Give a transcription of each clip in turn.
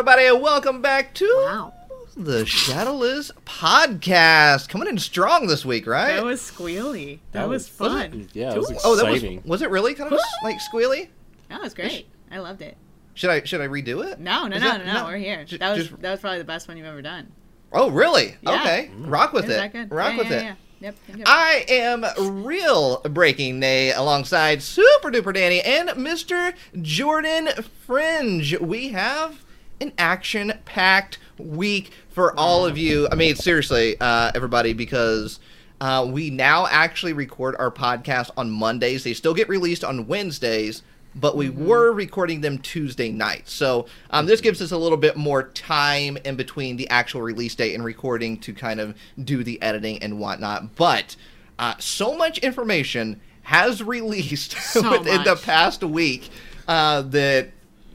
up, everybody, and welcome back to Wow. the Shadowless Podcast. Coming in strong this week, right? That was squealy. That, was, was it? fun. Yeah, it was oh, that was was it really kind of like squealy? That was great. I loved it. Should I should I redo it? No, no, no, that- no, no. We're here. Ju- That was just- that was probably the best one you've ever done. oh, really? Yeah. Okay, mm. rock with Is it. that? Rock yeah, with yeah, it. Yeah. Yep. yep, yep. I am real breaking Nate alongside Super Duper Danny and Mr. Jordan Fringe. We have an action packed week for all of you. I mean, seriously, uh, everybody, because uh, we now actually record our podcast on Mondays. They still get released on Wednesdays. But we were recording them Tuesday nights. So um, this gives us a little bit more time in between the actual release date and recording to kind of do the editing and whatnot. But uh, so much information has released So within the past week uh, that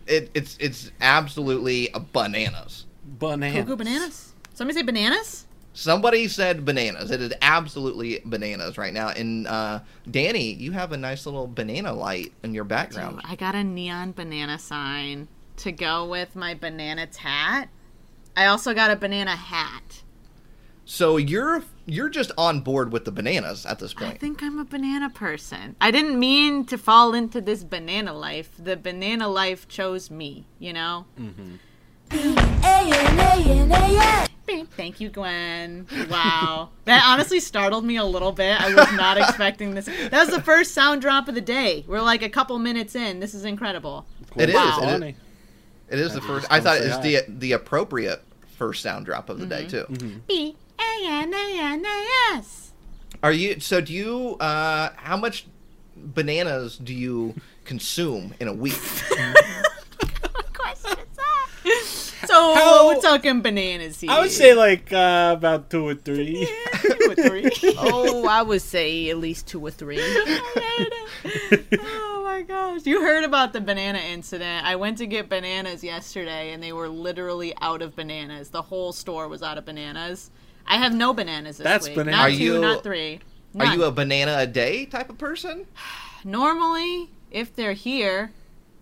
it, it's it's absolutely bananas. Bananas. Cocoa bananas. Somebody say bananas. Somebody said bananas. It is absolutely bananas right now. And uh, Danny, you have a nice little banana light in your background. I got a neon banana sign to go with my banana tat. I also got a banana hat. So you're you're just on board with the bananas at this point. I think I'm a banana person. I didn't mean to fall into this banana life. The banana life chose me, you know? Mm-hmm. Beep. Thank you, Gwen. Wow. that honestly startled me a little bit. I was not expecting this. That was the first sound drop of the day. We're like a couple minutes in. This is incredible. It is, Wow. it is. Funny. It is the first. I thought it was the the appropriate first sound drop of the day mm-hmm. too. B A N A N A S. Are you? So do you? Uh, how much bananas do you consume in a week? What question? So How- we're talking bananas here. I would say like uh, about two or three. two or three. oh, I would say at least two or three. oh my gosh. You heard about the banana incident. I went to get bananas yesterday and they were literally out of bananas. The whole store was out of bananas. I have no bananas this That's week. banana- Not Are two, you- not three. Are you a banana a day type of person? Normally, if they're here,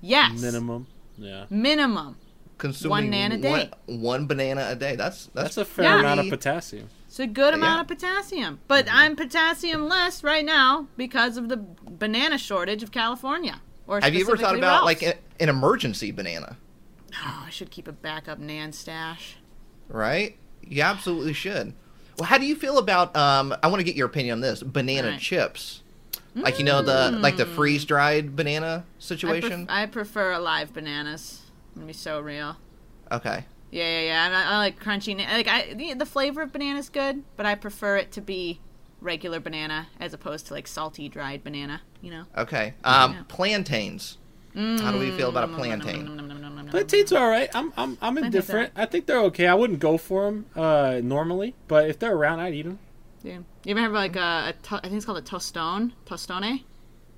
yes. Minimum. Yeah. Minimum. Consuming one banana a day. One, one banana a day. That's that's, That's a fair Yeah. amount of potassium. It's a good amount Yeah. of potassium. But mm-hmm. I'm potassium less right now because of the banana shortage of California. Or Have you ever thought specifically about like a- an emergency banana? Oh, I should keep a backup Nan stash. Right? You absolutely should. Well, how do you feel about? Um, I want to get your opinion on this. Banana Alright. chips, like you know the like the freeze dried banana I, pref- situation. I prefer alive bananas. I'm gonna be so real. okay. Yeah, yeah, yeah. I, I like crunchy. Like I, the, the flavor of banana is good, but I prefer it to be regular banana as opposed to like salty dried banana. You know. Okay. Um, Yeah. plantains. How do we feel about a plantain? Plantains are alright. I'm I'm I'm indifferent. I think they're okay. I wouldn't go for them uh, normally, but if they're around, I'd eat them. Yeah. You ever have like a, a to- I think it's called a tostone, tostone.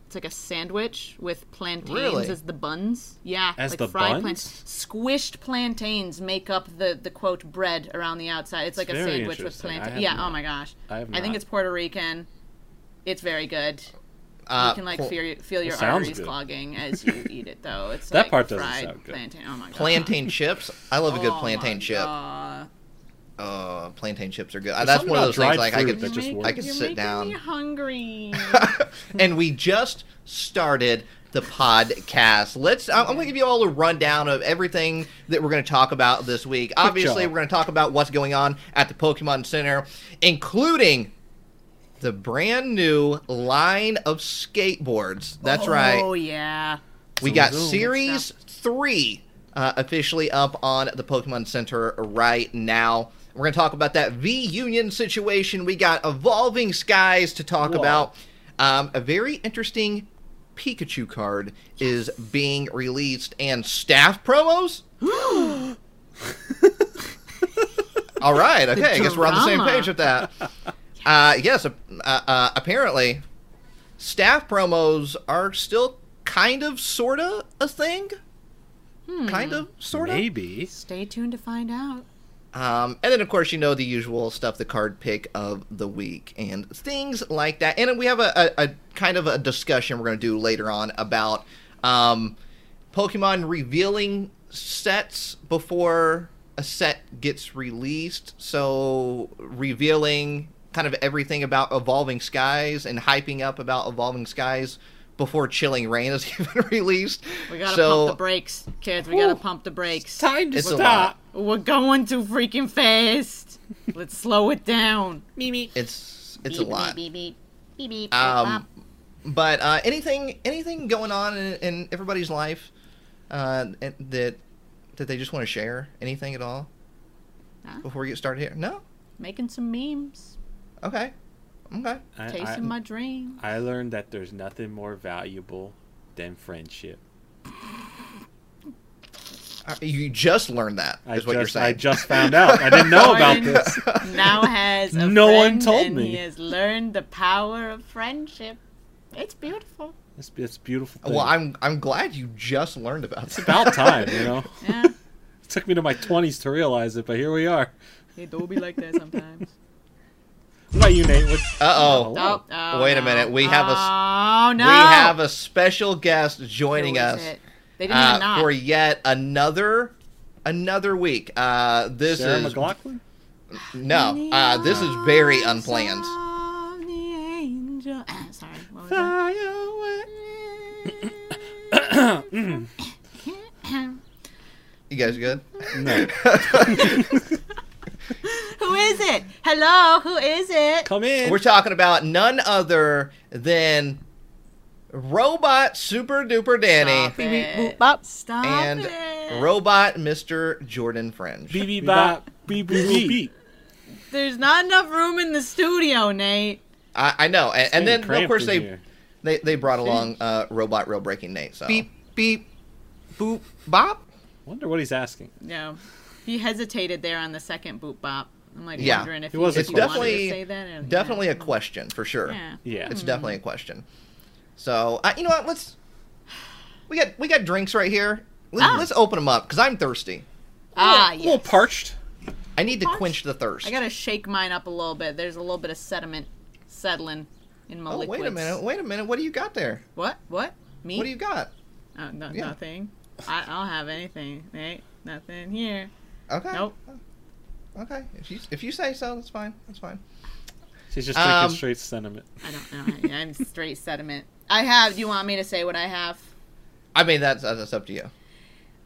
It's like a sandwich with plantains Really? as the buns. Yeah, As like the fried buns? Squished plantains make up the the quote bread around the outside. It's like a sandwich with interesting. I plantain. have Yeah. not- Oh my gosh. I have I think it's Puerto Rican. It's very good. Uh, you can like feel, feel your arteries good. clogging as you eat it, though. It's That like part doesn't fried sound good. Plantain. Oh my god. plantain chips. I love a good Oh plantain my chip. God. Uh, plantain chips are good. Uh, There's That's one of those things like I fruit could that just You're works. I could you're sit down. Me hungry. and we just started the podcast. Let's. I'm going to give you all a rundown of everything that we're going to talk about this week. Obviously, job. we're going to talk about what's going on at the Pokemon Center, including the brand new line of skateboards. That's right. Oh yeah. We Zoom, got zoom. Series 3 uh, officially up on the Pokemon Center right now. We're going to talk about that V Union situation. We got Evolving Skies to talk Whoa. about. Um, a very interesting Pikachu card is being released, and staff promos? All right, okay, I guess we're on the same page with that. Uh, yes, uh, uh, apparently, staff promos are still kind of, sort of a thing. Kind of, sort of. Maybe. Stay tuned to find out. Um, and then, of course, you know the usual stuff, the card pick of the week and things like that. And we have a, a, a kind of a discussion we're going to do later on about um, Pokemon revealing sets before a set gets released, so revealing kind of everything about Evolving Skies and hyping up about Evolving Skies before Chilling Reign is even released. We gotta so, pump the brakes, kids. We gotta pump the brakes. Time to It's stop. We're going too freaking fast. Let's slow it down. Mimi. It's it's a lot. Beep, beep, beep, beep, beep, Um, but uh, anything anything going on in, in everybody's life uh, that that they just want to share? Anything at all Huh? before we get started here? No. Making some memes. Okay. Okay. I, Chasing I, my dream. I learned that there's nothing more valuable than friendship. Uh, You just learned that. I what just, you're saying. I just found out. I didn't know about this. now has a No one told and me. He has learned the power of friendship. It's beautiful. It's, it's beautiful. Thing. well, I'm I'm glad you just learned about that. about time, you know. Yeah. It took me to my 20s to realize it, but here we are. it do be like that sometimes. What about you, Nate? What, Uh oh. Oh, oh, Wait a minute, we have a. Oh no. We have a special guest joining us it? They didn't uh, even knock. for yet another another week. Uh, this Sarah is McLachlan? no. Uh, this is very unplanned. The angel- Sorry. What was that? Away. You guys good? No. Who is it? Hello, who is it? Come in. We're talking about none other than Robot Super Duper Danny Stop it. bop. Stop and it. Robot Mr. Jordan Fringe. Beep beep bop. Beep beep beep. beep. There's not enough room in the studio, Nate. I, I know, and, and then of course they, here. they they brought along uh, Robot Real Breaking Nate. So beep beep boop bop. Wonder what he's asking. No. He hesitated there on the second boot bop. I'm like Yeah. wondering if It he, was a if he wanted question. to say that. Or, Definitely yeah. a question for sure. Yeah. Yeah. It's definitely a question. So uh, you know what? Let's we got we got drinks right here. Let's, Ah. let's open them up because I'm thirsty. Ah, A little yes. parched. I need to quench the thirst. I gotta shake mine up a little bit. There's a little bit of sediment settling in my oh liquids. wait a minute! Wait a minute! What do you got there? What? What? Me? What do you got? Oh, no, Yeah. Nothing. I, I don't have anything. Right? Nothing here. Okay. Nope. Okay. If you if you say so, that's fine. That's fine. She's just drinking Um, straight sentiment. I don't know. I'm straight sediment. I have. Do you want me to say what I have? I mean that's that's up to you.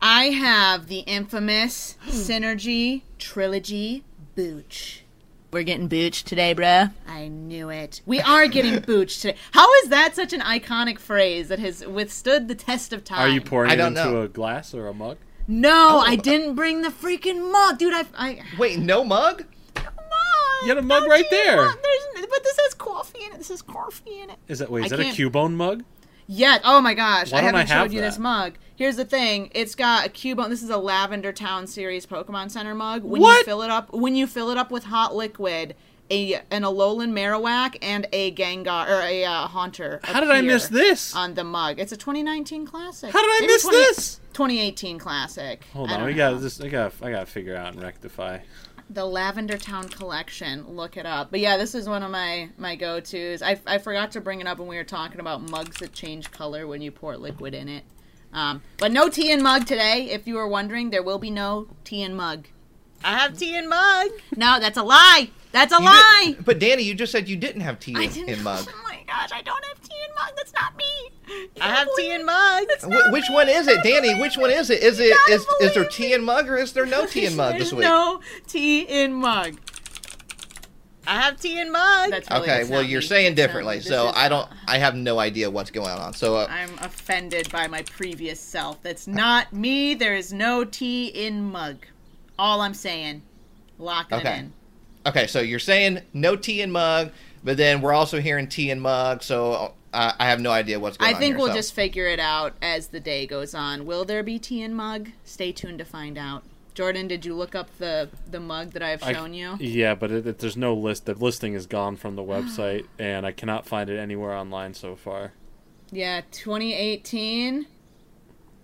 I have the infamous Synergy Trilogy Booch. We're getting booched today, bruh. I knew it. We are getting booched today. How is that such an iconic phrase that has withstood the test of time? Are you pouring it into know. a glass or a mug? No, Oh. I didn't bring the freaking mug, dude. I, I Wait, no mug? come on. You had a mug No right there. mug. There's, but this has coffee in it. This has coffee in it. Is that wait? Is I that a can't- Cubone mug? Yeah. Oh my gosh. Why I don't haven't I have showed you this that? mug. Here's the thing. It's got a Cubone. This is a Lavender Town series Pokemon Center mug. When you What? fill it up, when you fill it up with hot liquid, a an Alolan Marowak and a Gengar or a uh, Haunter. How did I miss this? On the mug. It's a 2019 classic. How did I Maybe miss 20 this? 2018 classic. Hold on, don't we got this. I got. I got to figure out and rectify. the Lavender Town collection. Look it up. But yeah, this is one of my my go tos. I, I forgot to bring it up when we were talking about mugs that change color when you pour liquid in it. Um, but no tea and mug today. If you were wondering, there will be no tea and mug. I have tea and mug. No, that's a lie. That's a You lie. did- but Danny, you just said you didn't have tea I in, didn't. in mug. Oh my gosh, I don't have tea in mug. That's not me. I have tea in mug. That's Wh- which one is it, Danny? Which one is it? Is it gotta is is there tea in mug or is there no tea in mug this There's week? No tea in mug. I have tea in mug. That's really, Okay, well you're me. saying differently, me. This so I don't. I have no idea what's going on. So uh, I'm offended by my previous self. That's not me. There is no tea in mug. All I'm saying. Locking Okay. it in. Okay, so you're saying no tea and mug, but then we're also hearing tea and mug. So uh, I have no idea what's going I on. I think here, we'll so. just figure it out as the day goes on. Will there be tea and mug? Stay tuned to find out. Jordan, did you look up the the mug that I've I- shown you? Yeah, but it, it- there's no list. The listing is gone from the website, and I cannot find it anywhere online so far. Yeah, 2018.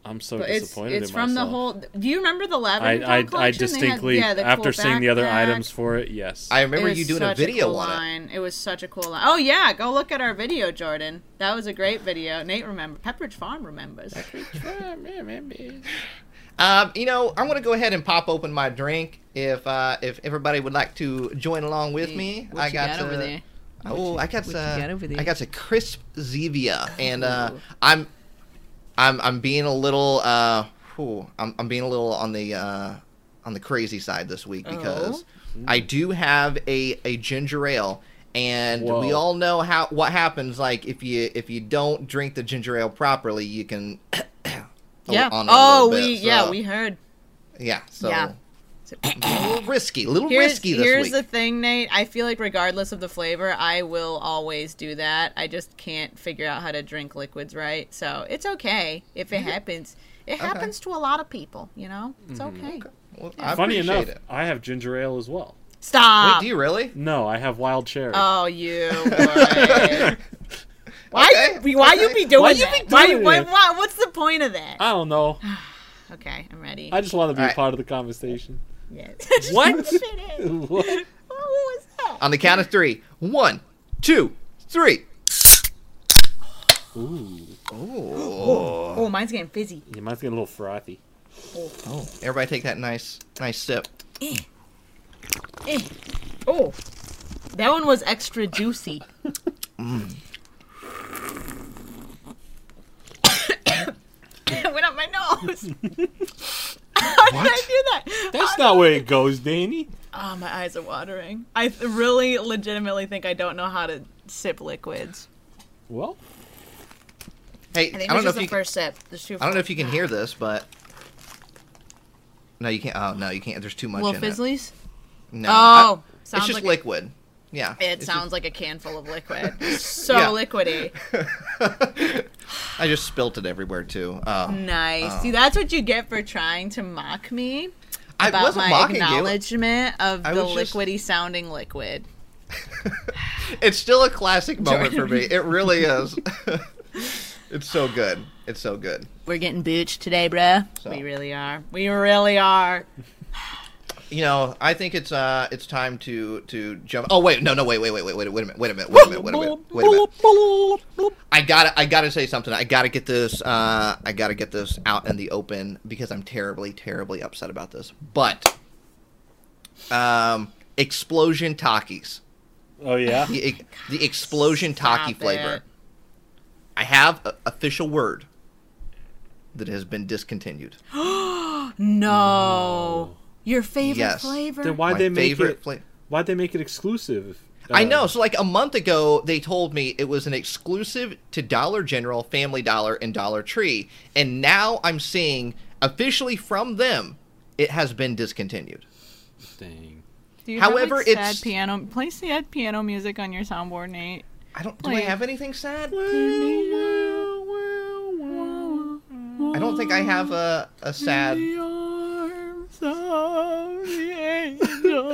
I'm so But it's disappointed it's in from the whole. Do you remember the Lavender I, I, Town I collection? They had- distinctly, yeah, the after cool seeing the other backpack. items for it, yes. I remember you doing a such video cool on it. line. It was such a cool line. Oh yeah, go look at our video, Jordan. That was a great video. Nate remember. Pepperidge Farm remembers. Um, you know, I'm gonna go ahead and pop open my drink. If uh, if everybody would like to join along with me, What I you got, got over there? Oh, I got what you uh, got over there? I got a crisp Zevia, and uh, I'm I'm I'm being a little uh, whew, I'm I'm being a little on the uh, on the crazy side this week because Oh? I do have a a ginger ale. And we all know how what happens. Like if you if you don't drink the ginger ale properly, you can Yeah. on Oh, we bit, yeah we heard. yeah. So Yeah. A little risky, a little Here's, risky this here's week. the thing, Nate. I feel like regardless of the flavor, I will always do that. I just can't figure out how to drink liquids right. So it's okay if it happens. It happens to a lot of people, you know? It's mm-hmm. okay. Well, I Funny enough, it. I have ginger ale as well. Stop. Wait, do you really? No, I have wild cherry. Oh, you. why Okay, you why you be doing Why you be doing why, it? why, what's the point of that? I don't know. Okay, I'm ready. I just want to be All right. part of the conversation. Yeah. What? What? what was that? On the count of three. One, two, three. Ooh, Oh, Oh, mine's getting fizzy. you might get a little frothy. oh! Everybody take that nice, nice sip. Eh. Eh. Oh, that one was extra juicy. it went up my nose. How did I do that? That's not where it goes, Danny. Oh, my eyes are watering. I th- really, legitimately think I don't know how to sip liquids. Well, Hey, I think I don't know if the you. first sip. There's two. I don't know if you can hear this, but no, you can't. Oh no, you can't. There's too much Little in it. No, Oh, I- it's just like a- liquid. Yeah, It sounds like a can full of liquid. So Yeah. liquidy. I just spilt it everywhere too. Oh. Nice. Oh. See, that's what you get for trying to mock me I about wasn't my mocking you. acknowledgement of the was just- liquidy sounding liquid. It's still a classic moment for me. It really is. it's so good. It's so good. We're getting booched today, bruh. So. We really are. We really are. You know, I think it's uh it's time to to jump. Oh wait, no, no, wait, wait, wait, wait, wait, wait a minute, wait a minute, wait a minute, wait a minute, wait a minute. I gotta, I gotta say something. I gotta get this, uh, I gotta get this out in the open because I'm terribly, terribly upset about this. But, um, explosion Takis, oh yeah. the the explosion Taki Stop flavor. I have a official word that has been discontinued. No. Your favorite Yes. flavor? Then why'd they make it? fla- Why'd they make it exclusive? I Uh, know. So like a month ago, they told me it was an exclusive to Dollar General, Family Dollar, and Dollar Tree, and now I'm seeing officially from them it has been discontinued. Dang. Do you However, have, like, it's- sad piano. Play sad piano music on your soundboard, Nate. I don't. Do I have anything sad? I I don't think I have a a sad. The arms of the angel.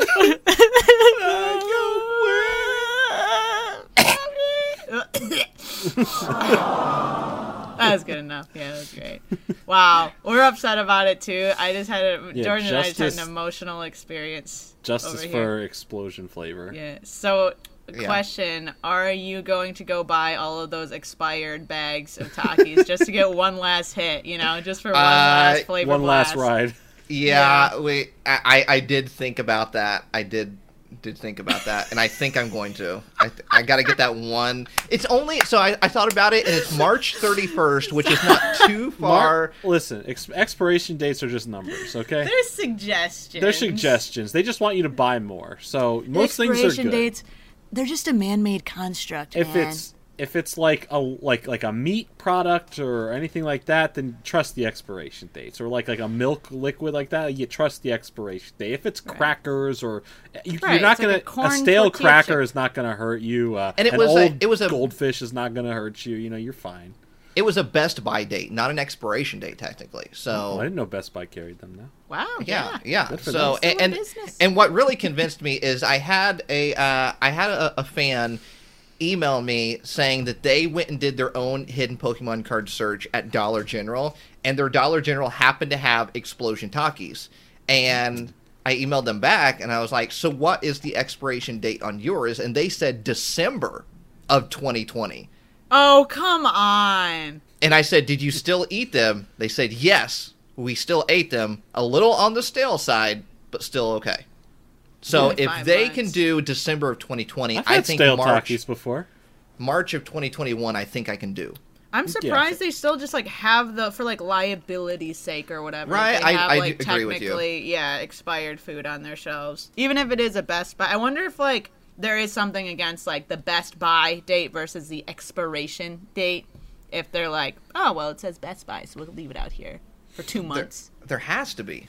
That was good enough. Yeah, that's great. Wow, we're upset about it too. I just had a Yeah, Jordan and I just had an emotional experience. Justice over for explosion flavor. Yeah. So, Yeah. question: Are you going to go buy all of those expired bags of Takis just to get one last hit? You know, just for one Uh, last flavor. One last ride. Yeah, wait. I, I I did think about that. I did did think about that, and I think I'm going to. I th- I got to get that one. It's only so I, I thought about it, and it's March 31st, which is not too far. Mar- listen, ex- expiration dates are just numbers, okay? They're suggestions. They're suggestions. They just want you to buy more. So most things are Expiration good. dates. They're just a man-made construct. if man. it's if it's like a like like a meat product or anything like that, then trust the expiration dates. Or like like a milk liquid like that, you trust the expiration date. If it's crackers or you, Right, you're not it's gonna a corn stale cracker chip. is not gonna hurt you. Uh, And it an was a- old it was a- goldfish is not gonna hurt you. You know, you're fine. It was a Best Buy date, not an expiration date, technically. So Oh, I didn't know Best Buy carried them now. wow, yeah, yeah. yeah. So and and, and what really convinced me is I had a uh, I had a, a fan email me saying that they went and did their own hidden Pokemon card search at Dollar General, and their Dollar General happened to have Explosion Takis, and. I emailed them back and I was like, "So what is the expiration date on yours?" And they said December of 2020. Oh come on. And I said, "Did you still eat them?" They said, "Yes, we still ate them. A little on the stale side, but still okay. So Yeah, if they months. can do December of 2020, I've I had think stale March before. March of 2021, I think I can do. I'm surprised they still just like have the for like liability's sake or whatever. Right, They I- have I like do agree with you. technically, yeah, expired food on their shelves. Even if it is a Best Buy, I wonder if like there is something against like the Best Buy date versus the expiration date. If they're like, oh well, it says Best Buy, so we'll leave it out here for two There, months. there has to be.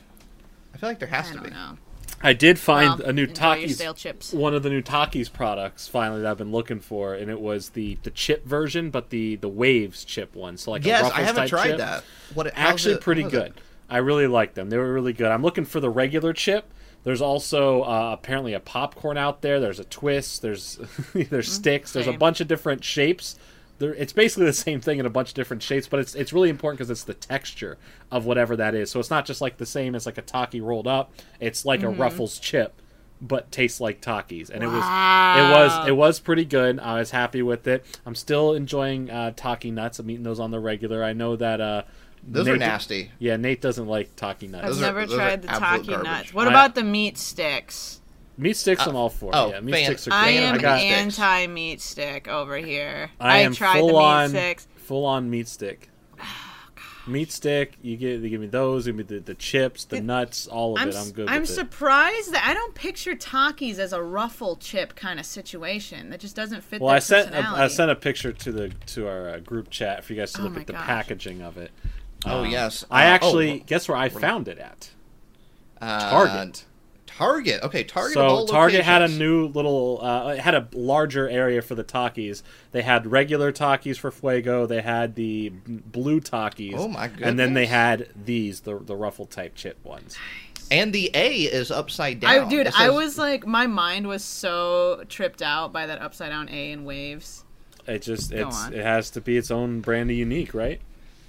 I feel like there has I to don't be. know. I did find Well, a new enjoy Takis, one of the new Takis products finally that I've been looking for, and it was the the chip version, but the the Waves chip one. So like Yes, I haven't tried chip. that. What Actually, it- pretty good. it? I really like them. They were really good. I'm looking for the regular chip. There's also uh, apparently a popcorn out there. There's a twist. There's there's sticks. There's a bunch of different shapes. There, it's basically the same thing in a bunch of different shapes, but it's it's really important because it's the texture of whatever that is. So it's not just like the same as like a Taki rolled up. It's like Mm-hmm. a Ruffles chip, but tastes like Takis, and it was it was it was pretty good. I was happy with it. I'm still enjoying uh, Taki nuts. I'm eating those on the regular. I know that uh, Those are nasty. Yeah, Nate doesn't like Taki nuts. I've Those never are tried the absolute Taki garbage. nuts. What I- about the meat sticks? Meat sticks, I'm all for. oh, yeah, meat fan- sticks are I great. am I got. sticks. anti meat stick over here. I am tried full the meat on, sticks. full on meat stick. Meat stick, you get, they give me those, give me the, the chips, the nuts, all of I'm, it. I'm good I'm with it. surprised that I don't picture Takis as a ruffle chip kind of situation. That just doesn't fit Well, their I sent a. I sent a picture to the to our uh, group chat for you guys to Oh look my at the gosh. packaging of it. Oh Um, yes. I Uh, actually oh, guess where I found it at uh, Target. Target. Okay, Target. of So all Target had a new little, uh, it had a larger area for the Takis. They had regular Takis for Fuego. They had the blue Takis. Oh my God. And then they had these, the the ruffle type chip ones. and the A is upside down. I, dude, It I was like, my mind was so tripped out by that upside down A in waves. It just it's it has to be its own brand of unique, right?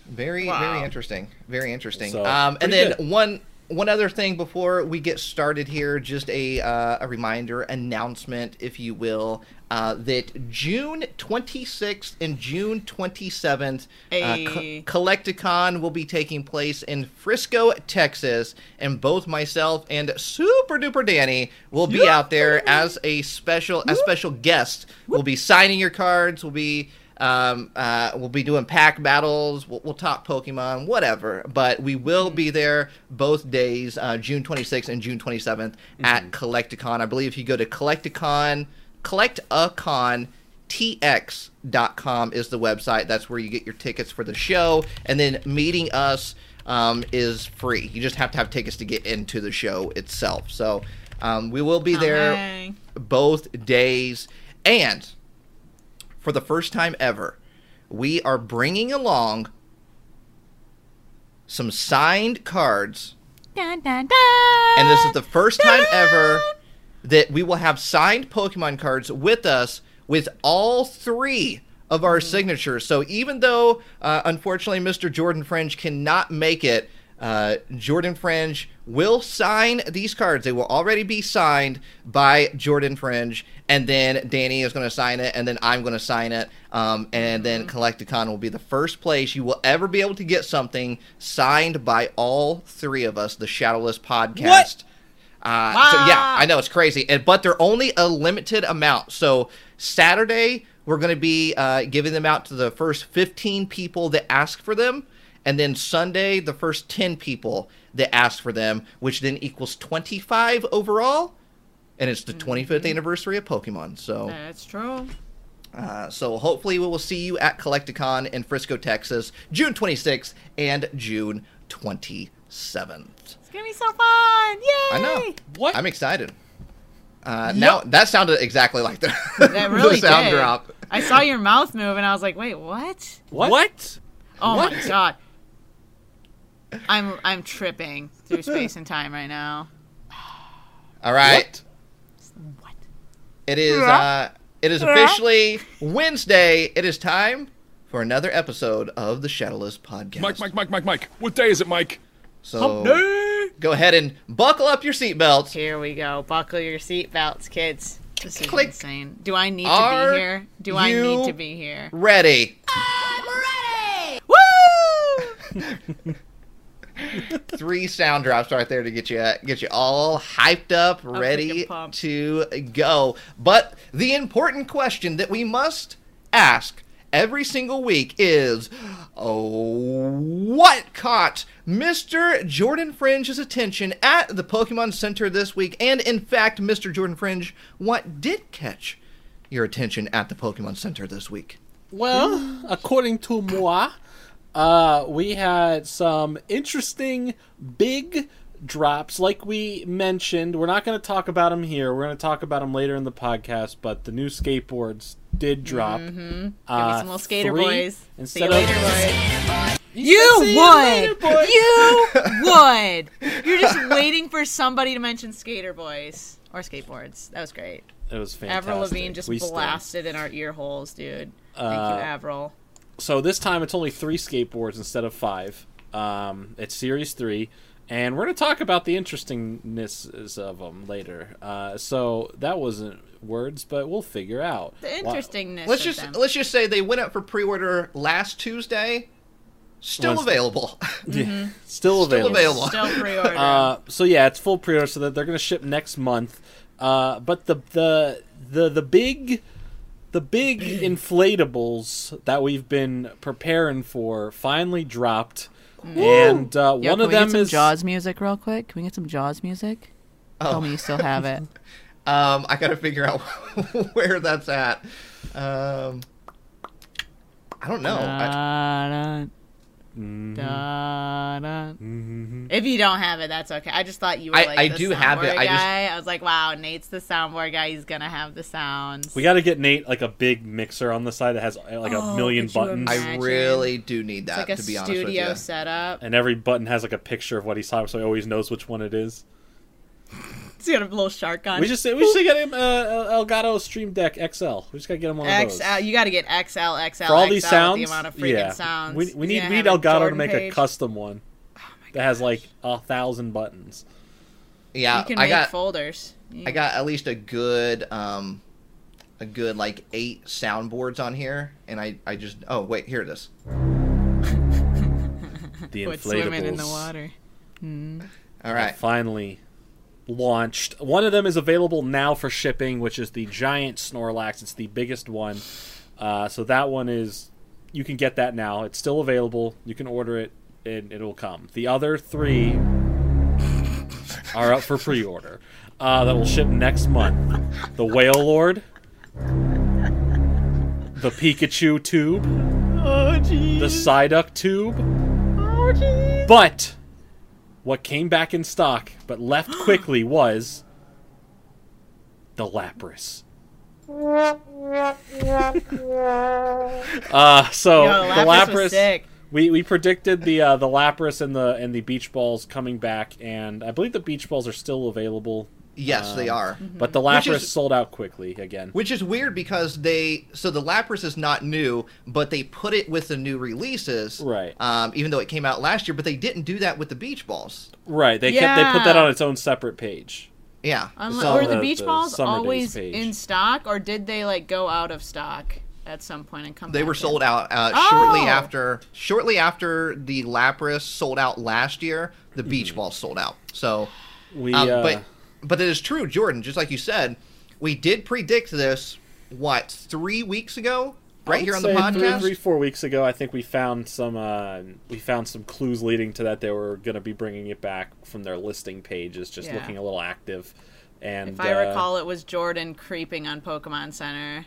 Very, Wow. very interesting. Very interesting. So, um, and then good. one one other thing before we get started here, just a uh, a reminder, announcement, if you will, uh, that June 26th and June 27th, uh, Co- Collecticon will be taking place in Frisco, Texas, and both myself and Super Duper Danny will be out there as a special a special guest. We'll be signing your cards. We'll be um, uh, we'll be doing pack battles. We'll, we'll talk Pokemon, whatever. But we will be there both days, uh, June 26th and June 27th at Collecticon. I believe if you go to Collecticon, Collectacon. TX.com is the website. That's where you get your tickets for the show. And then meeting us um, is free. You just have to have tickets to get into the show itself. So um, we will be there Amazing. both days. And for the first time ever, we are bringing along some signed cards. Dun, dun, dun. And this is the first time ever that we will have signed Pokemon cards with us with all three of our signatures. So even though, uh, unfortunately, Mr. Jordan Fringe cannot make it, uh, Jordan Fringe will sign these cards. They will already be signed by Jordan Fringe, and then Danny is going to sign it, and then I'm going to sign it, um, and then Collecticon will be the first place you will ever be able to get something signed by all three of us, the Shadowless Podcast. Uh, So yeah, I know it's crazy, and but they're only a limited amount. So Saturday we're going to be uh, giving them out to the first 15 people that ask for them, and then Sunday the first 10 people that ask for them, which then equals 25 overall, and it's the 25th anniversary of Pokemon. So. That's true. Uh, so hopefully we will see you at Collecticon in Frisco, Texas, June 26th and June 27th. It's gonna be so fun! Yay! I know. What? I'm excited. Uh, now that sounded exactly like the, That really the sound did. drop. I saw your mouth move, and I was like, "Wait, what? What? Oh What? my god!" I'm I'm tripping through space and time right now. All right, What? it is. Uh, it is officially Wednesday. It is time for another episode of the Shadowless Podcast. Mike, Mike, Mike, Mike, Mike. What day is it, Mike? So go ahead and buckle up your seatbelts. Here we go. Buckle your seatbelts, kids. This is Click. insane. Do I need to be here? Do I need to be here? Ready. I'm ready? Woo! Three sound drops right there to get you get you all hyped up, ready freaking pumped. to go. But the important question that we must ask every single week is oh, what caught Mr. Jordan Fringe's attention at the Pokemon Center this week? And in fact, Mr. Jordan Fringe, what did catch your attention at the Pokemon Center this week? Well, according to moi, uh, we had some interesting big drops. Like we mentioned, we're not going to talk about them here. We're going to talk about them later in the podcast. But the new skateboards did drop. Me Uh, some little skater three boys. See Instead you later, boys. You you would. later. You would. You're just waiting for somebody to mention skater boys or skateboards. That was great. it was fantastic. Avril Lavigne just We stand. blasted in our ear holes, dude. Thank Uh, you, Avril. So this time it's only three skateboards instead of five. Um, it's series three, and we're going to talk about the interestingness of them later. Uh, so that wasn't words, but we'll figure out. The Wha- interestingness. Let's of just them. let's just say they went up for pre-order last Tuesday. Still Was- available. Yeah, still Still available. available. still pre-order. Uh, so yeah, it's full pre-order, so that they're going to ship next month. Uh, but the the the the big the big inflatables that we've been preparing for finally dropped, and uh, Yo, one of them is Jaws music real quick? Can we get some Jaws music? Tell Oh. me you still have it. Um, I gotta figure out where that's at. Um, I don't know. I, Da-dun, da-dun. Mhm. if you don't have it, that's okay. I just thought you were like I the do have it, soundboard I just- guy. I was like, wow, Nate's the soundboard guy. He's gonna have the sounds. We got to get Nate like a big mixer on the side that has uh, like a Oh, million could you buttons, I really do need it's that like a to be honest with studio you. setup. and every button has like a picture of what he's talking, so he always knows which one it is. It's got a little shark on. We just we just get him uh, Elgato Stream Deck XL. We just got to get him one of those. XL. You got to get XL, XL, for all XL these sounds, the amount of freaking yeah, sounds. we, we need we need have a Elgato to Jordan make a custom one that has like a thousand buttons. Yeah, You can I make got folders. You- I got at least a good um, a good like eight soundboards on here, and I I just oh wait here it is. The Quit inflatables swimming in the water. All have right, finally launched. One of them is available now for shipping, which is the giant Snorlax. It's the biggest one. Uh, so that one is you can get that now. It's still available. You can order it and it'll come. The other three are up for pre-order. Uh, that will ship next month. The Whale Lord, the Pikachu tube, Oh, jeez. the Psyduck tube, Oh, jeez. but what came back in stock but left quickly was the Lapras. Uh, so Yo, the Lapras Lapras, was sick. we we predicted the uh, the Lapras and the and the Beach Balls coming back, and I believe the Beach Balls are still available. Yes they Um, are. But the Which Lapras is- sold out quickly again. Which is weird because they so the Lapras is not new, but they put it with the new releases, Right. Um, even though it came out last year, but they didn't do that with the Beach Balls. Right, they kept they put that on its own separate page. Yeah, Unle- so were the the- beach the balls always in stock, or did they like go out of stock at some point and come? Back? They back were in? sold out uh, Oh! shortly after shortly after the Lapras sold out last year. The. Beach Balls sold out. So, We um, uh, but but it is true, Jordan. Just like you said, we did predict this. What three weeks ago, right here on the say podcast. Three, three, four weeks ago, I think we found some. Uh, we found some clues leading to that they were going to be bringing it back from their listing pages, just Yeah. looking a little active. And If I uh, recall, it was Jordan creeping on Pokemon Center.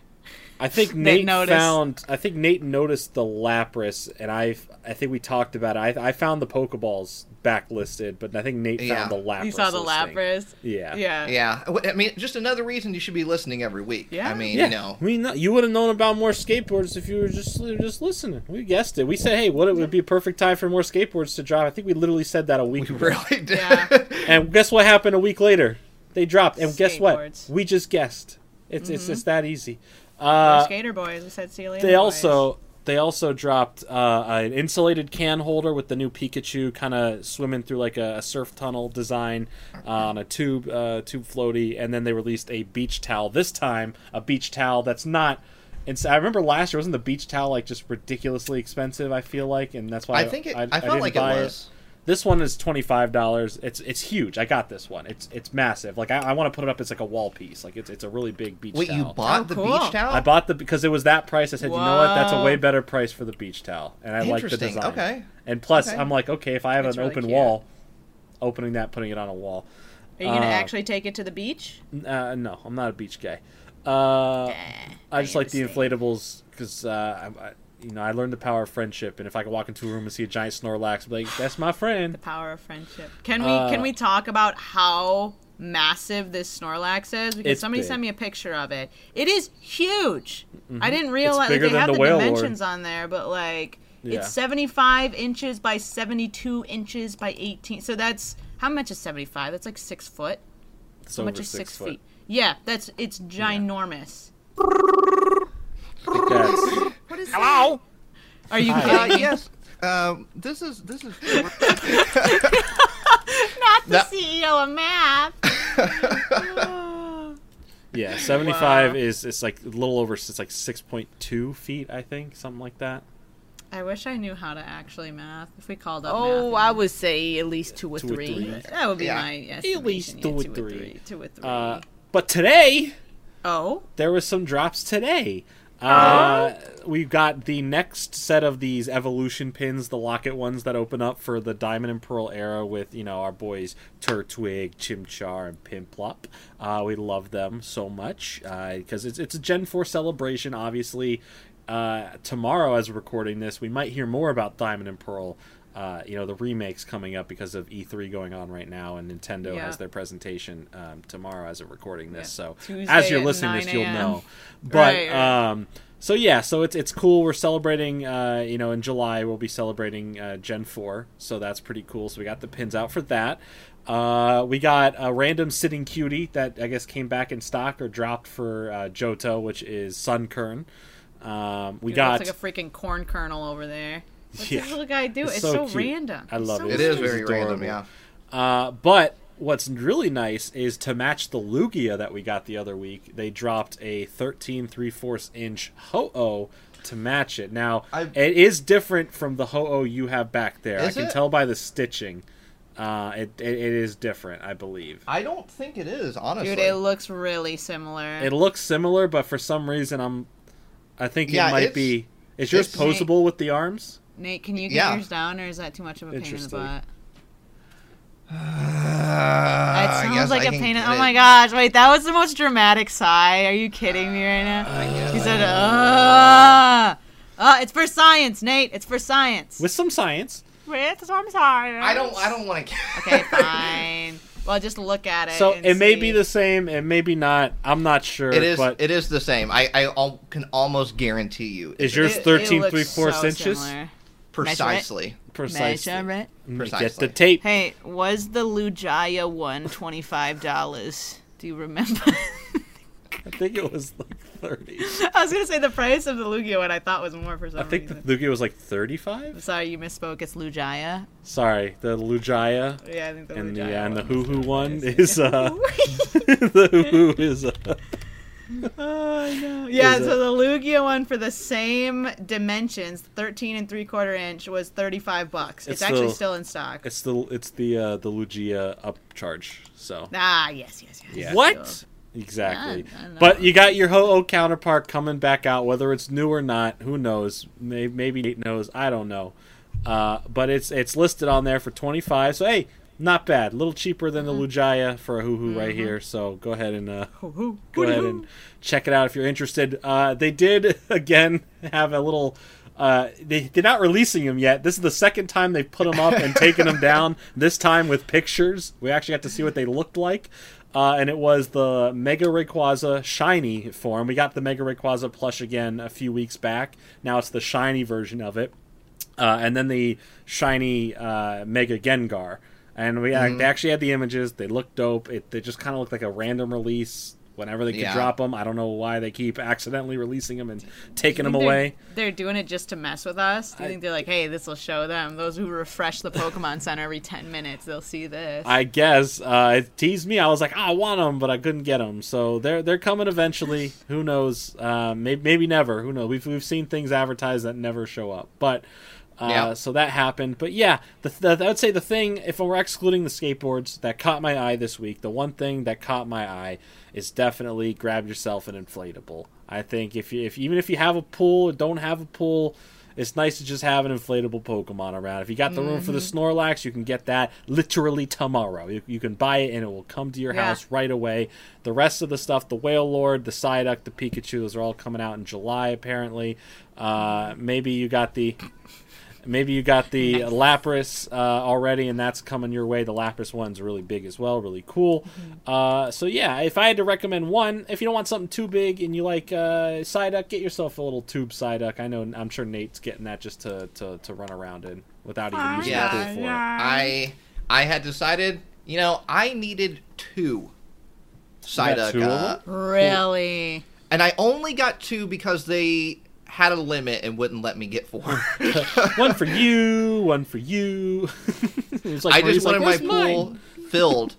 I think Nate noticed. found. I think Nate noticed the Lapras, and I. I think we talked about it. I, I found the Pokeballs backlisted, but I think Nate Yeah. found the Lapras. You saw the listing. Lapras. Yeah. Yeah. Yeah, I mean, just another reason you should be listening every week. Yeah. I mean, Yeah, you know, I mean, you would have known about more skateboards if you were just just listening. We guessed it. We said, "Hey, what it would be a perfect time for more skateboards to drop." I think we literally said that a week we ago. really did. Yeah. And guess what happened a week later? They dropped. And guess what? We just guessed. It's it's just that easy. Or Uh, Skater Boys. We said see you later. they boys. also they also dropped uh, an insulated can holder with the new Pikachu kind of swimming through like a, a surf tunnel design uh, on a tube uh, tube floaty, and then they released a beach towel. This time, a beach towel that's not. And I remember last year wasn't the beach towel like just ridiculously expensive? I feel like, and that's why I think it. I, I, felt didn't like buy it was. This one is twenty five dollars. It's it's huge. I got this one. It's it's massive. Like I, I want to put it up as like a wall piece. Like it's it's a really big beach towel. Wait, towel. you bought Oh, the cool. beach towel? I bought the because it was that price. I said, you know what? That's a way better price for the beach towel, and I like the design. Okay. And plus, Okay. I'm like, okay, if I have It's an really open cute. wall, opening that, putting it on a wall. Are you gonna Uh, actually take it to the beach? Uh, no, I'm not a beach guy. Uh, Eh, I just like the inflatables because uh, I, I, you know I learned the power of friendship, and if I could walk into a room and see a giant Snorlax, I'd be like, that's my friend. The power of friendship. Can we Uh, can we talk about how massive this Snorlax is? Because somebody big. sent me a picture of it. It is huge. I didn't realize like, they have the the, Wailord. dimensions on there, but like Yeah. it's 75 inches by 72 inches by 18. So that's how much is 75? That's like six foot. It's How much is six, six, foot. feet? Yeah, that's it's ginormous. That's- What is Hello? Are you Uh, yes. Um, this is this is. Not the That- CEO of math. yeah, 75 Wow. is it's like a little over. It's like 6.2 feet, I think, something like that. I wish I knew how to actually math. If we called up Oh, math, I would say at least two or Two or three. three. that would be Yeah. my At estimation. least yeah, two or two three. three. Two or three. Uh, but today oh, there was some drops today. Uh, we've got the next set of these evolution pins, the locket ones that open up for the Diamond and Pearl era with, you know, our boys Turtwig, Chimchar, and Piplup. Uh, we love them so much because it's, it's a Gen 4 celebration, obviously. Uh, tomorrow, as we're recording this, we might hear more about Diamond and Pearl. Uh, you know, the remakes coming up because of E3 going on right now, and Nintendo Yeah. has their presentation um, tomorrow as we're recording this. So, Tuesday as you're listening to this, you'll know. But Right, right. um, so yeah, so it's it's cool. We're celebrating. Uh, you know, in July we'll be celebrating uh, Gen Four, so that's pretty cool. So we got the pins out for that. Uh, we got a random sitting cutie that I guess came back in stock or dropped for uh, Johto, which is Sunkern. Um, we Dude, got looks like a freaking corn kernel over there. What's Yeah. this little guy do? It's It's, so so, random. I love So it. It is It's very random. Yeah. Uh, but what's really nice is to match the Lugia that we got the other week, they dropped a 13 3 fourths inch Ho-Oh to match it. Now, I- it is different from the Ho-Oh you have back there. Is I can it? tell by the stitching. Uh, it, it, it is different, I believe. I don't think it is honestly. Dude, it looks really similar. It looks similar, but for some reason, I'm. I think Yeah, it might it's- be. Is yours it's- posable with the arms? Nate, can you get Yeah. yours down, or is that too much of a pain in the butt? Uh, It sounds like I a pain. In, get oh my gosh! Wait, that was the most dramatic sigh. Are you kidding me right now? I guess He said, can. "Uh, uh, it's for science, Nate. It's for science." With some science. With some science. I don't. I don't want to. Okay, fine. Well, just look at it. So and it may be the same, it may be not. I'm not sure. It is. But It is the same. I. I al- can almost guarantee you. is it's yours It- it 13 looks 3 fourths so inches? similar. Precisely. Precisely. Measure it. Mm, Get the tape. Hey, was the Lujaya one twenty five dollars? Do you remember? I think it was like 30. I was gonna say the price of the Lugia one I thought was more for some I think the reason. Lugia was like 35. Sorry, you misspoke. It's Lujaya. Sorry, the Lujaya yeah, I think the and the Lugia yeah, and the one Hoo Hoo one is uh the Hoo Hoo is uh, Oh, no. Yeah, so it- the Lugia one for the same dimensions, 13 and three quarter inch, was 35 bucks. It's, It's actually the- still in stock. it's the it's the uh the Lugia upcharge. So Ah, yes, yes, yes. Yeah. What? exactly. Yeah, I don't know. But you got your Ho-Oh counterpart coming back out, whether it's new or not. Who knows? Maybe, maybe Nate knows. I don't know. Uh, but it's it's listed on there for twenty five. So hey, not bad. A little cheaper than the Lujaya for a Hoo Hoo right here. So go ahead and uh, go ahead and check it out if you're interested. Uh, they did again have a little. Uh, they, they're not releasing them yet. This is the second time they've put them up and taken them down. This time with pictures. We actually got to see what they looked like. Uh, and it was the Mega Rayquaza shiny form. We got the Mega Rayquaza plush again a few weeks back. Now it's the shiny version of it. Uh, and then the shiny uh, Mega Gengar. And we Mm-hmm. they actually had the images. They looked dope. It they just kind of looked like a random release. Whenever they could Yeah. drop them, I don't know why they keep accidentally releasing them and taking them they're- away. They're doing it just to mess with us. Do you I- think they're like, hey, this will show them? Those who refresh the Pokemon Center every 10 minutes, they'll see this. I guess uh, it teased me. I was like, "Ah, I want them, but I couldn't get them. So they're they're coming eventually. Who knows? Uh, maybe maybe never. Who knows? We've we've seen things advertised that never show up. But Uh, Yeah. So that happened, but yeah, the, the, I would say the thing, if we're excluding the skateboards, that caught my eye this week. The one thing that caught my eye is definitely grab yourself an inflatable. I think if you, if even if you have a pool or don't have a pool, it's nice to just have an inflatable Pokemon around. If you got the room for the Mm-hmm. Snorlax, you can get that literally tomorrow. You, you can buy it and it will come to your Yeah. house right away. The rest of the stuff, the Wailord, the Psyduck, the Pikachu, those are all coming out in July apparently. Uh, maybe you got the maybe you got the Lapras uh, already, and that's coming your way. The Lapras one's really big as well, really cool. Uh, so yeah, if I had to recommend one, if you don't want something too big and you like uh, Psyduck, get yourself a little tube Psyduck. I know, I'm sure Nate's getting that just to, to, to run around in without even using Yeah. the pool for it. I I had decided, you know, I needed two Psyduck, two uh, Really? and I only got two because they had a limit and wouldn't let me get four. one for you, one for you. It's like I Marie's just like, wanted my pool mine?" filled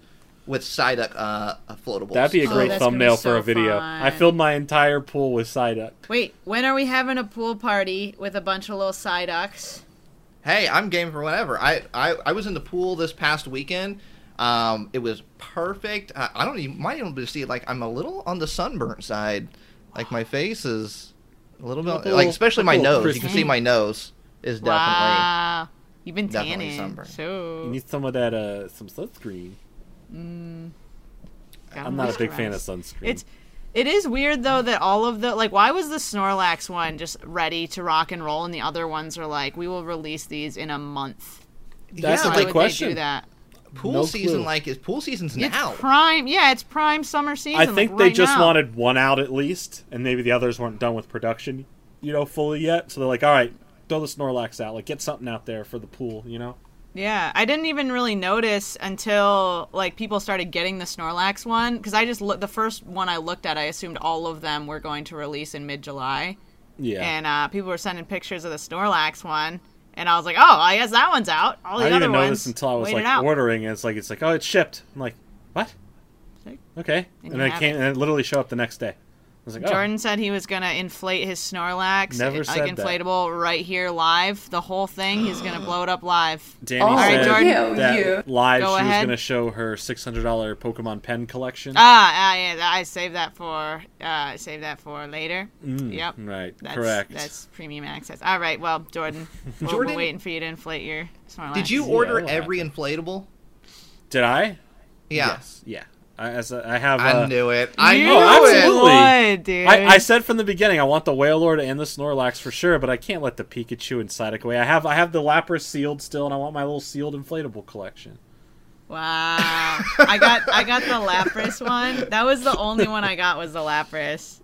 with Psyduck uh, floatables. That'd be a Oh, great that's gonna be thumbnail for a video. I filled my entire pool with Psyduck. Wait, when are we having a pool party with a bunch of little Psyducks? Hey, I'm game for whatever. I, I, I was in the pool this past weekend. Um, it was perfect. I, I don't even might even be able to see like I'm a little on the sunburnt side. Like my face is a little bit Little- like especially my little nose. You can see my nose is definitely Wow. You've been definitely tanning. sunburned. So You need some of that, uh, some sunscreen. gotta I'm not a big fan of sunscreen. It's it is weird though that all of the like why was the Snorlax one just ready to rock and roll and the other ones are like we will release these in a month. That's Yeah, a big would question. they do that? Pool No season clue. like is pool season's It's now. prime. Yeah, it's prime summer season. I think like, they right just now. wanted one out at least, and maybe the others weren't done with production, you know, fully yet. So they're like, all right, throw the Snorlax out, like get something out there for the pool, you know. Yeah, I didn't even really notice until like people started getting the Snorlax one because I just looked the first one I looked at. I assumed all of them were going to release in mid July, Yeah. and uh, people were sending pictures of the Snorlax one, and I was like, oh, I guess that one's out. All the I didn't other even know ones this until I was like out. ordering, and it's like it's like, oh, it's shipped. I'm like, what? Okay, and and, then it came, it. and it literally showed up the next day. I was like, oh, Jordan said he was gonna inflate his Snorlax, Never like said that. inflatable, right here live. The whole thing, he's gonna blow it up live. Danny Oh, said Jordan. that live Go she was going to show her $600 Pokemon pen collection. Ah, ah yeah, I saved that for uh, save that for later. Mm, Yep. Right, That's, correct. That's premium access. All right, well, Jordan, we're, Jordan- we're waiting for you to inflate your Snorlax. Did you order it'll every inflatable? Did I? Yeah. Yes. Yeah. I, as a, I have. I uh, knew it. I knew Oh, it. absolutely. would, dude. I, I said from the beginning I want the Wailord and the Snorlax for sure, but I can't let the Pikachu and Psyduck away. I have I have the Lapras sealed still, and I want my little sealed inflatable collection. Wow. I got I got the Lapras one. That was the only one I got was the Lapras.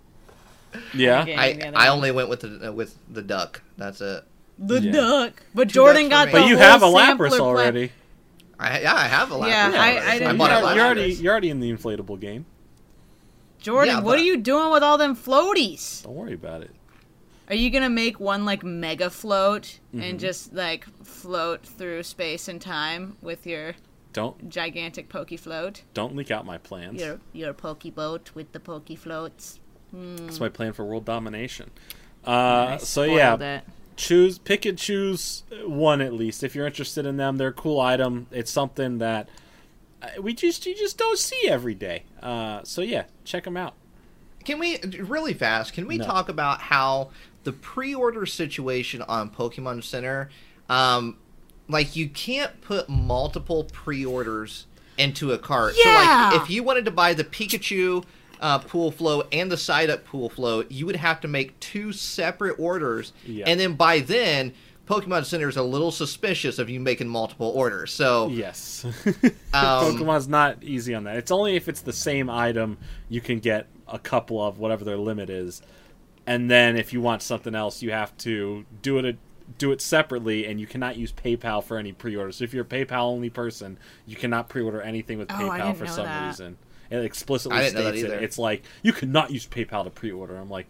Yeah. I, I only went with the with the duck. That's it. The Yeah. duck. But Two Jordan got the. But you have a sampler Lapras plan- already. I, yeah, I have a Lapras. Yeah, I- already. I didn't I bought know it that. You're already you're already in the inflatable game. Jordan, Yeah, what but- are you doing with all them floaties? Don't worry about it. Are you gonna make one like mega float Mm-hmm. and just like float through space and time with your Don't gigantic pokey float? don't leak out my plans. Your your pokey boat with the pokey floats. That's my plan for world domination. Uh, I so yeah, it. Choose pick and choose one at least if you're interested in them. They're a cool item. It's something that we just you just don't see every day. Uh, so yeah, check them out. Can we really fast? Can we No. talk about how the pre-order situation on Pokemon Center, um, like you can't put multiple pre-orders into a cart. Yeah. So like if you wanted to buy the Pikachu uh, pool flow and the Psyduck pool flow, you would have to make two separate orders, Yeah. and then by then. Pokemon Center is a little suspicious of you making multiple orders. So, Yes, Um, Pokemon's not easy on that. It's only if it's the same item you can get a couple of whatever their limit is, and then if you want something else, you have to do it. a, do it separately, and you cannot use PayPal for any pre-orders. So if you're a PayPal only person, you cannot pre-order anything with Oh, PayPal for some that. reason. It explicitly I didn't know that states it. It's like you cannot use PayPal to pre-order. I'm like,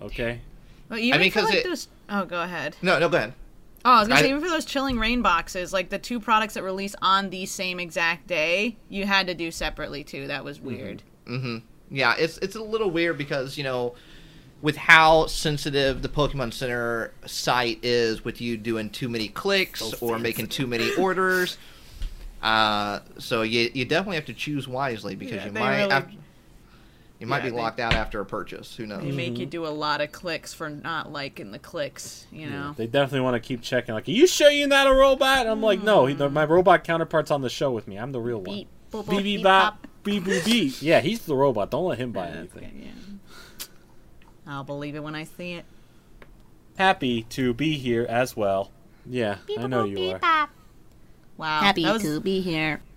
okay. Well, even mean, for 'cause like it- those. Oh, go ahead. no, no, go ahead. Oh, I was gonna I- say even for those Chilling Reign boxes, like the two products that release on the same exact day, you had to do separately too. That was mm-hmm. weird. Mm-hmm. Yeah, it's it's a little weird because you know with how sensitive the Pokemon Center site is with you doing too many clicks or making too many orders. Uh, so you you definitely have to choose wisely because Yeah, you might really- have, you might Yeah, be they- locked out after a purchase. Who knows? They make you do a lot of clicks for not liking the clicks, you know. They definitely want to keep checking. Like, are you sure you're not a robot? I'm like, no. He, my robot counterpart's on the show with me. I'm the real one. Beep, boop, boop, Beep beep, beep bop. Beep boop beep. Yeah, he's the robot. Don't let him buy Yeah, anything. okay, yeah. I'll believe it when I see it. Happy to be here as well. Yeah, I know you are. Wow. Happy was- to be here.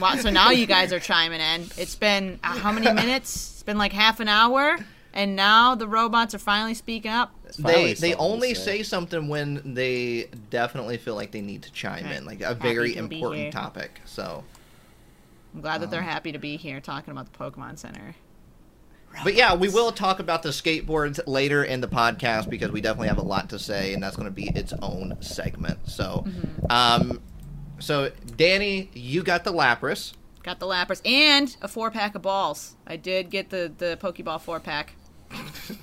Wow, so now you guys are chiming in. It's been uh, how many minutes? It's been like half an hour, and now the robots are finally speaking up. finally They they only say. say something when they definitely feel like they need to chime Okay. in, like a very to important topic. So, I'm glad that Uh. they're happy to be here talking about the Pokemon Center. but yeah, we will talk about the skateboards later in the podcast because we definitely have a lot to say, and that's going to be its own segment. So, Mm-hmm. um, so Danny, you got the Lapras. Got the Lapras and a four pack of balls. I did get the the Pokeball four pack.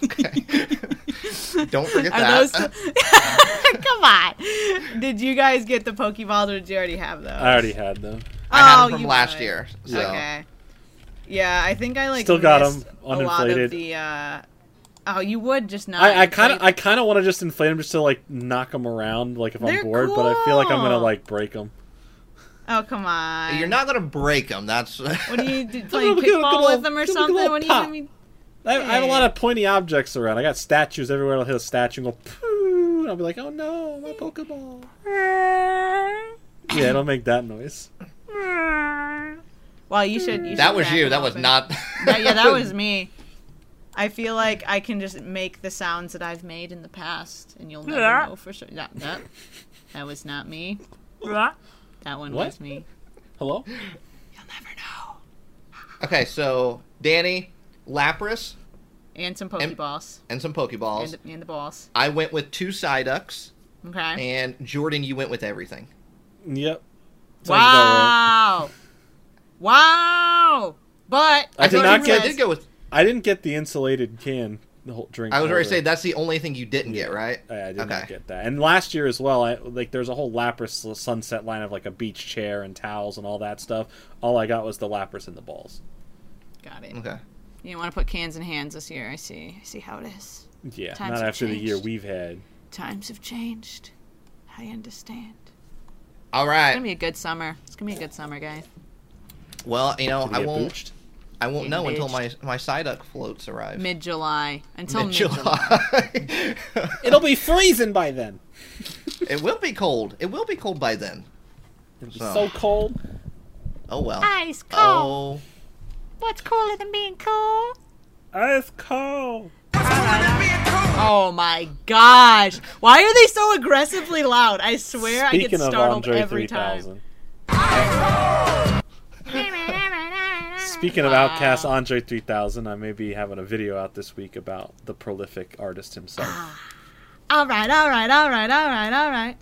okay. Don't forget Are that. those? Come on. Did you guys get the Pokeballs or did you already have those? I already had them. I had Oh, them from you last would. year. So. Okay. Yeah, I think I like Still got 'em missed A lot uninflated. of the. Uh... Oh, you would just not. I, I kind of, I kind of want to just inflate them just to like knock them around, like if They're I'm bored. But I feel like I'm gonna like break them. Oh come on. You're not going to break them. That's. What do you do? Playing gonna give it a kickball with them or give it a good something? ol' What do you pop. I mean? I have, I have a lot of pointy objects around. I got statues everywhere. I'll hit a statue and go, poo, and I'll be like, oh no, my Pokeball. Yeah, it'll make that noise. Well, you should. you that should was you. That was and- not. That- yeah, that was me. I feel like I can just make the sounds that I've made in the past, and you'll never Yeah. know for sure. That, that, that was not me. That one What? was me. Hello? You'll never know. Okay, so Danny, Lapras, And some Pokeballs. and some Pokeballs. And, and the balls. I went with two Psyducks, Okay. and Jordan, you went with everything. Yep. Sounds about right. Wow. Wow. But I did not you get- really did go with. I didn't get the insulated can the whole drink. I was ready to say that's the only thing you didn't get, right? I, I did Okay. not get that. And last year as well, I like there's a whole Lapras sunset line of like a beach chair and towels and all that stuff. All I got was the Lapras and the balls. got it. Okay. You didn't want to put cans in hands this year. I see. I see how it is. Yeah, Times not have after the year we've had. Times have changed. I understand. All right. It's gonna be a good summer. It's gonna be a good summer, guys. Well, you know, I won't. booched? I won't know until my Engaged. my Psyduck floats arrive. Mid July until mid July. It'll be freezing by then. it will be cold. It will be cold by then. It'll be So. so cold. Oh well. Ice cold. Oh. What's cooler than being cool? It's cold. Oh my gosh! Why are they so aggressively loud? I swear I Speaking get of startled Andre every time. 3000. Speaking of Outkast Andre 3000, I may be having a video out this week about the prolific artist himself. All right, all right, all right, all right, all right.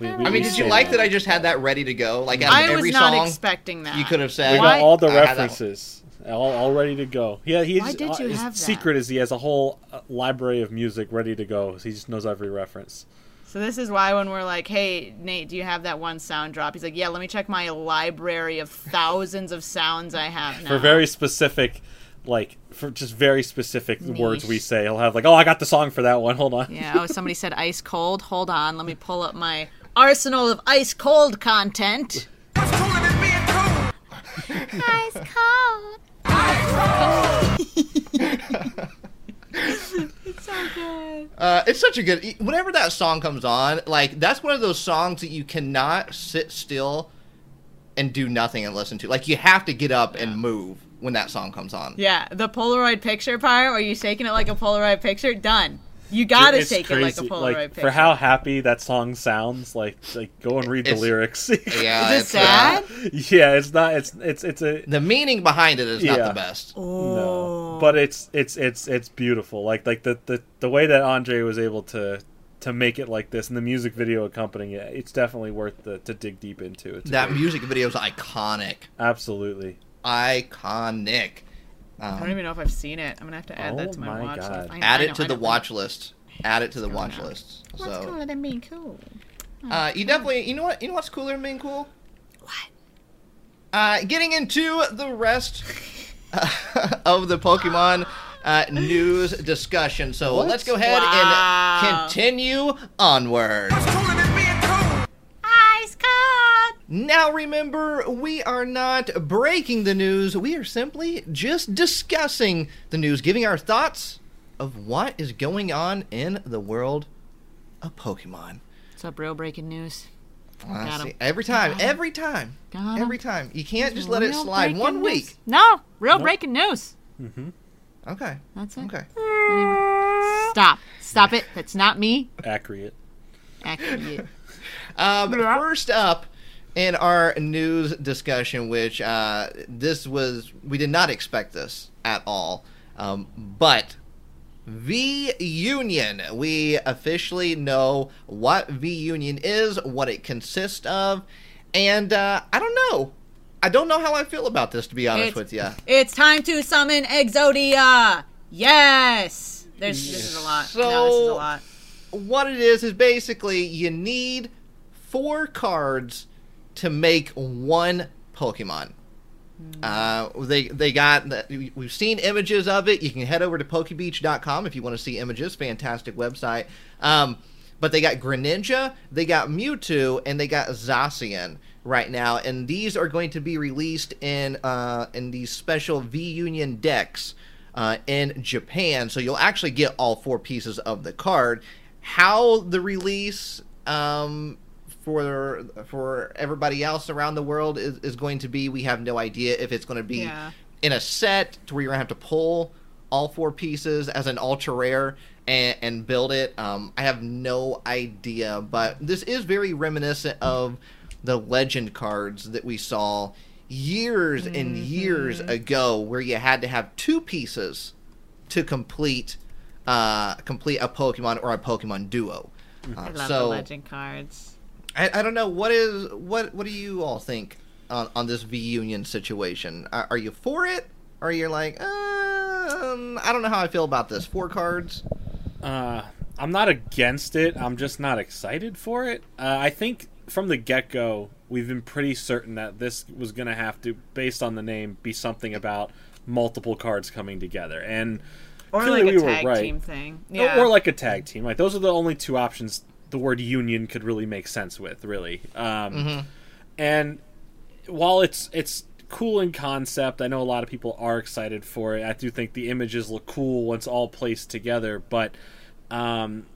We- we- I mean, did you like that I just had that ready to go? Like out of I was every not song, expecting that. you could have said. We got all the I had that one. references, all, all ready to go. Yeah, he's Why did you uh, his have that? secret is he has a whole uh, library of music ready to go. He just knows every reference. So this is why when we're like, "Hey, Nate, do you have that one sound drop?" He's like, "Yeah, let me check my library of thousands of sounds I have now." For very specific, like for just very specific words we say, he'll have like, "Oh, I got the song for that one. Hold on." Yeah. Oh, somebody said ice cold. Hold on, let me pull up my arsenal of ice cold content. Ice cold. Ice cold. It's so good. Uh, it's such a good. Whenever that song comes on, like that's one of those songs that you cannot sit still and do nothing and listen to. Like you have to get up and move when that song comes on. Yeah, the Polaroid picture part where you're shaking it like a Polaroid picture. Done. You gotta It's shake it like a crazy. Polaroid Like, picture. For how happy that song sounds, like like go and read the lyrics. Yeah, Is it it's, uh, sad? yeah, it's not. It's it's it's a the meaning behind it is not the best. Oh. no, but it's it's it's it's beautiful. Like like the the the way that Andre was able to to make it like this and the music video accompanying it, it's definitely worth the, to dig deep into. it That great. music video is iconic. absolutely. Iconic. I don't even know if I've seen it. I'm gonna have to add Oh that to my, my watch God. list. I- Add I it know, to the know. watch list. Add it to the watch on. list. What's So, cooler than being cool? uh, you definitely, you know what, you know what's cooler than being cool? What? Uh, getting into the rest of the Pokemon uh, news discussion. So What? let's go ahead Wow. and continue onward. Ice cold. Now remember, we are not breaking the news. We are simply just discussing the news, giving our thoughts of what is going on in the world of Pokemon. What's up, real breaking news? Got 'em. see, every time, Got 'em. every time, Got 'em. every time. You can't just let it slide one news. week. No, real Nope. breaking news. Okay. That's it. Okay. Stop. Stop it. That's not me. Accurate. Accurate. Um, first up in our news discussion, which uh, this was, we did not expect this at all, um, but V Union. We officially know what V Union is, what it consists of, and uh, I don't know. I don't know how I feel about this, to be honest It's- with you. it's time to summon Exodia. Yes. There's, this is a lot. no, this is a So- lot. what it is is basically you need four cards to make one Pokemon. Uh, they they got the- we've seen images of it. You can head over to Pokebeach.com if you want to see images. Fantastic website. Um, but they got Greninja, they got Mewtwo, and they got Zacian right now, and these are going to be released in uh, in these special V Union decks uh, in Japan. So you'll actually get all four pieces of the card. How the release um, for for everybody else around the world is, is going to be, we have no idea if it's going to be Yeah. in a set to where you're gonna have to pull all four pieces as an ultra rare and, and build it. Um, I have no idea, but this is very reminiscent of the legend cards that we saw years and years ago, where you had to have two pieces to complete uh, complete a Pokemon or a Pokemon duo. Uh, I love so the legend cards. I, I don't know what is what what do you all think on, on this V Union situation? Are, are you for it? Or you're like, um, I don't know how I feel about this. Four cards. Uh, I'm not against it. I'm just not excited for it. Uh, I think from the get go, we've been pretty certain that this was going to have to, based on the name, be something about multiple cards coming together. And Or clearly like a we were tag right. team thing. Or- Yeah. Or like a tag team. Like those are the only two options the word union could really make sense with, really. Um, And while it's it's cool in concept, I know a lot of people are excited for it. I do think the images look cool once all placed together, but um,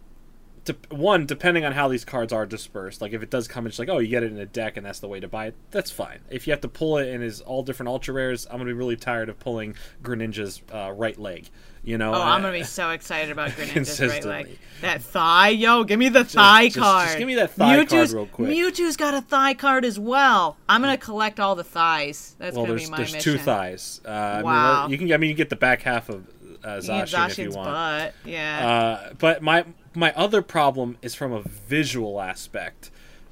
de- one depending on how these cards are dispersed. Like if it does come, it's like oh you get it in a deck and that's the way to buy it. That's fine. If you have to pull it and is all different ultra rares, I'm gonna be really tired of pulling Greninja's uh, right leg. You know, Oh, I'm gonna be so excited about Greninja's right leg. That thigh, yo, give me the thigh just- card. just give me that thigh card real quick. Mewtwo's got a thigh card as well. I'm gonna collect all the thighs. That's well, gonna there's be my there's mission. two thighs. Uh, I Wow. mean, you can I mean you get the back half of uh, need if you want. butt. Yeah. Uh, but my my other problem is from a visual aspect.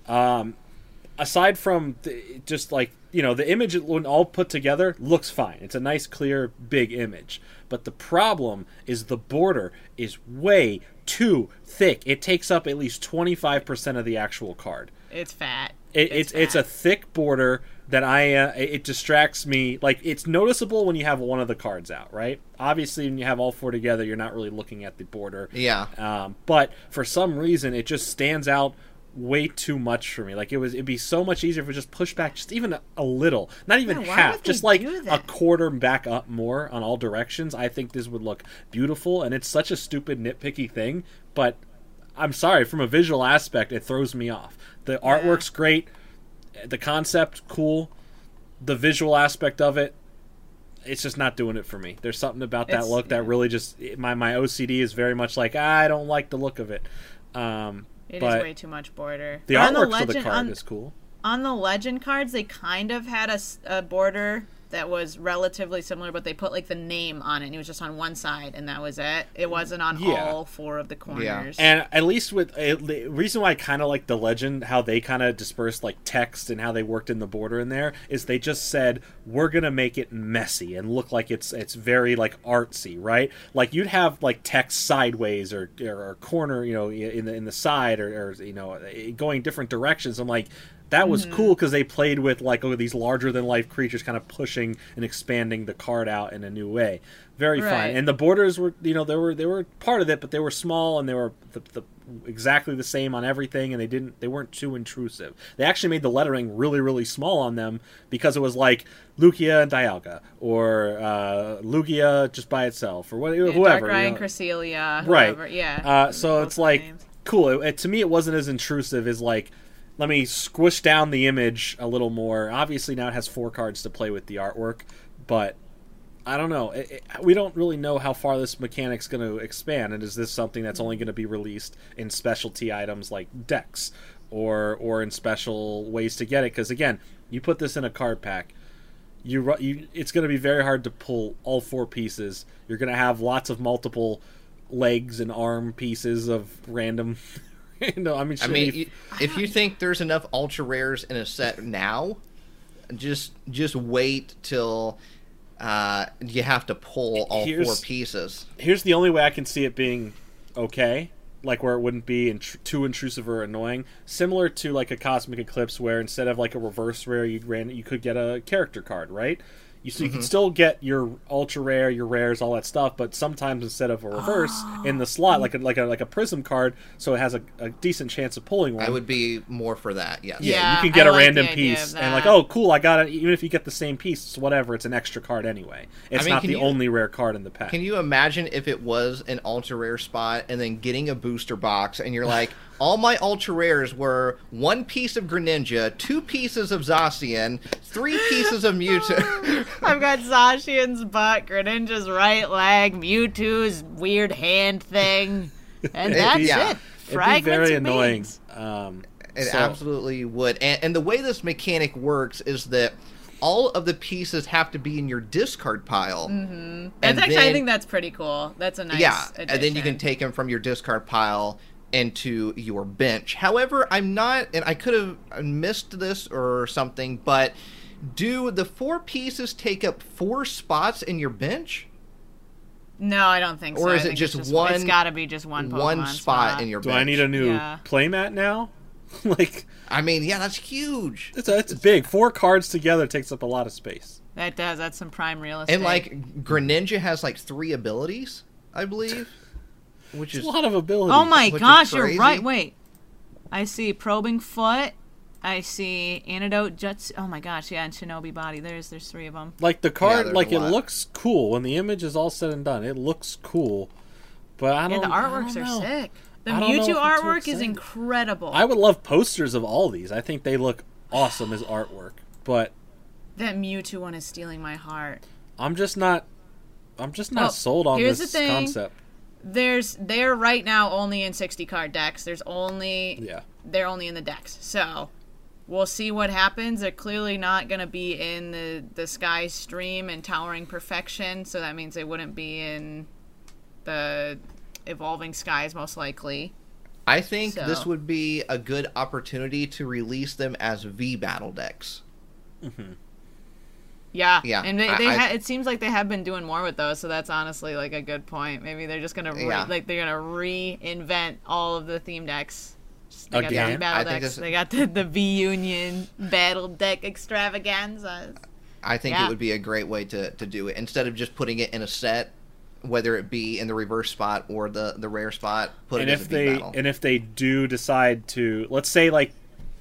Um, aside from the, just like you know the image when all put together looks fine. It's a nice, clear, big image. But the problem is the border is way too thick. It takes up at least twenty five percent of the actual card. it's fat. It, it's it's a thick border that I uh, it it distracts me. Like it's noticeable when you have one of the cards out, right? Obviously, when you have all four together, you're not really looking at the border. Yeah. Um, but for some reason, it just stands out way too much for me. Like it was, it'd be so much easier if we just push back just even a, a little, not even Yeah, half, just like a quarter back up more on all directions. I think this would look beautiful, and it's such a stupid nitpicky thing, but. I'm sorry, from a visual aspect, it throws me off. The artwork's great, the concept cool, the visual aspect of it, it's just not doing it for me. There's something about that It's- look that yeah. really just my my OCD is very much like I don't like the look of it. Um, It is but way too much border. the on the artwork for the legend card on, is cool. on the legend cards, they kind of had a, a border that was relatively similar, but they put like the name on it, and it was just on one side, and that was it. It wasn't on Yeah. all four of the corners. Yeah. And at least with uh, the reason why I kind of like the legend, how they kind of dispersed like text and how they worked in the border in there is they just said we're gonna make it messy and look like it's it's very like artsy, right? Like you'd have like text sideways or or, or corner, you know, in the in the side or, or you know going different directions. I'm like. That was Mm-hmm. cool because they played with like oh these larger than life creatures, kind of pushing and expanding the card out in a new way. Very fun, Right. and the borders were you know they were they were part of it, but they were small and they were the, the, exactly the same on everything, and they didn't they weren't too intrusive. They actually made the lettering really really small on them because it was like Lugia and Dialga or uh, Lugia just by itself or what, Yeah, whoever. Darkrai you and know. Cresselia, Right. yeah. Uh, so it's like names. cool. It, it- to me, it wasn't as intrusive as like let me squish down the image a little more. Obviously, now it has four cards to play with the artwork, but I don't know. It, it, we don't really know how far this mechanic's going to expand, and is this something that's only going to be released in specialty items like decks, or or in special ways to get it? Because again, you put this in a card pack, you, you it's going to be very hard to pull all four pieces. You're going to have lots of multiple legs and arm pieces of random. know, I mean, I mean, if- you, if you think there's enough ultra rares in a set now, just just wait till uh, you have to pull all four pieces. here's the only way I can see it being okay, like where it wouldn't be intr- too intrusive or annoying. Similar to like a cosmic eclipse, where instead of like a reverse rare, you ran you could get a character card, right? You so you Mm-hmm. can still get your ultra rare, your rares, all that stuff, but sometimes instead of a reverse in the slot, like a like a like a prism card, so it has a, a decent chance of pulling one. I would be more for that. Yes. Yeah, Yeah, you can get I a like random piece and like, oh, cool, I got it. Even if you get the same piece, it's whatever. It's an extra card anyway. It's mean, not the you- only rare card in the pack. Can you imagine if it was an ultra rare spot and then getting a booster box and you're like, all my ultra rares were one piece of Greninja, two pieces of Zacian, three pieces of Mewtwo. I've got Zacian's butt, Greninja's right leg, Mewtwo's weird hand thing, and that's yeah. it. It'd be very annoying. Um, It so- absolutely would. And, and the way this mechanic works is that all of the pieces have to be in your discard pile. Mm-hmm. That's actually, I think that's pretty cool. That's a nice. yeah, and then you can take them from your discard pile into your bench. However, I'm not, and I could have missed this or something, but do the four pieces take up four spots in your bench? No, I don't think so. Or I is it think just one- It's got to be just one. One Pokemon spot in your Do bench. I need a new Yeah. playmat now? like I mean, yeah, that's huge. it's it's big. Four cards together takes up a lot of space. That does. That's some prime real estate. And like Greninja has like three abilities, I believe, which is a lot of ability. oh my gosh, you're right. Wait, I see probing foot. I see antidote jutsu. Oh my gosh, yeah, and shinobi body. There's there's three of them. Like the card, there's like it looks cool when the image is all said and done. It looks cool, but I don't. the artworks don't are sick. The I don't know if Mewtwo artwork is incredible. I would love posters of all these. I think they look awesome as artwork, but that Mewtwo one is stealing my heart. I'm just not. I'm just not Well, sold on this the thing. concept. There's they're right now only in 60 card decks. There's only Yeah. they're only in the decks. So we'll see what happens. They're clearly not going to be in the the Sky Stream and Towering Perfection, so that means they wouldn't be in the Evolving Skies most likely. I think So- this would be a good opportunity to release them as V battle decks. Mm-hmm. Yeah, Yeah, and they, I- they I- ha- it seems like they have been doing more with those, so that's honestly like a good point. Maybe they're just gonna re- Yeah. like they're gonna reinvent all of the theme decks. Just- They got the I battle think decks. this- They got the, the V Union battle deck extravaganza. I think Yeah. it would be a great way to, to do it instead of just putting it in a set, whether it be in the reverse spot or the, the rare spot. Put and it as a if they battle. and if they do decide to let's say like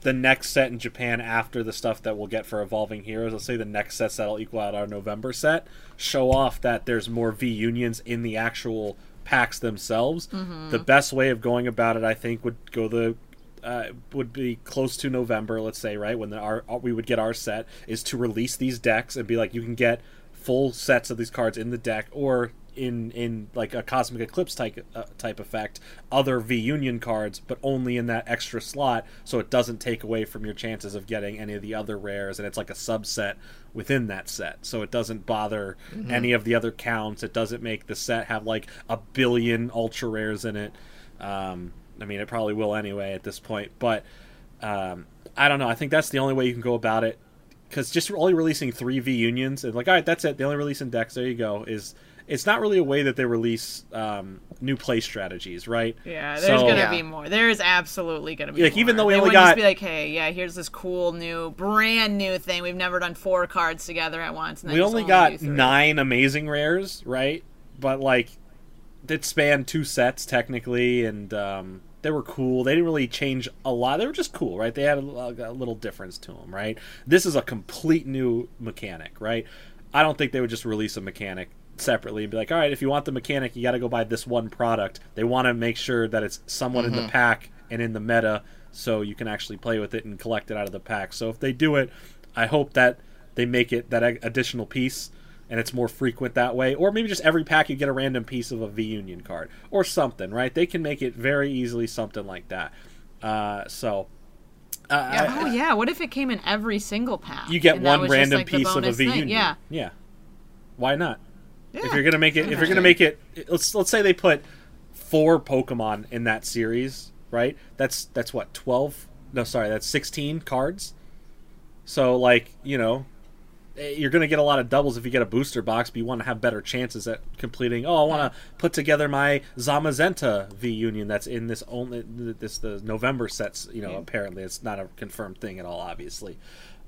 the next set in Japan after the stuff that we'll get for evolving heroes let's say the next sets that'll equal out our November set show off that there's more V unions in the actual packs themselves Mm-hmm. the best way of going about it I think would go the uh, would be close to November, let's say, right when the, our we would get our set is to release these decks and be like, you can get full sets of these cards in the deck, or in in like a cosmic eclipse type uh, type effect other V Union cards, but only in that extra slot, so it doesn't take away from your chances of getting any of the other rares, and it's like a subset within that set, so it doesn't bother any of the other counts. It doesn't make the set have like a billion ultra rares in it. Um, I mean, it probably will anyway at this point, but um, I don't know. I think that's the only way you can go about it because just only releasing three V unions and like, all right, that's it. They only release in decks. There you go. Is it's not really a way that they release um, new play strategies, right? Yeah, there's So- gonna Yeah. be more. There is absolutely gonna be Like, more. even though we they only wouldn't just be like, hey, yeah, here's this cool new, brand new thing. We've never done four cards together at once. We just only got nine amazing rares, right? But like, it spanned two sets technically, and um, they were cool. They didn't really change a lot. They were just cool, right? They had a, a little difference to them, right? This is a complete new mechanic, right? I don't think they would just release a mechanic separately and be like, all right, if you want the mechanic, you got to go buy this one product. They want to make sure that it's somewhat in the pack and in the meta, so you can actually play with it and collect it out of the pack. So if they do it, I hope that they make it that additional piece and it's more frequent that way or maybe just every pack you get a random piece of a v union card or something right they can make it very easily something like that uh, so uh, Yeah. Oh yeah, what if it came in every single pack? you get one was just, random like, piece of a bonus v thing? union Yeah. yeah why not if you're gonna make it if you're gonna make it let's let's say they put four pokemon in that series right that's that's what 12 no sorry that's 16 cards so like you know eh, you're going to get a lot of doubles if you get a booster box, but you want to have better chances at completing. Oh, I want to put together my Zamazenta V Union that's in this only this the November sets. You know, apparently it's not a confirmed thing at all, obviously.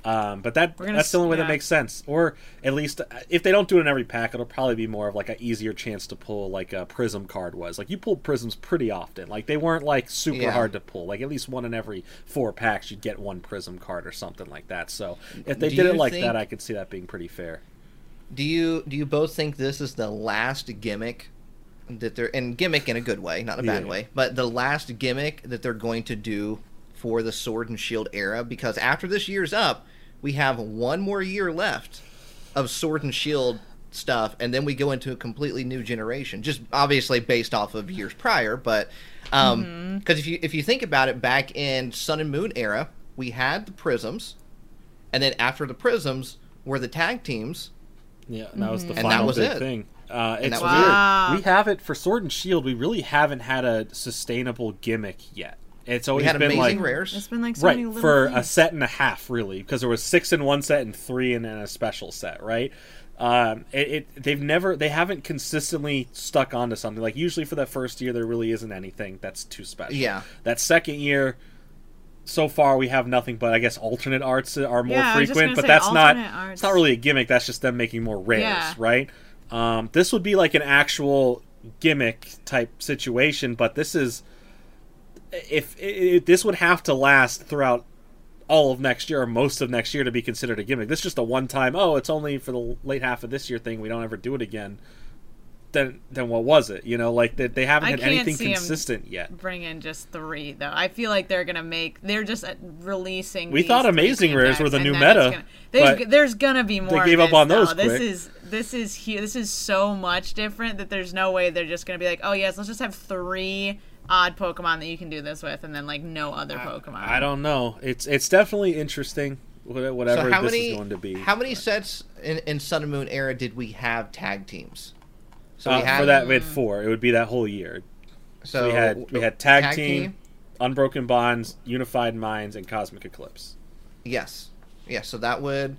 Um, but that We're that's the only way s- that makes sense. Or at least uh, if they don't do it in every pack, it'll probably be more of like an easier chance to pull, like a Prism card was. Like you pulled Prisms pretty often. Like they weren't like super Yeah. hard to pull. Like at least one in every four packs, you'd get one Prism card or something like that. So if they Do did it like think- that, I could see that being pretty fair. Do you do you both think this is the last gimmick that they're and gimmick in a good way, not a bad Yeah. way, but the last gimmick that they're going to do for the Sword and Shield era? Because after this year's up, we have one more year left of Sword and Shield stuff, and then we go into a completely new generation. Just obviously based off of years prior, but because Mm-hmm. if you if you think about it, back in Sun and Moon era, we had the Prisms, and then after the Prisms were the tag teams. Yeah, and that was the And that final was big it. thing. Uh, it's that weird. it. Wow. We have it for Sword and Shield. We really haven't had a sustainable gimmick yet. It's We always had been amazing like rares. It's been like so many right little for a set and a half, really, because there was six in one set and three in a special set, right? Um, it, it they've never they haven't consistently stuck onto something. Like usually for that first year, there really isn't anything that's too special. Yeah. That second year, so far we have nothing but I guess alternate arts are more Yeah, I was just frequent, but that's not arts. it's not really a gimmick. That's just them making more rares, Yeah. right? Um, this would be like an actual gimmick type situation, but this is if it, this would have to last throughout all of next year or most of next year to be considered a gimmick. This is just a one time. Oh, it's only for the late half of this year thing. We don't ever do it again. Then, then what was it? You know, like they, they haven't I had anything consistent yet. Bring in just three though. I feel like they're gonna make. They're just uh, releasing. We thought Amazing Rares were the new meta, Gonna, there's, but there's gonna be more. of gave up this, on those though. This is this is this is so much different that there's no way they're just gonna be like, oh yes, let's just have three odd Pokemon that you can do this with, and then like no other Pokemon. I don't know. It's it's definitely interesting. Whatever So how this many is going to be. how many sets in, in Sun and Moon era did we have tag teams? So Uh, we had for that, we had four. It would be that whole year. So we had we had tag, team, Unbroken Bonds, Unified Minds, and Cosmic Eclipse. Yes, yes. So that would,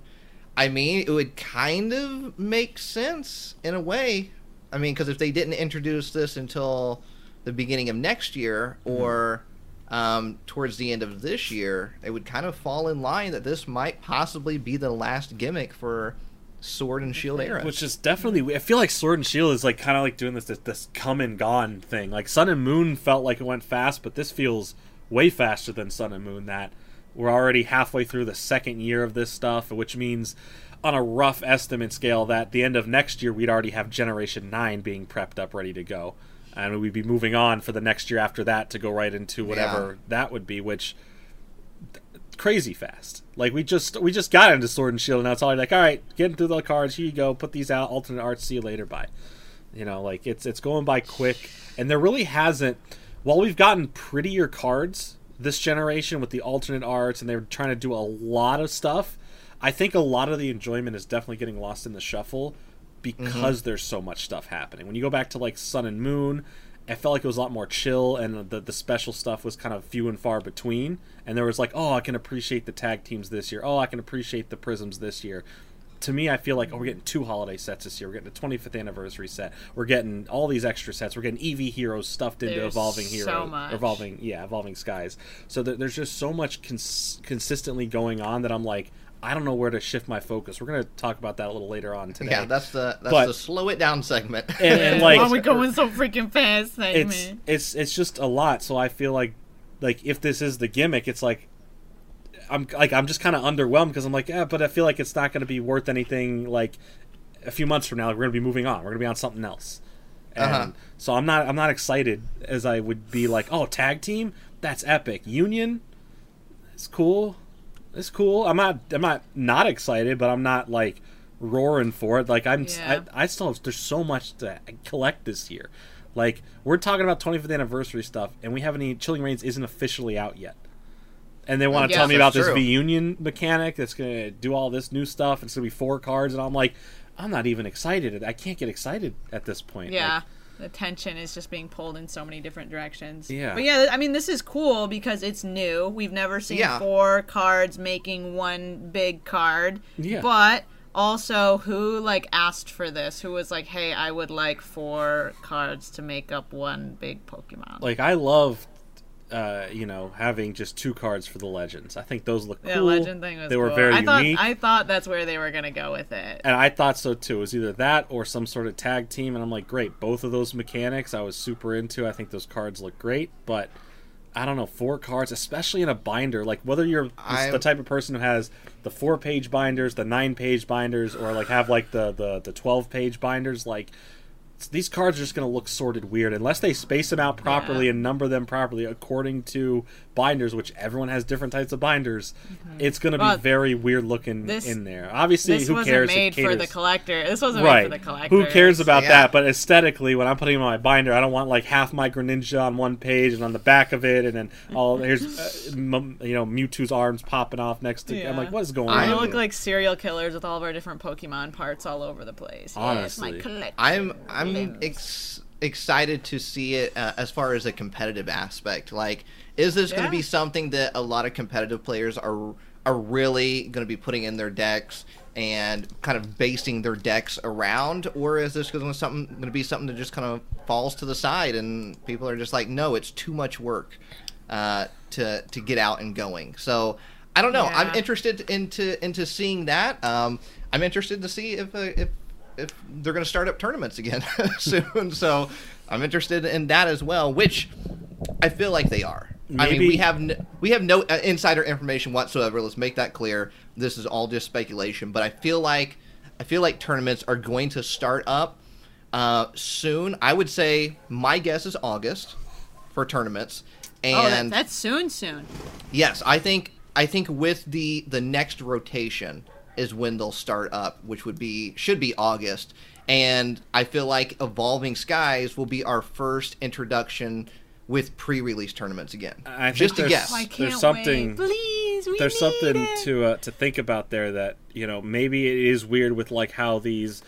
I mean, it would kind of make sense in a way. I mean, because if they didn't introduce this until the beginning of next year Mm-hmm. or um, towards the end of this year, it would kind of fall in line that this might possibly be the last gimmick for Sword and Shield era. Which is definitely. I feel like Sword and Shield is like kind of like doing this, this this come and gone thing. Like Sun and Moon felt like it went fast, but this feels way faster than Sun and Moon. That we're already halfway through the second year of this stuff, which means on a rough estimate scale that the end of next year we'd already have Generation Nine being prepped up, ready to go, and we'd be moving on for the next year after that to go right into whatever that would be, which crazy fast. Like we just we just got into Sword and Shield, and now it's all like, all right, getting through the cards. Here you go. Put these out. Alternate arts. See you later. Bye. You know, like it's it's going by quick, and there really hasn't. While we've gotten prettier cards this generation with the alternate arts, and they're trying to do a lot of stuff. I think a lot of the enjoyment is definitely getting lost in the shuffle because mm-hmm. there's so much stuff happening. When you go back to like Sun and Moon, I felt like it was a lot more chill, and the the special stuff was kind of few and far between. And there was like, oh, I can appreciate the tag teams this year. Oh, I can appreciate the prisms this year. To me, I feel like oh, we're getting two holiday sets this year. We're getting the 25th anniversary set. We're getting all these extra sets. We're getting EV heroes stuffed into There's evolving so heroes, much. evolving yeah, evolving skies. So there, there's just so much cons- consistently going on that I'm like, I don't know where to shift my focus. We're gonna talk about that a little later on today. Yeah, that's the that's But- the slow it down segment. and, and Why are we going so freaking fast, it's segment? it's it's just a lot. So I feel like like if this is the gimmick, it's like I'm like I'm just kind of underwhelmed because I'm like, yeah, but I feel like it's not going to be worth anything. Like a few months from now, we're going to be moving on. We're going to be on something else. And Uh-huh. so I'm not I'm not excited as I would be like, oh, tag team, that's epic. Union, it's cool. It's cool. I'm not I'm not not excited, but I'm not like roaring for it. Like I'm Yeah. I, I still have, there's so much to collect this year. Like we're talking about 25th anniversary stuff, and we haven't even Chilling Reign's isn't officially out yet. And they want to tell me about this true. V Union mechanic that's going to do all this new stuff. It's going to be four cards, and I'm like, I'm not even excited. I can't get excited at this point. Yeah. Like, the tension is just being pulled in so many different directions. Yeah. But yeah, I mean, this is cool because it's new. We've never seen Yeah. four cards making one big card. Yeah. But also, who like asked for this? Who was like, "Hey, I would like four cards to make up one big Pokemon." like I love, uh, you know, having just two cards for the legends. I think those look the cool. legend thing was they were very I thought unique. I thought that's where they were gonna go with it. and I thought so too. It was either that or some sort of tag team, and I'm like, great. Both of those mechanics I was super into. I think those cards look great, but I don't know, four cards, especially in a binder. Like whether you're the I'm- type of person who has the four page binders, the nine page binders, or like have like the the the twelve page binders, like. These cards are just going to look sorted weird unless they space them out properly Yeah. and number them properly according to binders, which everyone has different types of binders. It's going to be very weird looking Mm-hmm. this- in there. Obviously, This who wasn't cares? Made for the collector. This wasn't right. made for the collector. Who cares about Yeah. that? But aesthetically, when I'm putting in my binder, I don't want like half my Greninja on one page and on the back of it, and then all here's uh, m- you know Mewtwo's arms popping off next to. I'm like, what is going on? I'm- We look like serial killers with all of our different Pokemon parts all over the place. Honestly. yes, my. I'm I'm ex- excited to see it uh, as far as a competitive aspect. Like, is this going to be something that a lot of competitive players are are really going to be putting in their decks and kind of basing their decks around, or is this going to something going to be something that just kind of falls to the side and people are just like, no, it's too much work uh, to to get out and going. So. I don't know. I'm interested into into seeing that. Um, I'm interested to see if uh, if if they're going to start up tournaments again soon. So I'm interested in that as well, which I feel like they are. I mean, we have n- we have no uh, insider information whatsoever. Let's make that clear. This is all just speculation, but I feel like I feel like tournaments are going to start up uh, soon. I would say my guess is August for tournaments. And Oh, that, that's soon, soon. Yes, I think I think with the the next rotation is when they'll start up, which would be should be August. And I feel like Evolving Skies will be our first introduction with pre-release tournaments again. I think Just a guess. I can't something- wait. Please, we There's need something it. to uh, to think about there that you know maybe it is weird with like how these.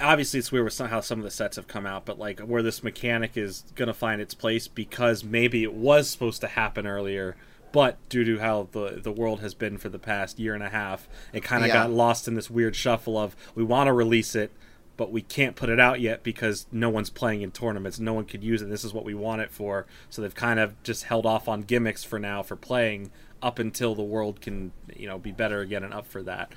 Obviously, it's weird with some, how some of the sets have come out, but like where this mechanic is gonna find its place because maybe it was supposed to happen earlier, but due to how the the world has been for the past year and a half, it kind of Yeah. got lost in this weird shuffle of we want to release it, but we can't put it out yet because no one's playing in tournaments. No one could use it. This is what we want it for. So they've kind of just held off on gimmicks for now for playing up until the world can, you know, be better again and up for that.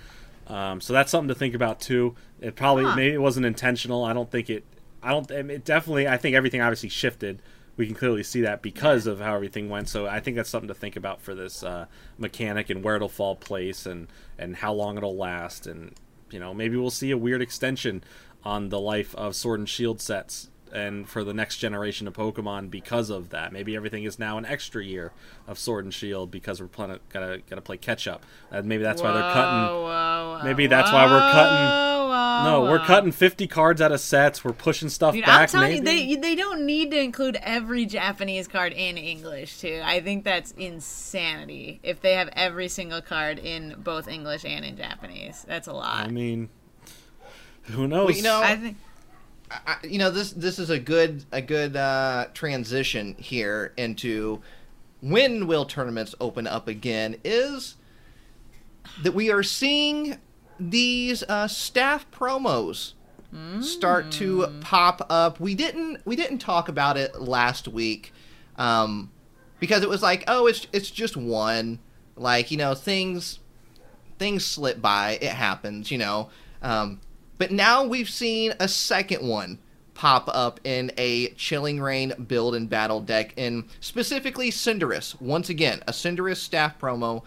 Um, so that's something to think about too. It probably Huh. maybe it wasn't intentional. I don't think it. I don't. It definitely. I think everything obviously shifted. We can clearly see that because of how everything went. So I think that's something to think about for this uh, mechanic and where it'll fall place and and how long it'll last and you know maybe we'll see a weird extension on the life of Sword and Shield sets and for the next generation of Pokemon because of that. Maybe everything is now an extra year of Sword and Shield because we're playing, gotta gotta play catch up. And maybe that's why they're cutting. Whoa, whoa, Maybe that's why we're cutting- whoa, whoa. No, we're cutting 50 cards out of sets. We're pushing stuff Dude, I'm telling maybe. you, they they don't need to include every Japanese card in English too. I think that's insanity. If they have every single card in both English and in Japanese, that's a lot. I mean, who knows? Well, you know, I think I, you know this this is a good a good uh, transition here into when will tournaments open up again is that we are seeing these uh, staff promos start to pop up. We didn't we didn't talk about it last week um, because it was like oh it's it's just one like you know things things slip by it happens you know um, but now we've seen a second one pop up in a Chilling Reign build and battle deck, and specifically Cinderace. Once again, a Cinderace staff promo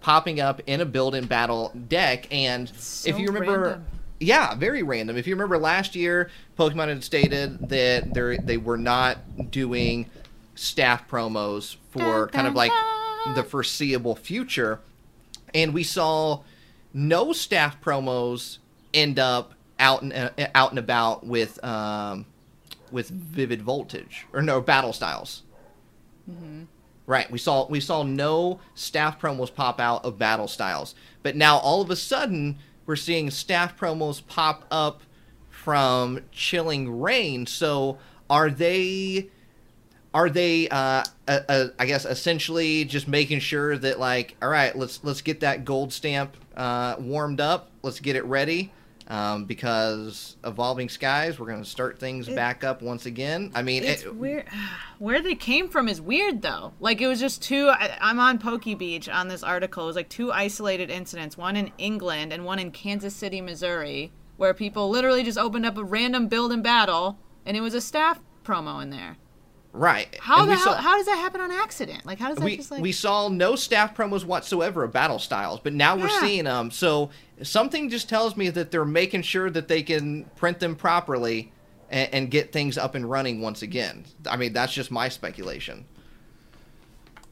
popping up in a build and battle deck. And So if you remember, random. yeah, very random. If you remember last year, Pokemon had stated that they they were not doing staff promos for kind of like the foreseeable future, and we saw no staff promos end up out and uh, out and about with um, with Vivid Voltage or no Battle Styles. Right, we saw we saw no staff promos pop out of Battle Styles, but now all of a sudden we're seeing staff promos pop up from Chilling Reign. So are they are they uh, uh, uh, I guess essentially just making sure that like all right let's let's get that gold stamp uh, warmed up let's get it ready um, because evolving skies we're going to start things back up once again I mean it's it- weird. Where they came from is weird though. Like it was just two. I, I'm on Poke Beach on this article. It was like two isolated incidents, one in England and one in Kansas City, Missouri, where people literally just opened up a random build and battle, and it was a staff promo in there. Right How And the hell? saw- how does that happen on accident? Like how does that we, just like? we saw no staff promos whatsoever of battle styles, but now we're Yeah. seeing them. So something just tells me that they're making sure that they can print them properly and, and get things up and running once again. I mean, that's just my speculation.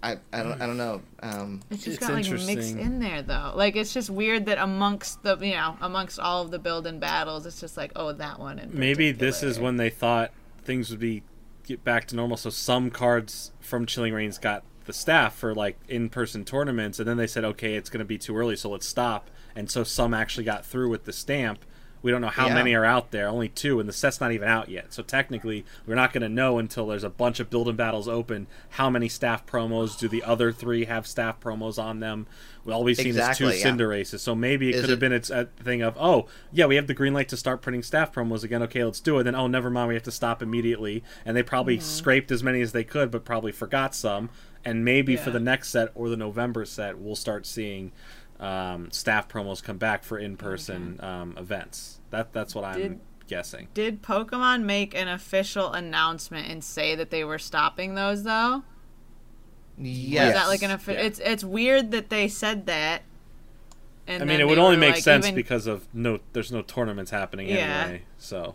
I, I don't I don't know. Um, It's just It's got like mixed in there though. Like it's just weird that amongst the you know amongst all of the build and battles, it's just like oh that one. In Maybe this is when they thought things would be get back to normal. So some cards from Chilling Reigns got the staff for like in-person tournaments, and then they said, okay, it's going to be too early, so let's stop. And so some actually got through with the stamp. We don't know how Yeah. many are out there, only two, and the set's not even out yet. So technically, we're not going to know until there's a bunch of build and battles open. How many staff promos do the other three have staff promos on them? We all we've seen Exactly, is two yeah. Cinderaces, so maybe it Is could have it- been it's a thing of oh yeah we have the green light to start printing staff promos again okay let's do it then oh never mind we have to stop immediately and they probably mm-hmm. scraped as many as they could but probably forgot some and maybe for the next set or the November set we'll start seeing um, staff promos come back for in person um, events that that's what I'm Did- guessing Did Pokemon make an official announcement and say that they were stopping those though? yes. Is that like an offi- Yeah. It's it's weird that they said that. And I mean it would only make like, sense even- because of no there's no tournaments happening Yeah. anyway so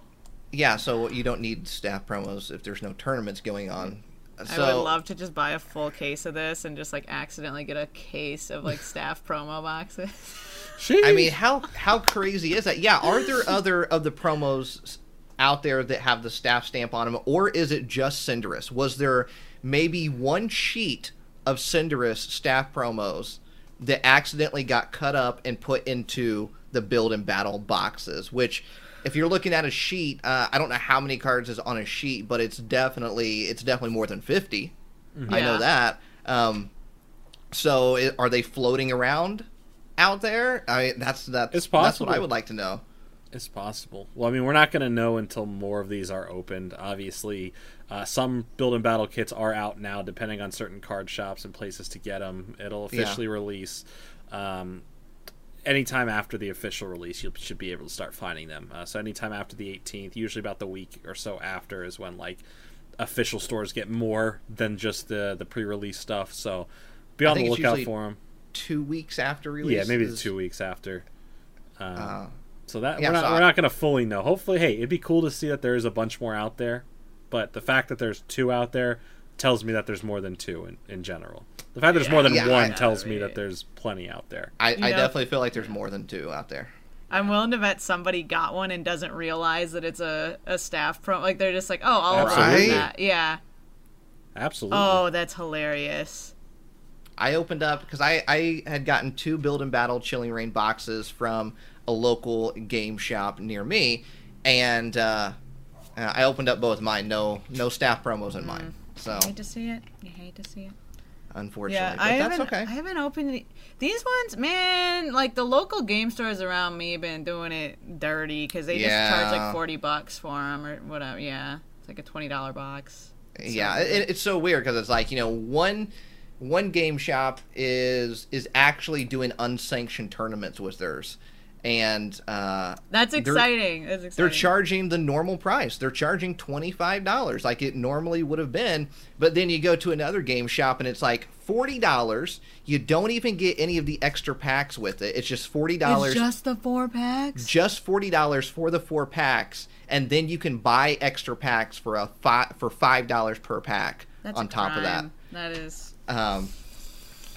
yeah. So you don't need staff promos if there's no tournaments going on. I would love to just buy a full case of this and just like accidentally get a case of like staff promo boxes. I mean, how how crazy is that? Yeah, are there other of the promos out there that have the staff stamp on them, or is it just Cinderace? Was there maybe one sheet of Cinderace staff promos that accidentally got cut up and put into the build and battle boxes? Which, if you're looking at a sheet, uh, I don't know how many cards is on a sheet, but it's definitely it's definitely more than 50 I know that. Um, so i are they floating around out there? I that's that's It's that's what possible. I would like to know. It's possible. Well, I mean, we're not going to know until more of these are opened. Obviously, uh, some build and battle kits are out now, depending on certain card shops and places to get them. It'll Yeah. officially release um, anytime after the official release. You should be able to start finding them. Uh, so anytime after the 18th, usually about the week or so after, is when like official stores get more than just the the pre-release stuff. So be on the lookout for them. Two weeks after release. Yeah, maybe is- two weeks after. Um, Uh, so that Yeah, we're not so we're not going to fully know. Hopefully, hey, it'd be cool to see that there is a bunch more out there, but the fact that there's two out there tells me that there's more than two in, in general. The fact that there's more than Yeah, one I- tells me I- that there's plenty out there. I, I know- definitely feel like there's more than two out there. I'm willing to bet somebody got one and doesn't realize that it's a, a staff pro. Like they're just like, oh, I'll Absolutely. open that. Yeah. Absolutely. Oh, that's hilarious. I opened up because I, I had gotten two Build and Battle Chilling Reign boxes from a local game shop near me, and uh, uh, I opened up both mine. No no staff promos in mine, so You hate to see it. You hate to see it. unfortunately, Yeah, but I that's haven't. okay. I haven't opened the, these ones, man. Like the local game stores around me, been doing it dirty because they just charge like forty bucks for them or whatever. Yeah, it's like a twenty dollar box. yeah, it, it's so weird because it's like you know one one game shop is is actually doing unsanctioned tournaments with theirs, and uh, That's They're- exciting. That's exciting. they're charging the normal price. They're charging twenty five dollars, like it normally would have been. But then you go to another game shop and it's like forty dollars. You don't even get any of the extra packs with it. It's just forty dollars. Just the four packs. just forty dollars for the four packs, and then you can buy extra packs for a five for five dollars per pack That's on top of that. That is. Um,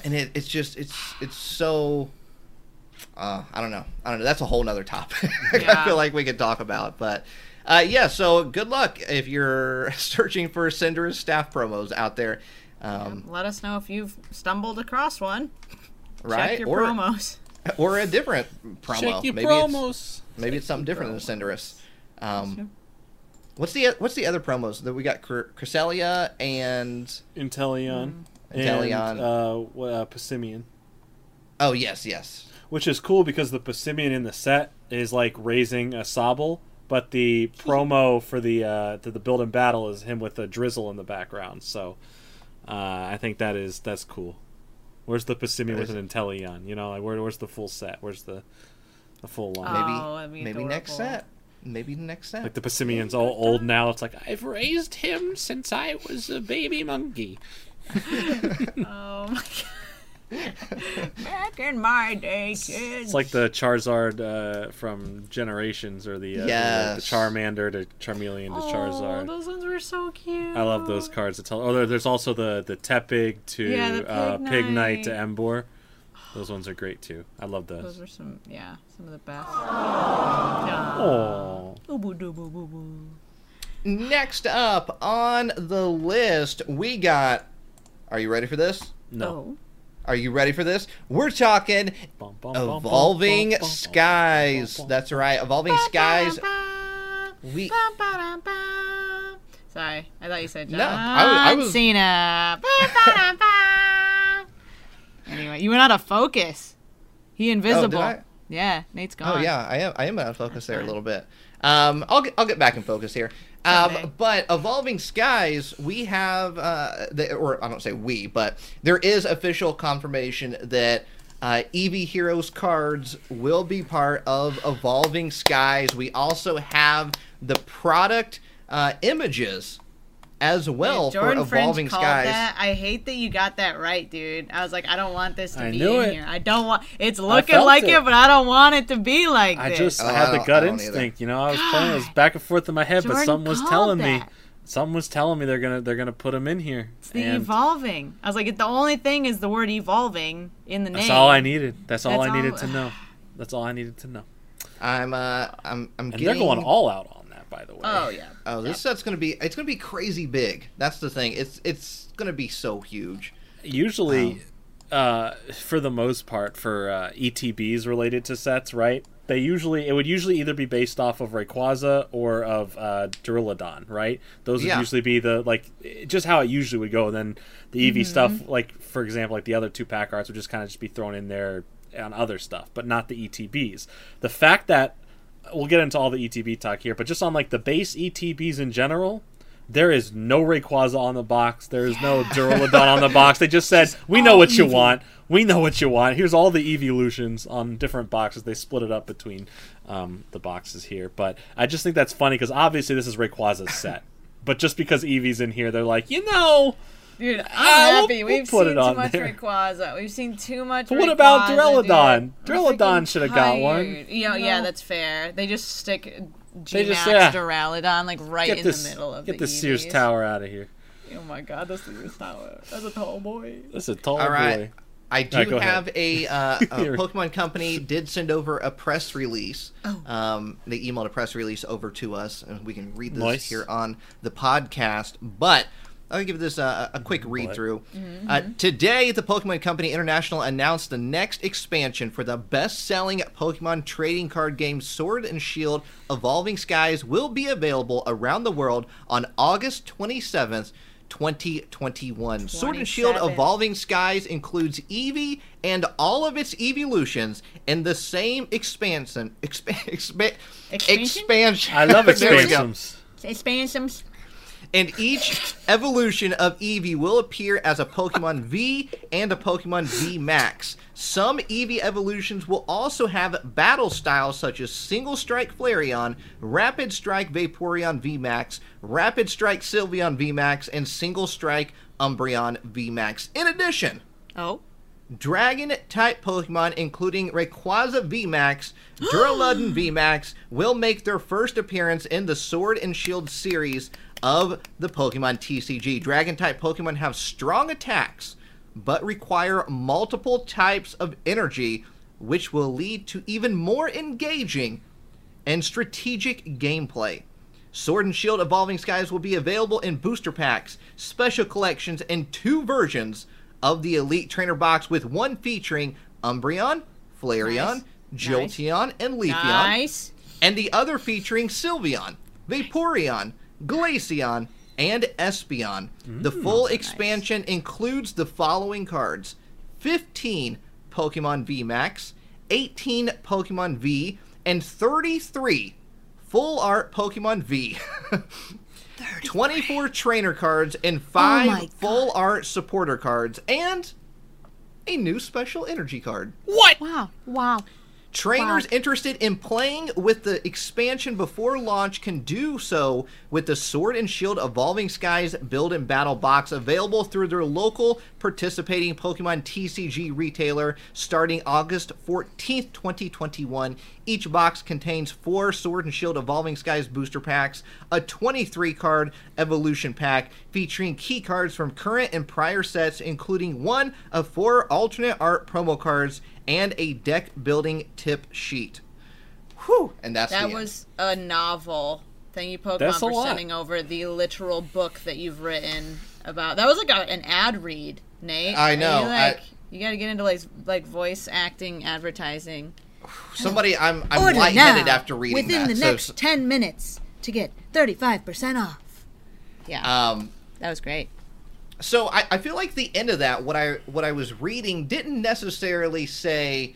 and it, it's just it's it's so. Uh, I don't know. I don't know. That's a whole nother topic. I feel like we could talk about, but uh, yeah. So good luck if you're searching for Cinder's staff promos out there, um, Let us know if you've stumbled across one. right? Check your or promos. or a different promo. Check your maybe promos. It's, maybe it's something different than Cinderace. Um, what's the what's the other promos that we got? Cr- Cresselia and Inteleon. Inteleon. And, uh, wha- uh, Passimian. oh yes, yes. Which is cool because the Passimian in the set is like raising a Sobble, but the promo for the uh, to the build and battle is him with a Drizzile in the background. So uh, I think that is that's cool. Where's the Passimian with Is- an Inteleon? You know, like where, where's the full set? Where's the the full line? Maybe Oh, that'd be maybe next set. Maybe the next set. Like the Passimian's all old now. It's like I've raised him since I was a baby monkey. Oh my god. Back in my day, kids. It's like the Charizard uh, from Generations, or the, uh, Yes. the Charmander to Charmeleon to Oh, Charizard. those ones were so cute. I love those cards. It's all, oh, there, there's also the the Tepig to Yeah, the uh, Pig Pig Knight Knight. to Emboar. Those ones are great too. I love Those those. were some, yeah, some of the best. Oh, Next up on the list, we got. Are you ready for this? no. Oh. Are you ready for this? We're talking Evolving Skies. bum, bum. That's right, Evolving Skies. We Sorry, I thought you said John No, I was- I was- Cena. anyway, you went out of focus. He invisible. I? Yeah, Nate's gone. Oh yeah, I am. I am out of focus there a little bit. Um, I'll get I'll get back in focus here. Um, but evolving skies, we have, uh, the, or I don't say we, but there is official confirmation that uh, Heroes cards will be part of evolving skies. We also have the product uh, images as well Jordan for evolving Fringe skies. that. I hate that you got that right, dude. I was like, I don't want this to I be knew in it. here. I don't want. It's looking like it. it. but I don't want it to be like I this. just Oh, I I had the gut I don't either. instinct. You know, I was playing. It was back and forth in my head, but something was called telling me. that. Something was telling me they're gonna they're gonna put him in here. It's the and evolving. I was like, the only thing is the word evolving in the name. That's all I needed. That's all That's I needed all- to know. That's all I needed to know. I'm uh, I'm I'm And getting. they're going all out on that, by the way. Oh yeah. Oh, this set's gonna be. It's gonna be crazy big. That's the thing. It's it's gonna be so huge. usually uh, for the most part for uh, etbs related to sets right they usually it would usually either be based off of Rayquaza or of uh, Duraludon, right? Those would Yeah. usually be the like just how it usually would go. And then the Eevee stuff, like for example, like the other two pack arts would just kind of just be thrown in there on other stuff, but not the ETBs. The fact that we'll get into all the ETB talk here, but just on like the base ETBs in general, there is no Rayquaza on the box. There is no Duraludon on the box. They just said, "We know what you want. We know what you want. Here's all the evolutions on different boxes." They split it up between um, the boxes here, but I just think that's funny because obviously this is Rayquaza's set. But just because Eevee's in here, they're like, you know, Dude, I'm Ah, we'll- happy. we'll We've put seen it on too much there. Rayquaza. We've seen too much. But what about Rayquaza, Duraludon? dude. I'm Duraludon freaking shoulda got one. tired. Yeah, yeah, that's fair. They just stick They G Max yeah. Duraludon like right get in this, the middle of the get the the Sears Tower out of here. Oh my god, the Sears Tower. That's a tall boy. That's a tall All right. boy. I do Alright, go ahead. have a, uh, a Pokemon company did send over a press release. Oh. Um, they emailed a press release over to us, and we can read this Nice. here on the podcast. But I'll give this a, a quick read through. Uh, today, the Pokemon Company International announced the next expansion for the best-selling Pokemon trading card game Sword and Shield: Evolving Skies will be available around the world on August 27th. 2021. Sword and Shield Evolving Skies includes Eevee and all of its evolutions in the same expansion. Expa- expa- Expansion? expansion. I love There we go. expansions. Expansions. And each evolution of Eevee will appear as a Pokemon V and a Pokemon V Max. Some Eevee evolutions will also have battle styles such as Single Strike Flareon, Rapid Strike Vaporeon V Max, Rapid Strike Sylveon V Max, and Single Strike Umbreon V Max. In addition, Oh. Dragon type Pokemon, including Rayquaza VMAX, Duraludon VMAX, will make their first appearance in the Sword and Shield series of the Pokemon TCG. Dragon type Pokemon have strong attacks, but require multiple types of energy, which will lead to even more engaging and strategic gameplay. Sword and Shield Evolving Skies will be available in booster packs, special collections, and two versions of the Elite Trainer box, with one featuring Umbreon, Flareon, Nice. Jolteon, and Leafeon, Nice. and the other featuring Sylveon, Vaporeon, Glaceon, and Espeon. Mm. the full expansion includes the following cards 15 Pokemon V Max, 18 Pokemon V, and 33 full art Pokemon V. 24 trainer cards and 5 my full art supporter cards and a new special energy card. What? Wow. Wow. Trainers Wow. interested in playing with the expansion before launch can do so with the Sword and Shield Evolving Skies Build and Battle box available through their local participating Pokemon TCG retailer starting August 14th, 2021. Each box contains four Sword and Shield Evolving Skies booster packs, a 23 card evolution pack featuring key cards from current and prior sets, including one of four alternate art promo cards and a deck building tip sheet. Whew! And that's That the end. was a novel. Thank you, Pokemon, That's a for lot. sending over the literal book that you've written about. That was like a, an ad read, Nate. I know, You, I- you got to get into like like voice acting, advertising. somebody. I'm I'm Order lightheaded now, after reading within that. the so- next 10 minutes to get 35% off. Yeah, um, that was great. So I, I feel like the end of that what I what I was reading didn't necessarily say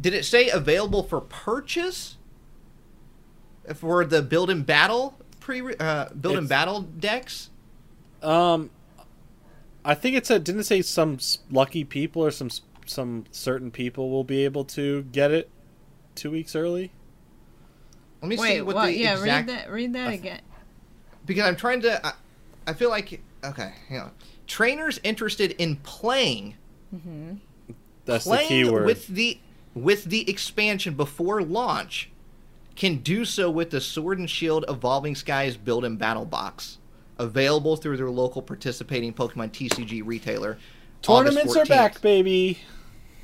did it say available for purchase for the build and battle pre uh, build and battle decks Um, I think it said didn't it say some lucky people or some some certain people will be able to get it two weeks early. let me see Wait, what, what? the Yeah, exact read that. Read that again. because I'm trying to I, I feel like okay hang on trainers interested in playing mm-hmm. That's the playing keyword. with the with the expansion before launch can do so with the Sword and Shield Evolving Skies Build and Battle box, available through their local participating Pokemon TCG retailer. Tournaments are back, baby.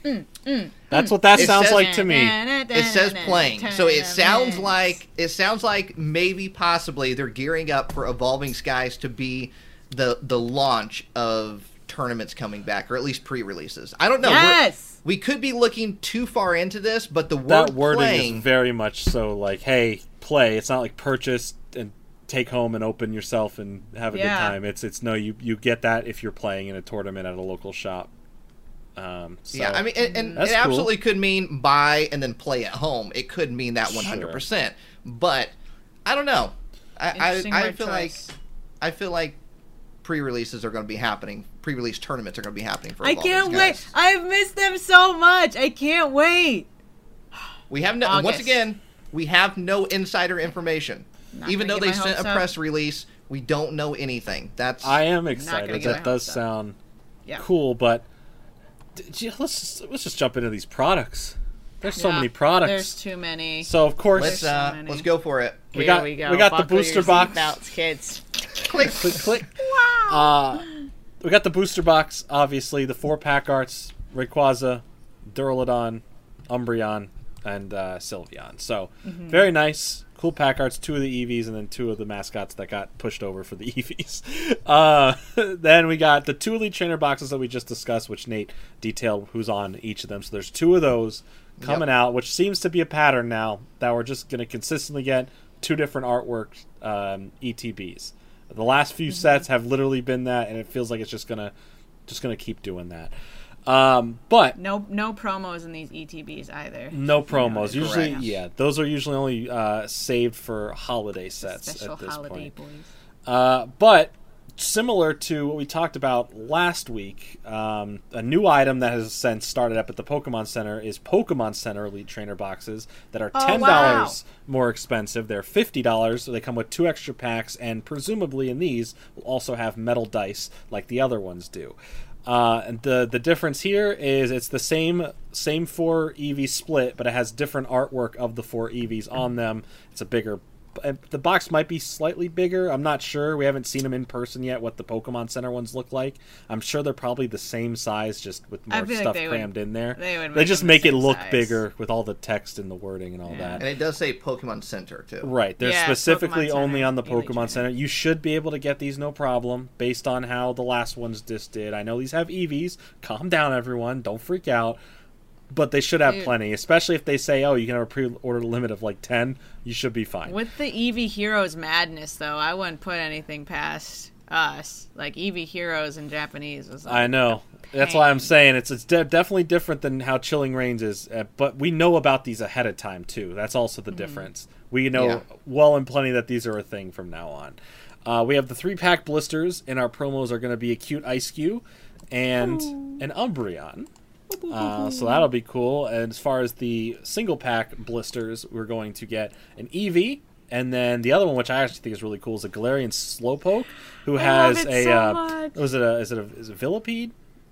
Mm, That's what that It sounds says- like to me. It says playing, so it sounds like it sounds like maybe possibly they're gearing up for Evolving Skies to be the the launch of tournaments coming back, or at least pre-releases. I don't know. We're- Yes. we could be looking too far into this, but the word that wording playing, is very much so like, hey, play. It's not like purchase and take home and open yourself and have a Yeah. good time. It's it's no, you you get that if you're playing in a tournament at a local shop. Um, so, Yeah, I mean, and, and That's it cool. absolutely could mean buy and then play at home. It could mean that one hundred percent. But I don't know. I I, I feel choice. like I feel like pre-releases are going to be happening. Pre-release tournaments are going to be happening for. A while. I can't wait. Skies. I've missed them so much. I can't wait. We have no. Once again, we have no insider information. Not Even though they sent a hopes up. press release, we don't know anything. That's I am excited. That does hopes up. sound Yeah. cool, but d- gee, let's just, let's just jump into these products. There's so Yeah, many products. There's too many. So of course, let's so uh, many. let's go for it. we Here got- we go. we got the Buckle booster your box. seatbelts, kids. Click. click click. Uh, we got the booster box, obviously the four pack arts: Rayquaza, Duraludon, Umbreon, and uh, Sylveon. So very nice, cool pack arts. Two of the Eevees, and then two of the mascots that got pushed over for the Eevees. Uh, then we got the two elite trainer boxes that we just discussed, which Nate detailed who's on each of them. So there's two of those coming Yep. out, which seems to be a pattern now that we're just going to consistently get two different artwork um, ETBs. The last few sets have literally been that, and it feels like it's just gonna just gonna keep doing that. Um, but No, no promos in these ETBs either. no promos. Usually, Correct. yeah, those are usually only uh, saved for holiday sets Special at this holiday point. boys. Uh, but similar to what we talked about last week, um, a new item that has since started up at the Pokemon Center is Pokemon Center Elite Trainer boxes that are Oh, ten wow. dollars more expensive. They're fifty dollars, so they come with two extra packs, and presumably in these will also have metal dice like the other ones do. Uh, and the the difference here is it's the same same four Eevee split, but it has different artwork of the four Eevees on them. It's a bigger. Uh, The box might be slightly bigger. I'm not sure. We haven't seen them in person yet. What the Pokemon Center ones look like. I'm sure they're probably the same size, just with more feel like stuff would- crammed in there. they would They just them the make it look size. bigger with all the text and the wording and all Yeah. that. And it does say Pokemon Center too. Right, they're Yeah, specifically only on the Pokemon Trainer. Center. You should be able to get these no problem, based on how the last ones just did. I know these have Eevees. Calm down, everyone. Don't freak out. But they should have Dude. plenty, especially if they say, "Oh, you can have a pre-order limit of like ten. You should be fine." With the Eevee Heroes madness, though, I wouldn't put anything past us. Like Eevee Heroes in Japanese was. Like, I know. That's why I'm saying it's it's de- definitely different than how Chilling Reigns is, uh, but we know about these ahead of time too. That's also the difference. We know Yeah. well and plenty that these are a thing from now on. Uh, we have the three pack blisters, and our promos are going to be a cute Eiscue and an Umbreon. Uh, so that'll be cool. And as far as the single pack blisters, we're going to get an Eevee, and then the other one, which I actually think is really cool, is a Galarian Slowpoke, who has love it a so uh, much. was it a is it a is it Villipede?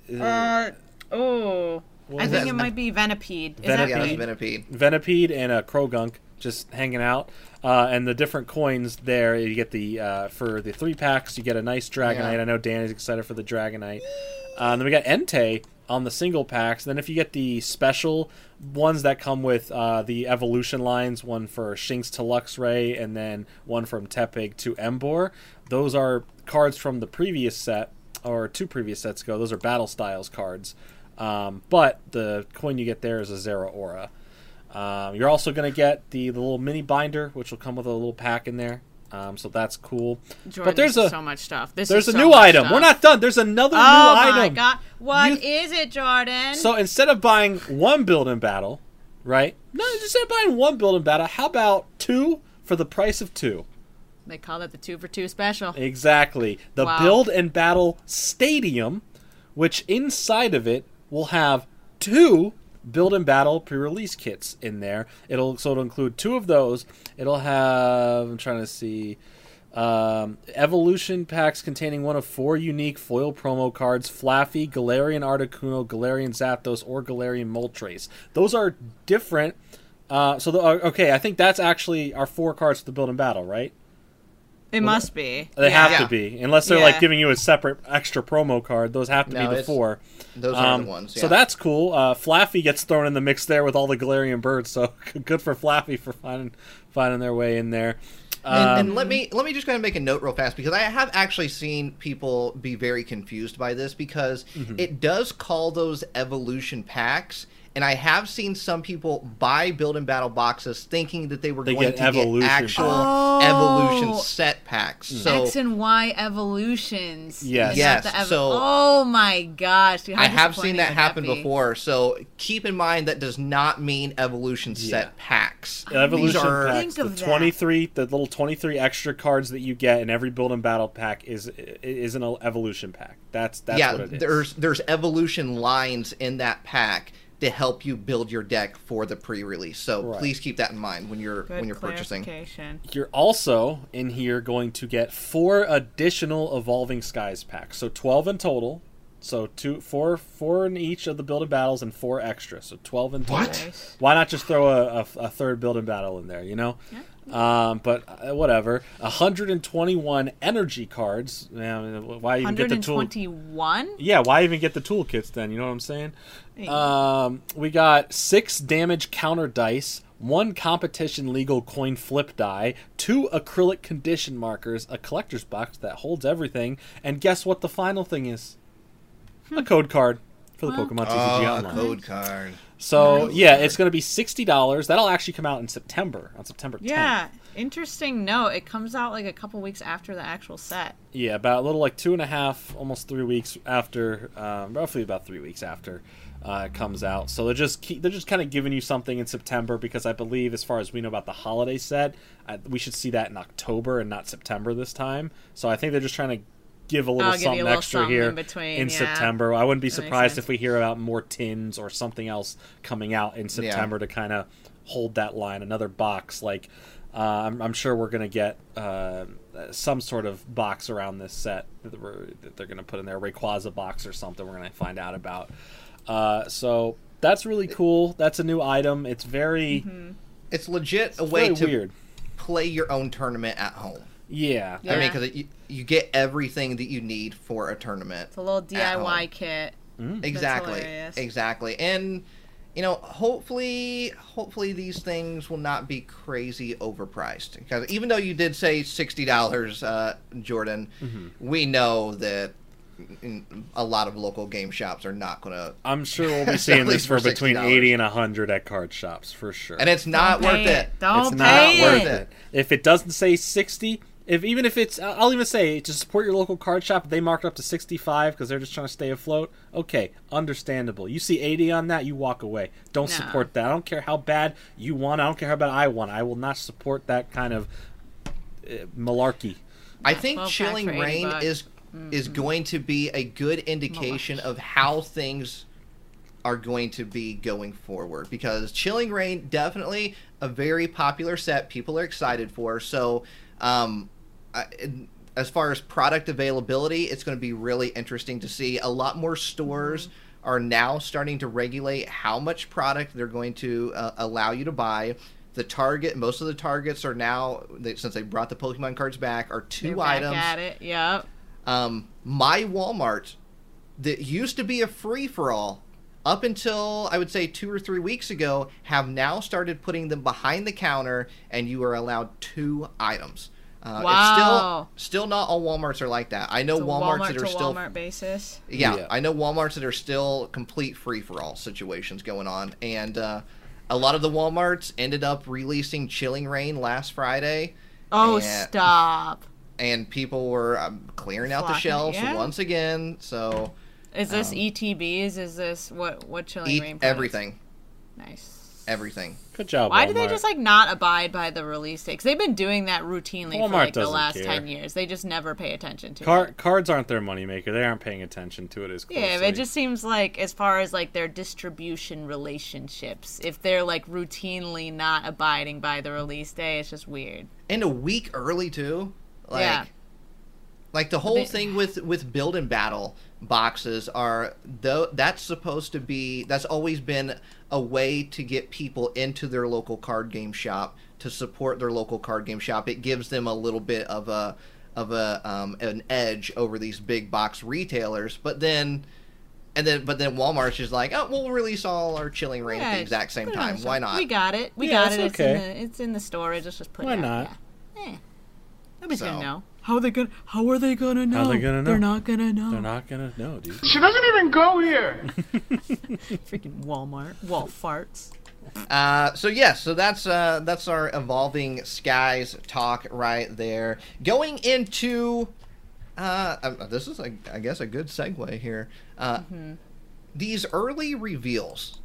Is it- Uh, oh. I think that? it might be Venipede. Is Venipede. Yeah. Venipede. Venipede and a Croagunk just hanging out. Uh, and the different coins there, you get the uh, for the three packs, you get a nice Dragonite. Yeah. I know Dan is excited for the Dragonite. Uh, and then we got Entei on the single packs. then if you get the special ones that come with uh, the evolution lines, one for Shinx to Luxray, and then one from Tepig to Emboar, those are cards from the previous set or two previous sets ago. Those are Battle Styles cards. Um, but the coin you get there is a Zeraora. Um, you're also going to get the, the little mini binder, which will come with a little pack in there. Um, so that's cool. Jordan, but there's a so much stuff. This there's is a so new item. stuff. We're not done. There's another Oh new my item. god! What You- is it, Jordan? So instead of buying one build in battle, right? No, instead of buying one build in battle, how about two for the price of two? they call it the two for two special. Exactly. The Wow. build and battle stadium, which inside of it will have two build and battle pre-release kits in there. It'll so it'll include two of those. It'll have I'm trying to see um, evolution packs containing one of four unique foil promo cards: Flaaffy, Galarian Articuno, Galarian Zapdos, or Galarian Moltres. Those are different. Uh, so the, uh, okay, I think that's actually our four cards for the build and battle, right? It must be. They Yeah. have Yeah. to be, unless they're Yeah. like giving you a separate extra promo card. Those have to No, be the four. Those are Um, the ones. So that's cool. Uh, Flaaffy gets thrown in the mix there with all the Galarian birds. So good for Flaaffy for finding finding their way in there. And, Um, and let me let me just kind of make a note real fast because I have actually seen people be very confused by this because Mm-hmm. it does call those evolution packs, and I have seen some people buy build and battle boxes thinking that they were They going get to evolution get actual packs. evolution Oh. set packs. Mm. So X and Y evolutions. Yes. Yes, the ev- so- oh my gosh! dude, I have seen that would happen be? before. So keep in mind that does not mean evolution Yeah. set packs. Evolution These are packs, Think the of that. twenty three, the little twenty three extra cards that you get in every build and battle pack is is an evolution pack. That's that's yeah, what it is. there's there's evolution lines in that pack to help you build your deck for the pre-release. So Right. please keep that in mind when you're Good when you're purchasing. You're also in here going to get four additional Evolving Skies packs. So 12 in total. So two, four, four in each of the build and battles, and four extra. So 12 in total. Nice. Why not just throw a, a, a third build and battle in there? You know. Um, but uh, whatever. 121 energy cards. Yeah, why even get the tool? 121? Yeah, why even get the toolkits then? You know what I'm saying? Um, we got six damage counter dice, one competition legal coin flip die, two acrylic condition markers, a collector's box that holds everything, and guess what the final thing is? A code card for the Pokemon TCG Oh, a Online. code card. So yeah, it's going to be sixty dollars. That'll actually come out in September, on September 10th. Yeah, interesting note. It comes out like a couple weeks after the actual set. Yeah, about a little like two and a half, almost three weeks after, um, roughly about three weeks after uh, comes out. So they're just keep, they're just kind of giving you something in September because I believe, as far as we know about the holiday set, uh, we should see that in October and not September this time. So I think they're just trying to give a little I'll give you a something little extra something here in between, yeah. September. I wouldn't be That surprised if we hear about more tins or something else coming out in September to kind of hold that line. Another box like. Uh, I'm, I'm sure we're going to get uh, some sort of box around this set that, that they're going to put in there, Rayquaza box or something. We're going to find out about. Uh, so that's really cool. That's a new item. It's very, It's legit a way to weird. play your own tournament at home. Yeah. I mean, because you, you get everything that you need for a tournament. It's a little DIY kit. Exactly. hilarious. Exactly. And you know, hopefully hopefully these things will not be crazy overpriced. Because even though you did say $60, uh, Jordan, Mm-hmm. we know that mm, a lot of local game shops are not going to I'm sure we'll be Sell seeing this for for between $60. 80 and 100 at card shops for sure. and it's not Don't worth pay it. Don't it's pay not worth it. it. If it doesn't say 60, if even if it's I'll even say to support your local card shop, if they mark it up to 65 because they're just trying to stay afloat. Okay, understandable. You see 80 on that, you walk away. Don't No. support that. I don't care how bad you want. I don't care how bad I want. I will not support that kind of uh, malarkey. I think 12 Chilling Reign bucks. is is going to be a good indication of how things are going to be going forward. Because Chilling Reign definitely a very popular set people are excited for. So um I, as far as product availability it's going to be really interesting to see. A lot more stores are now starting to regulate how much product they're going to uh, allow you to buy. The target most of the targets are now they, since they brought the pokemon cards back are 2 They're back items. at it. Yep. Um, my Walmart that used to be a free for all up until I would say two or three weeks ago have now started putting them behind the counter and you are allowed two items. Uh, Wow. It's still still not all WalMarts are like that. I know It's a WalMarts Walmart that are to still Walmart basis. yeah, Yeah. I know WalMarts that are still complete free for all situations going on, and uh, a lot of the WalMarts ended up releasing Chilling Reign last Friday. Oh, Yeah. stop. And people were um, clearing out the shelves yeah. once again. So Is this ETBs? Is this what what chilling eat rain? everything, Nice. everything. Good job. Why do they just like not abide by the release dates? They've been doing that routinely for like the last care. ten years. They just never pay attention to Car- it. cards aren't their moneymaker. They aren't paying attention to it as closely. Yeah, but it just seems like as far as like their distribution relationships, if they're like routinely not abiding by the release day, it's just weird. And a week early too. Like, Yeah. Like the whole thing with with build and battle boxes are though that's supposed to be that's always been a way to get people into their local card game shop to support their local card game shop. It gives them a little bit of a of a um, an edge over these big box retailers. But then and then but then Walmart's just like, oh, we'll release all our chilling reign at the exact same put it on time. Why not? We got it. We Yeah, got it. It's okay. in the it's in the storage. Let's just put Why it out. not? Yeah. Nobody's So- gonna know. How are they gonna? How are they gonna know? How they gonna know? They're not gonna know. They're not gonna know, dude. She doesn't even go here. Freaking Walmart. Wall farts. Uh, so yes, so that's uh, that's our evolving skies talk right there. Going into uh, uh, this is a, I guess a good segue here. Uh, These early reveals.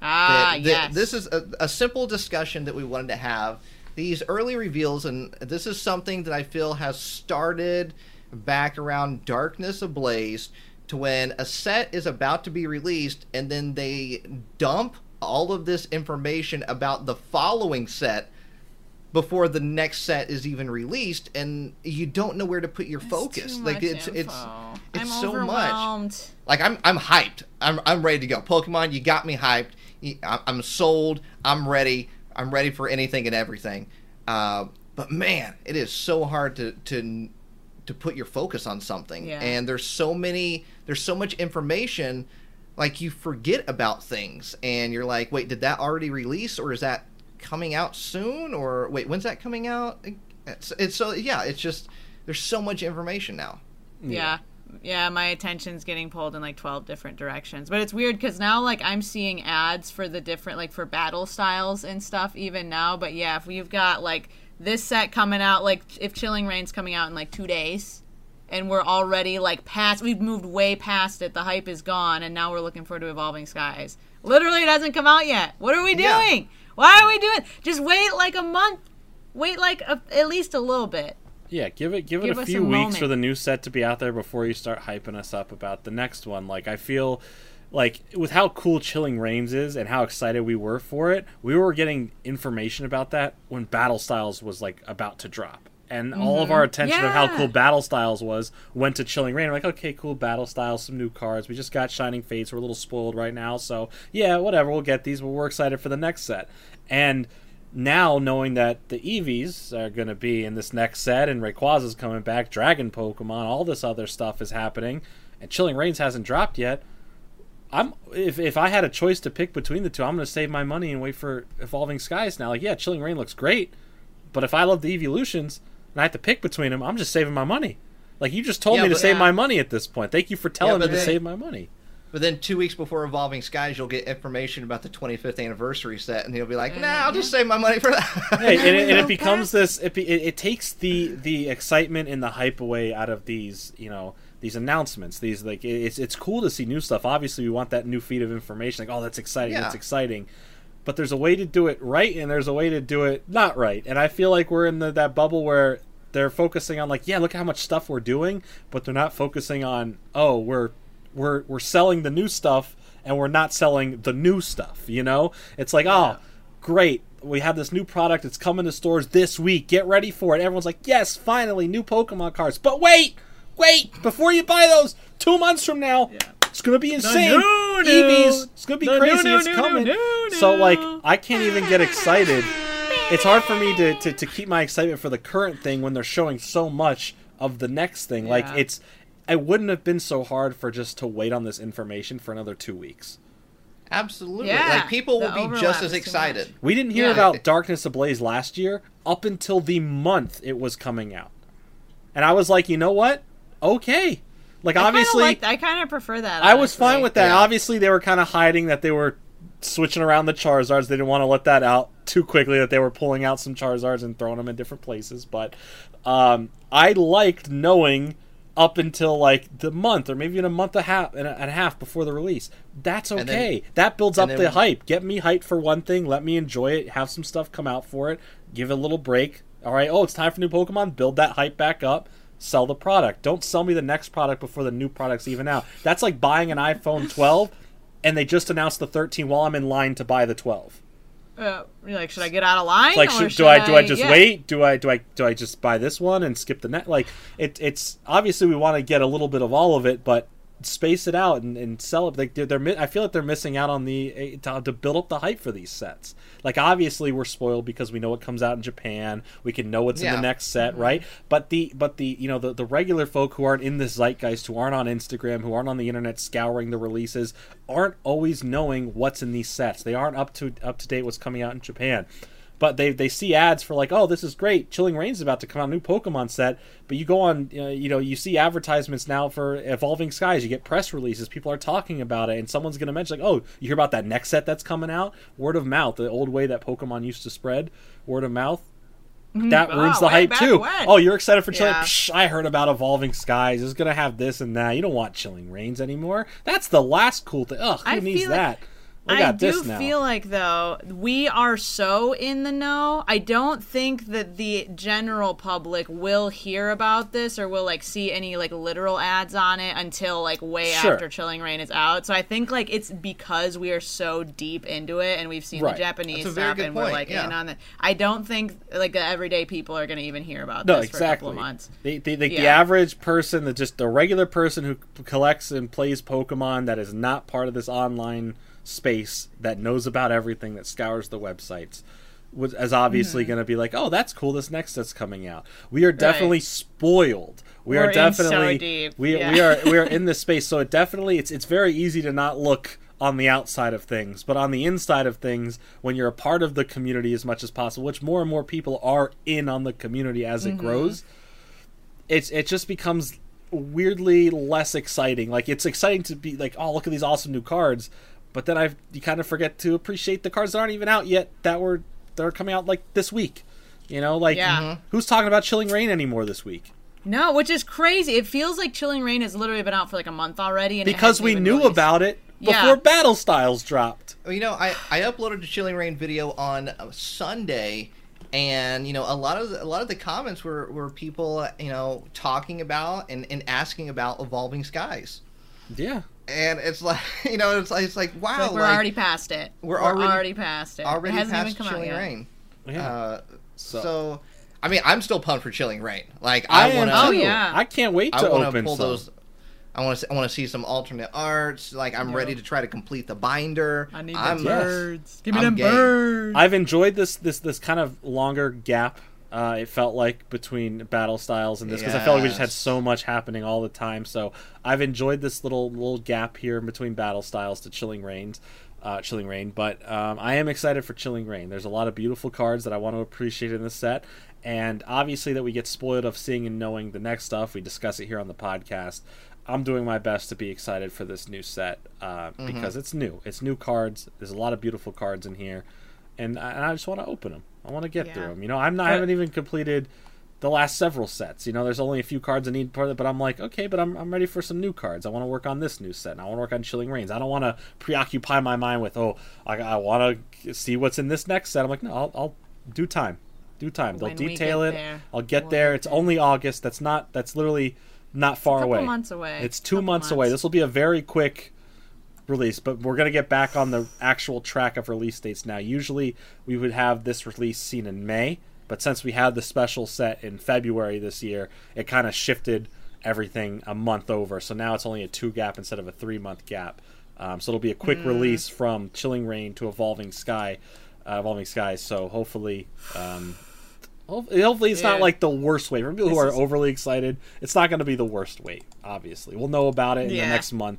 Ah, that- that- yes. This is a, a simple discussion that we wanted to have. These early reveals, and this is something that I feel has started back around Darkness Ablaze to when a set is about to be released, and then they dump all of this information about the following set before the next set is even released, and you don't know where to put your focus. Too like it's it's it's I'm so much like I'm I'm hyped. I'm I'm ready to go. Pokemon, you got me hyped. I'm sold. I'm ready. I'm ready for anything and everything. Uh, but man, it is so hard to to to put your focus on something. Yeah. And there's so many, there's so much information, like you forget about things, and you're like, wait, did that already release, or is that coming out soon, or wait, when's that coming out? It's, it's so yeah, it's just there's so much information now. Yeah. Yeah, my attention's getting pulled in like 12 different directions. But it's weird because now, like, I'm seeing ads for the different, like, for battle styles and stuff even now. But yeah, if we've got, like, this set coming out, like, if Chilling Reign's coming out in, like, two days, and we're already, like, past, we've moved way past it, the hype is gone, and now we're looking forward to Evolving Skies. Literally, it hasn't come out yet. What are we Yeah. doing? Why are we doing? Just wait, like, a month. Wait, like, a, at least a little bit. Yeah, give it give it Give a few a weeks moment. for the new set to be out there before you start hyping us up about the next one. Like I feel like with how cool Chilling Reigns is and how excited we were for it, we were getting information about that when Battle Styles was like about to drop. And all of our attention of how Mm-hmm. Cool Battle Styles was went to Chilling Reign. We're like, okay, cool Battle Styles, some new cards. We just got Shining Fates. We're a little spoiled right now, so yeah, whatever. We'll get these, but we're excited for the next set. And now knowing that the Eevees are going to be in this next set and Rayquaza's coming back, Dragon Pokemon, all this other stuff is happening, and Chilling Reigns hasn't dropped yet. I'm if if I had a choice to pick between the two, I'm going to save my money and wait for Evolving Skies now. Like, yeah, Chilling Reign looks great, but if I love the Evolutions and I have to pick between them, I'm just saving my money. Like you just told Yeah, me to save Yeah. my money at this point. Thank you for telling but me to they- save my money. But then two weeks before Evolving Skies, you'll get information about the 25th anniversary set, and you'll be like, "Nah, I'll just mm-hmm. save my money for that." Hey, and, it, and it becomes this. It, be, it, it takes the the excitement and the hype away out of these. You know these announcements. These like it's it's cool to see new stuff. Obviously, we want that new feed of information. Like, oh, that's exciting. Yeah. That's exciting. But there's a way to do it right, and there's a way to do it not right. And I feel like we're in the, that bubble where they're focusing on like, yeah, look how much stuff we're doing, but they're not focusing on, oh, we're we're we're selling the new stuff and we're not selling the new stuff. You know, it's like, oh, great. We have this new product. It's coming to stores this week. Get ready for it. Everyone's like, yes, finally, new Pokemon cards. But wait, wait, before you buy those, two months from now, it's gonna be insane. Eevees, it's gonna be crazy. it's coming. So like, I can't even get excited. It's hard for me to, to, to keep my excitement for the current thing when they're showing so much of the next thing. Like it's, it wouldn't have been so hard for just to wait on this information for another two weeks. Absolutely. Yeah, like people will be just as excited. We didn't hear Yeah. about Darkness Ablaze last year up until the month it was coming out. And I was like, you know what? Okay. Like, I kinda obviously, liked- I kind of prefer that. I was fine with that. Yeah. Obviously, they were kind of hiding that they were switching around the Charizards. They didn't want to let that out too quickly that they were pulling out some Charizards and throwing them in different places. But um, I liked knowing up until like the month or maybe even a month and a half and a, and a half before the release. That's okay. then- that builds up the hype. Get me hyped for one thing. Let me enjoy it. Have some stuff come out for it. Give it a little break. All right. Oh, it's time for new Pokemon. Build that hype back up. Sell the product. Don't sell me the next product before the new product's even out. That's like buying an iPhone 12 and they just announced the 13 while I'm in line to buy the 12. Uh, you're like, should I get out of line? It's like, should, should do I do I just yeah. wait? Do I do I do I just buy this one and skip the net? Like, it, it's obviously we want to get a little bit of all of it, but space it out and, and sell it. Like they're, they're I feel like they're missing out on the eh, to, to build up the hype for these sets. Like obviously we're spoiled because we know what comes out in Japan. We can know what's in the next set, right? But the but the you know the the regular folk who aren't in this zeitgeist, who aren't on Instagram, who aren't on the internet scouring the releases, aren't always knowing what's in these sets. They aren't up to up to date what's coming out in Japan but they they see ads for like, oh, this is great. Chilling Reign's is about to come out, new Pokemon set. But you go on, uh, you know, you see advertisements now for Evolving Skies. You get press releases. People are talking about it, and someone's going to mention like, oh, you hear about that next set that's coming out? Word of mouth, the old way that Pokemon used to spread. Word of mouth. That Oh, ruins the hype too. when. Oh, you're excited for Chilling? Yeah. Psh, I heard about Evolving Skies. It's gonna have this and that. You don't want Chilling Reigns anymore. That's the last cool thing. Ugh, who I needs feel like- that? We I do this now. feel like though we are so in the know. I don't think that the general public will hear about this or will like see any like literal ads on it until like way Sure. after Chilling Rain is out. So I think like it's because we are so deep into it and we've seen Right. the Japanese That's a very stuff good and we're like yeah. in on it. I don't think like the everyday people are going to even hear about No, this for a couple of months. The, the, the, the average person, the just the regular person who collects and plays Pokemon that is not part of this online space that knows about everything that scours the websites was as obviously Mm-hmm. going to be like, oh, that's cool. This next that's coming out. We are definitely spoiled. We We're are in so definitely deep, we yeah. we are we are in this space. So it definitely it's it's very easy to not look on the outside of things, but on the inside of things, when you're a part of the community as much as possible, which more and more people are in on the community as it Mm-hmm. grows, it's it just becomes weirdly less exciting. Like it's exciting to be like, oh, look at these awesome new cards, but then I you kind of forget to appreciate the cards that aren't even out yet that were that are coming out like this week. You know, like Yeah. Mhm. who's talking about Chilling Reign anymore this week? No, which is crazy. It feels like Chilling Reign has literally been out for like a month already, and Because we knew released. about it before Yeah. Battle Styles dropped. Well, You know, I, I uploaded a Chilling Reign video on uh, Sunday, and you know, a lot of the, a lot of the comments were, were people you know talking about and, and asking about Evolving Skies, Yeah. And it's like you know, it's like, it's like wow, Like, we're like, already past it. we're We're, already- already, past it. already it hasn't past even come Chilling out yet. Rain. Yeah. Uh, so. So- I mean, I'm still pumped for Chilling Reign. Like I, I, am want Oh, yeah. I can't wait I to want open to pull some. those. I want to. I want to see some alternate arts. Like I'm ready to try to complete the binder. I need I'm, the birds. Give me I'm them game. birds. I've enjoyed this this this kind of longer gap. Uh, it felt like between battle styles and this because I felt like we just had so much happening all the time. So I've enjoyed this little little gap here between battle styles to Chilling Reigns, uh, Chilling Reign. But um, I am excited for Chilling Reign. There's a lot of beautiful cards that I want to appreciate in this set, and obviously that we get spoiled of seeing and knowing the next stuff. We discuss it here on the podcast. I'm doing my best to be excited for this new set uh, because it's new. It's new cards. There's a lot of beautiful cards in here, and I, and I just want to open them. I want to get through them. You know, I'm not. I haven't even completed the last several sets. You know, there's only a few cards I need for it, but I'm like, okay, but I'm I'm ready for some new cards. I want to work on this new set, and I want to work on Chilling Reigns. I don't want to preoccupy my mind with, oh, I, I want to see what's in this next set. I'm like, no, I'll, I'll do time, do time. They'll When detail it. there, I'll get we'll there. get It's there. only August. That's not. That's literally not far couple away. months away. It's two Couple months, away. This will be a very quick release, but we're gonna get back on the actual track of release dates now. Usually, we would have this release seen in May, but since we had the special set in February this year, it kind of shifted everything a month over. So now it's only a two gap instead of a three month gap. Um, so it'll be a quick Mm. release from Chilling Reign to Evolving Sky, uh, Evolving Skies. So hopefully. Um, Hopefully, it's not like the worst wait. For people who are overly excited, it's not going to be the worst wait. Obviously, we'll know about it in the next month.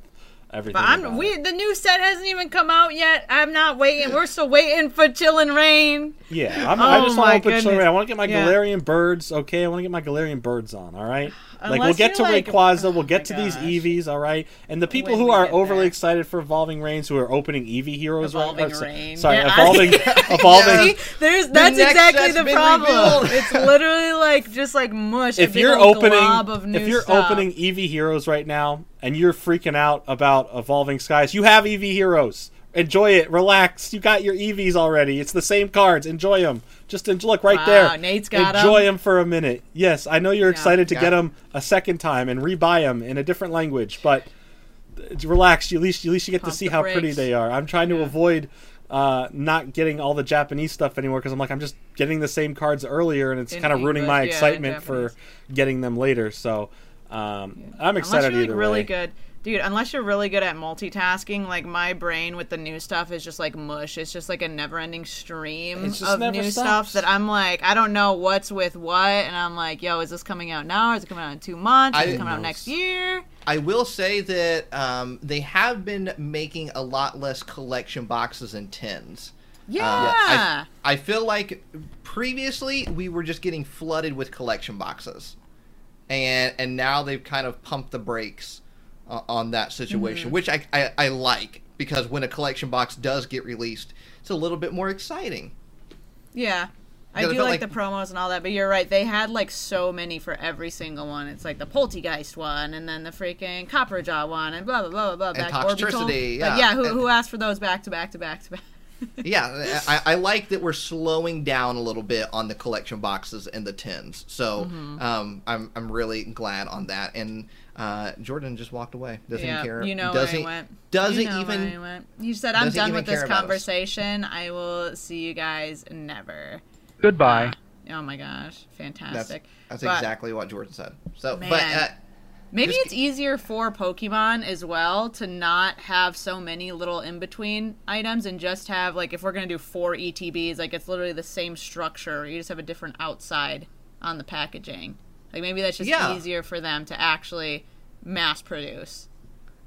Everything. But I'm about we it. the new set hasn't even come out yet. I'm not waiting. We're still waiting for Chillin' Reign. Yeah, I'm, I Oh just want to open goodness. Chilling Reign. I want to get my Yeah. Galarian birds. Okay, I want to get my Galarian birds on. All right. like we'll get to you're like- Rayquaza, oh we'll get to my these gosh. Eevees. All right, and the people When who are overly there. excited for Evolving Rains, who are opening Eevee heroes, right? Evolving or so- Rain. Sorry, Yeah. evolving, evolving. See, there's that's next exactly the problem. it's literally like just like mush. a if big you're old opening glob of new if you're stuff. opening Eevee heroes right now and you're freaking out about evolving skies, you have Eevee heroes. Enjoy it. Relax. You got your Eevees already. It's the same cards. Enjoy them. Just en- look right Wow, there. Nate's got 'em. Enjoy them for a minute. Yes, I know you're excited to get it. them a second time and rebuy them in a different language, but uh, relax. You at least at least you get to see the how pretty they are. I'm trying to Yeah. avoid uh, not getting all the Japanese stuff anymore because I'm like I'm just getting the same cards earlier and it's kind of ruining my yeah, excitement for getting them later. So um, I'm Unless excited you're like really way. good, dude. Unless you're really good at multitasking, like my brain with the new stuff is just like mush. It's just like a never-ending stream of never new stops. stuff that I'm like, I don't know what's with what, and I'm like, yo, is this coming out now? Is it coming out in two months? Is I- it coming out next year? I will say that um, they have been making a lot less collection boxes and tins. Yeah. Uh, I, I feel like previously we were just getting flooded with collection boxes, and and now they've kind of pumped the brakes uh, on that situation, Mm-hmm. which I, I I like because when a collection box does get released, it's a little bit more exciting. Yeah. I do like, like- the promos and all that, but you're right. They had like so many for every single one. It's like the Polteageist one, and then the freaking Copperajah one, and blah blah blah blah blah. And back Orbeetle. Toxtricity, But yeah. yeah. Who, And- who asked for those back to back to back to back? Yeah, I, I like that we're slowing down a little bit on the collection boxes and the tins. So Mm-hmm. um, I'm I'm really glad on that. And uh, Jordan just walked away. Doesn't yeah, care. you know doesn't where I went. doesn't you know even where I went. You said I'm done with this care about us." conversation. I will see you guys never. Goodbye. Oh my gosh, That's fantastic. that's But- exactly what Jordan said. So, Man. but uh, Maybe it's easier for Pokemon as well to not have so many little in between items and just have like if we're gonna do four ETBs, like it's literally the same structure. You just have a different outside on the packaging. Like maybe that's just Yeah. easier for them to actually mass produce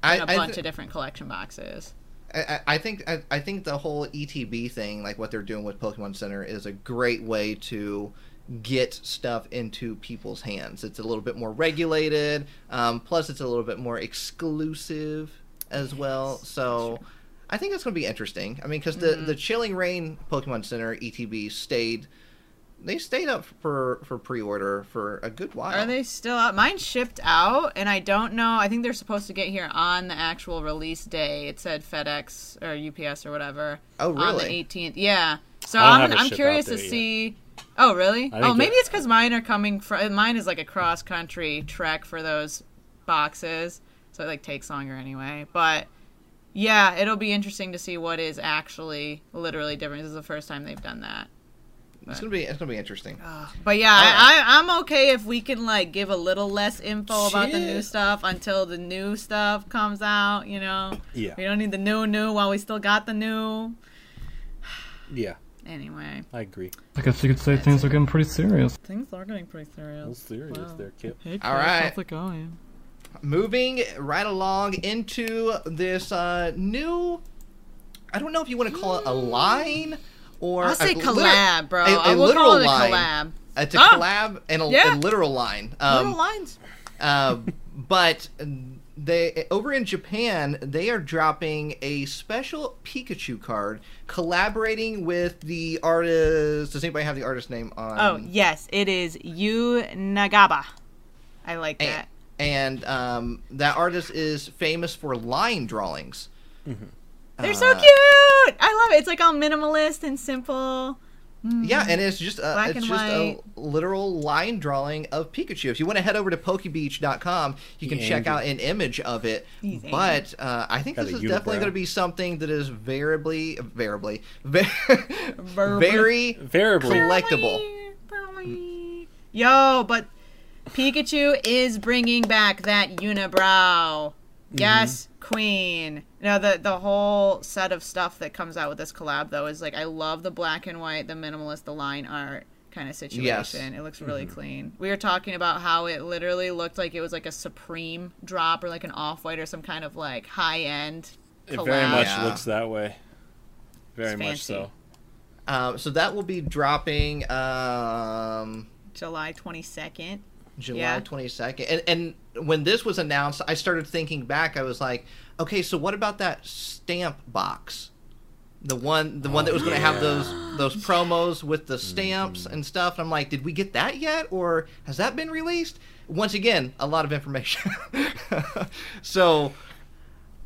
I, in a I bunch thi- of different collection boxes. I, I- think I, I think the whole ETB thing, like what they're doing with Pokemon Center, is a great way to get stuff into people's hands. It's a little bit more regulated. Um, plus, it's a little bit more exclusive as well. So, I think it's going to be interesting. I mean, because the Mm-hmm. the Chilling Reign Pokemon Center ETB stayed. They stayed up for for pre-order for a good while. Are they still out? Mine shipped out, and I don't know. I think they're supposed to get here on the actual release day. It said FedEx or UPS or whatever. Oh, On the 18th. Yeah. So I don't I'm, I'm curious to there yet. see. Oh, really? Oh, maybe that- it's because mine are coming from. Mine is like a cross country trek for those boxes, so it like takes longer anyway. But yeah, it'll be interesting to see what is actually literally different. This is the first time they've done that. It's gonna be it's gonna be interesting. But yeah, I, I, I'm okay if we can like give a little less info about the new stuff until the new stuff comes out. You know, Yeah. we don't need the new new while we still got the new. Yeah, Anyway, I agree. I guess you could say things are getting pretty serious. things are getting pretty serious. Well, serious Wow. there, Kip. Hey, All right. how's it going? moving right along into this uh, new i don't know if you want to call it a line or I'll say a collab, bro. a- a I will literal call it a line. collab. it's a Ah! collab and a, Yeah. a literal line um, Little lines. uh, but they over in japan they are dropping a special pikachu card collaborating with the artist does anybody have the artist name on Oh yes, it is Yu Nagaba. I like and, that. and um, that artist is famous for line drawings They're so uh, cute. I love it. It's like all minimalist and simple. Yeah, and it's just a, Black it's just white. a literal line drawing of Pikachu. If you want to head over to Pokebeach.com, you can He check angry. out an image of it. He's but uh, I think Got this is definitely going to be something that is variably, variably, very, Variably. very Variably. collectible. Yo, but Pikachu is bringing back that unibrow. Yes, Queen. No, the the whole set of stuff that comes out with this collab though is like I love the black and white, the minimalist, the line art kind of situation. Yes. It looks really clean. We were talking about how it literally looked like it was like a Supreme drop or like an off white or some kind of like high end. It very much Yeah. looks that way. Very much so. Um, so that will be dropping um, July twenty second. July Yeah. 22nd. And, and when this was announced, I started thinking back. I was like, okay, so what about that stamp box? The one, the one that was going to have those those promos with the stamps and stuff. And I'm like, did we get that yet, or has that been released? Once again, a lot of information. so,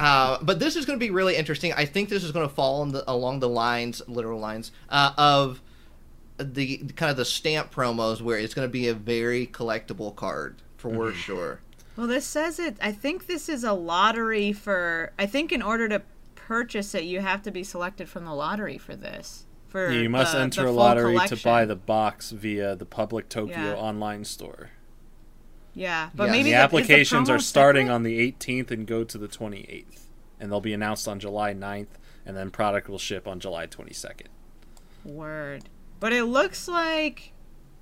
uh, but this is going to be really interesting. I think this is going to fall on the, along the lines, literal lines, uh, of the kind of the stamp promos where it's going to be a very collectible card for mm-hmm. sure. Well, this says it. I think this is a lottery for. I think in order to purchase it, you have to be selected from the lottery for this. For You must the- enter the a lottery collection. to buy the box via the public Tokyo Yeah. online store. Yeah, but Yes. maybe The the, applications promo are starting separate? on the 18th and go to the 28th. And they'll be announced on July 9th, and then product will ship on July 22nd. Word, but it looks like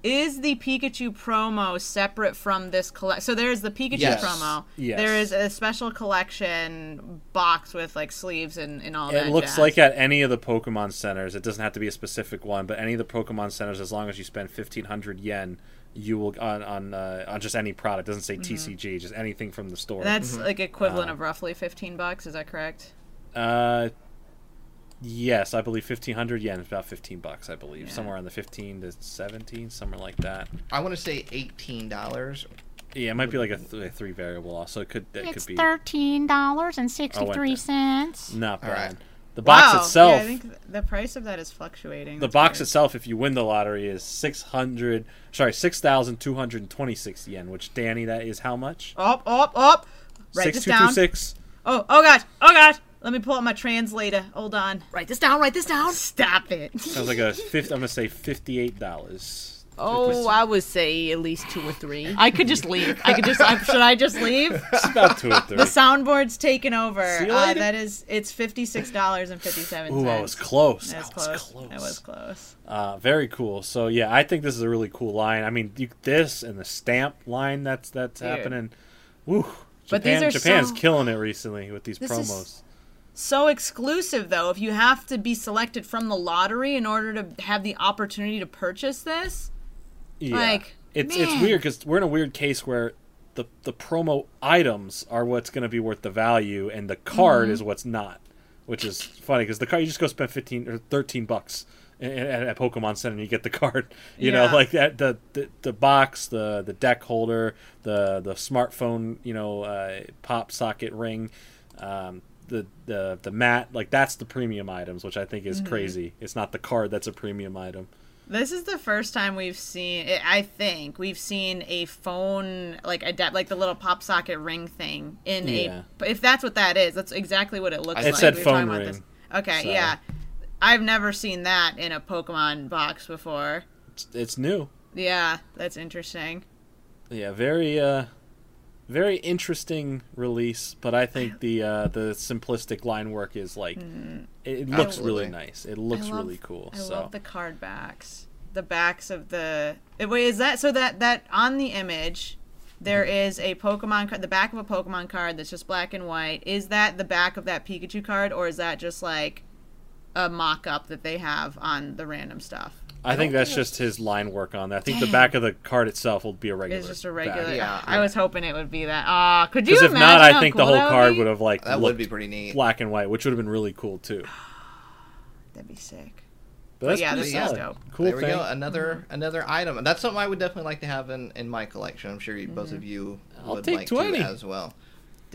is the Pikachu promo separate from this collect? So there's the Pikachu Yes. promo. Yes. There is a special collection box with like sleeves and, and all that. It looks jazz. like at any of the Pokemon centers, it doesn't have to be a specific one, but any of the Pokemon centers, as long as you spend 1500 yen, you will on on uh, on just any product. It doesn't say TCG, just anything from the store. that's like equivalent Uh, of roughly fifteen bucks. Is that correct? Uh, yes, I believe fifteen hundred yen is about fifteen bucks. I believe somewhere on the fifteen to seventeen, somewhere like that. I want to say eighteen dollars. Yeah, it might be like a, th- a three variable. Also, it could it It's could be thirteen dollars and sixty three oh, cents. not bad. right. The box wow. itself, Yeah, I think the price of that is fluctuating. the That's box weird. itself, if you win the lottery, is six hundred. Sorry, six thousand two hundred twenty-six yen. Which Danny, that is how much? Up, up, up. Write Six this two two six. Oh, oh gosh, oh gosh. Let me pull up my translator. Hold on. Write this down, write this down. Stop it. Sounds like a fifth. I'm gonna say fifty-eight dollars. Oh, I would say at least two or three. I could just leave. I could just. I, should I just leave? It's about two or three. The soundboard's taken over. See you Uh, that is. It's fifty six dollars and and fifty seven cents. Ooh, I was close. That was I was close. close. That was close. Uh, very cool. So yeah, I think this is a really cool line. I mean, you, this and the stamp line that's that's Dude. happening. Woo. But these are Japan's so- killing it recently with these This is- promos. So exclusive though. If you have to be selected from the lottery in order to have the opportunity to purchase this, Yeah. like, it's it's weird because we're in a weird case where the the promo items are what's going to be worth the value, and the card Mm-hmm. is what's not, which is funny because the card you just go spend fifteen or thirteen bucks at, at Pokemon Center and you get the card. You Yeah. know, like that the, the the box, the the deck holder, the the smartphone, you know, uh, pop socket ring. Um, the, the the mat like that's the premium items which i think is Mm-hmm. crazy it's not the card that's a premium item This is the first time we've seen. I think we've seen a phone like a like the little pop socket ring thing in Yeah. a. If that's what that is, that's exactly what it looks It like. said We phone ring. Okay, so- yeah, I've never seen that in a Pokemon box before. it's, it's new Yeah, that's interesting. Yeah, very uh very interesting release, but I think the uh the simplistic line work is like it, it looks really nice. It looks Mm. Love- really cool. I so love the card backs. The backs of the wait is that so that that on the image there Mm-hmm. is a Pokemon card, the back of a Pokemon card that's just black and white. Is that the back of that Pikachu card, or is that just like a mock-up that they have on the random stuff? I think that's just his line work on that. I think the back of the card itself will be a regular. It's just a regular. back. Yeah, I was hoping it would be that. Ah, could you Because if not, I think cool the whole that card would have like That would be pretty neat. black and white, which would have been really cool too. That'd be sick. But that's yeah, pretty this is dope. Cool there we go. Another another item. That's something I would definitely like to have in, in my collection. I'm sure you, both of you I'll would take like 20. to as well.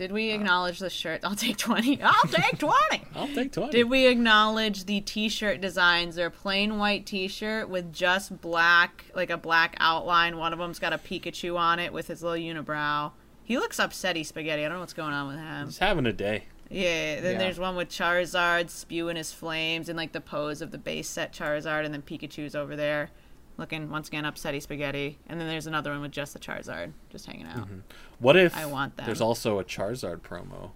Did we acknowledge the shirt? I'll take twenty. I'll take twenty. I'll take twenty. Did we acknowledge the t-shirt designs? They're plain white t-shirt with just black, like a black outline. One of them's got a Pikachu on it with his little unibrow. He looks upsetty spaghetti. I don't know what's going on with him. He's having a day. Yeah, then Yeah. there's one with Charizard spewing his flames and like the pose of the base set Charizard, and then Pikachu's over there looking once again upsetty spaghetti. And then there's another one with just the Charizard just hanging out. Mm-hmm. What if I want them. there's also a Charizard promo?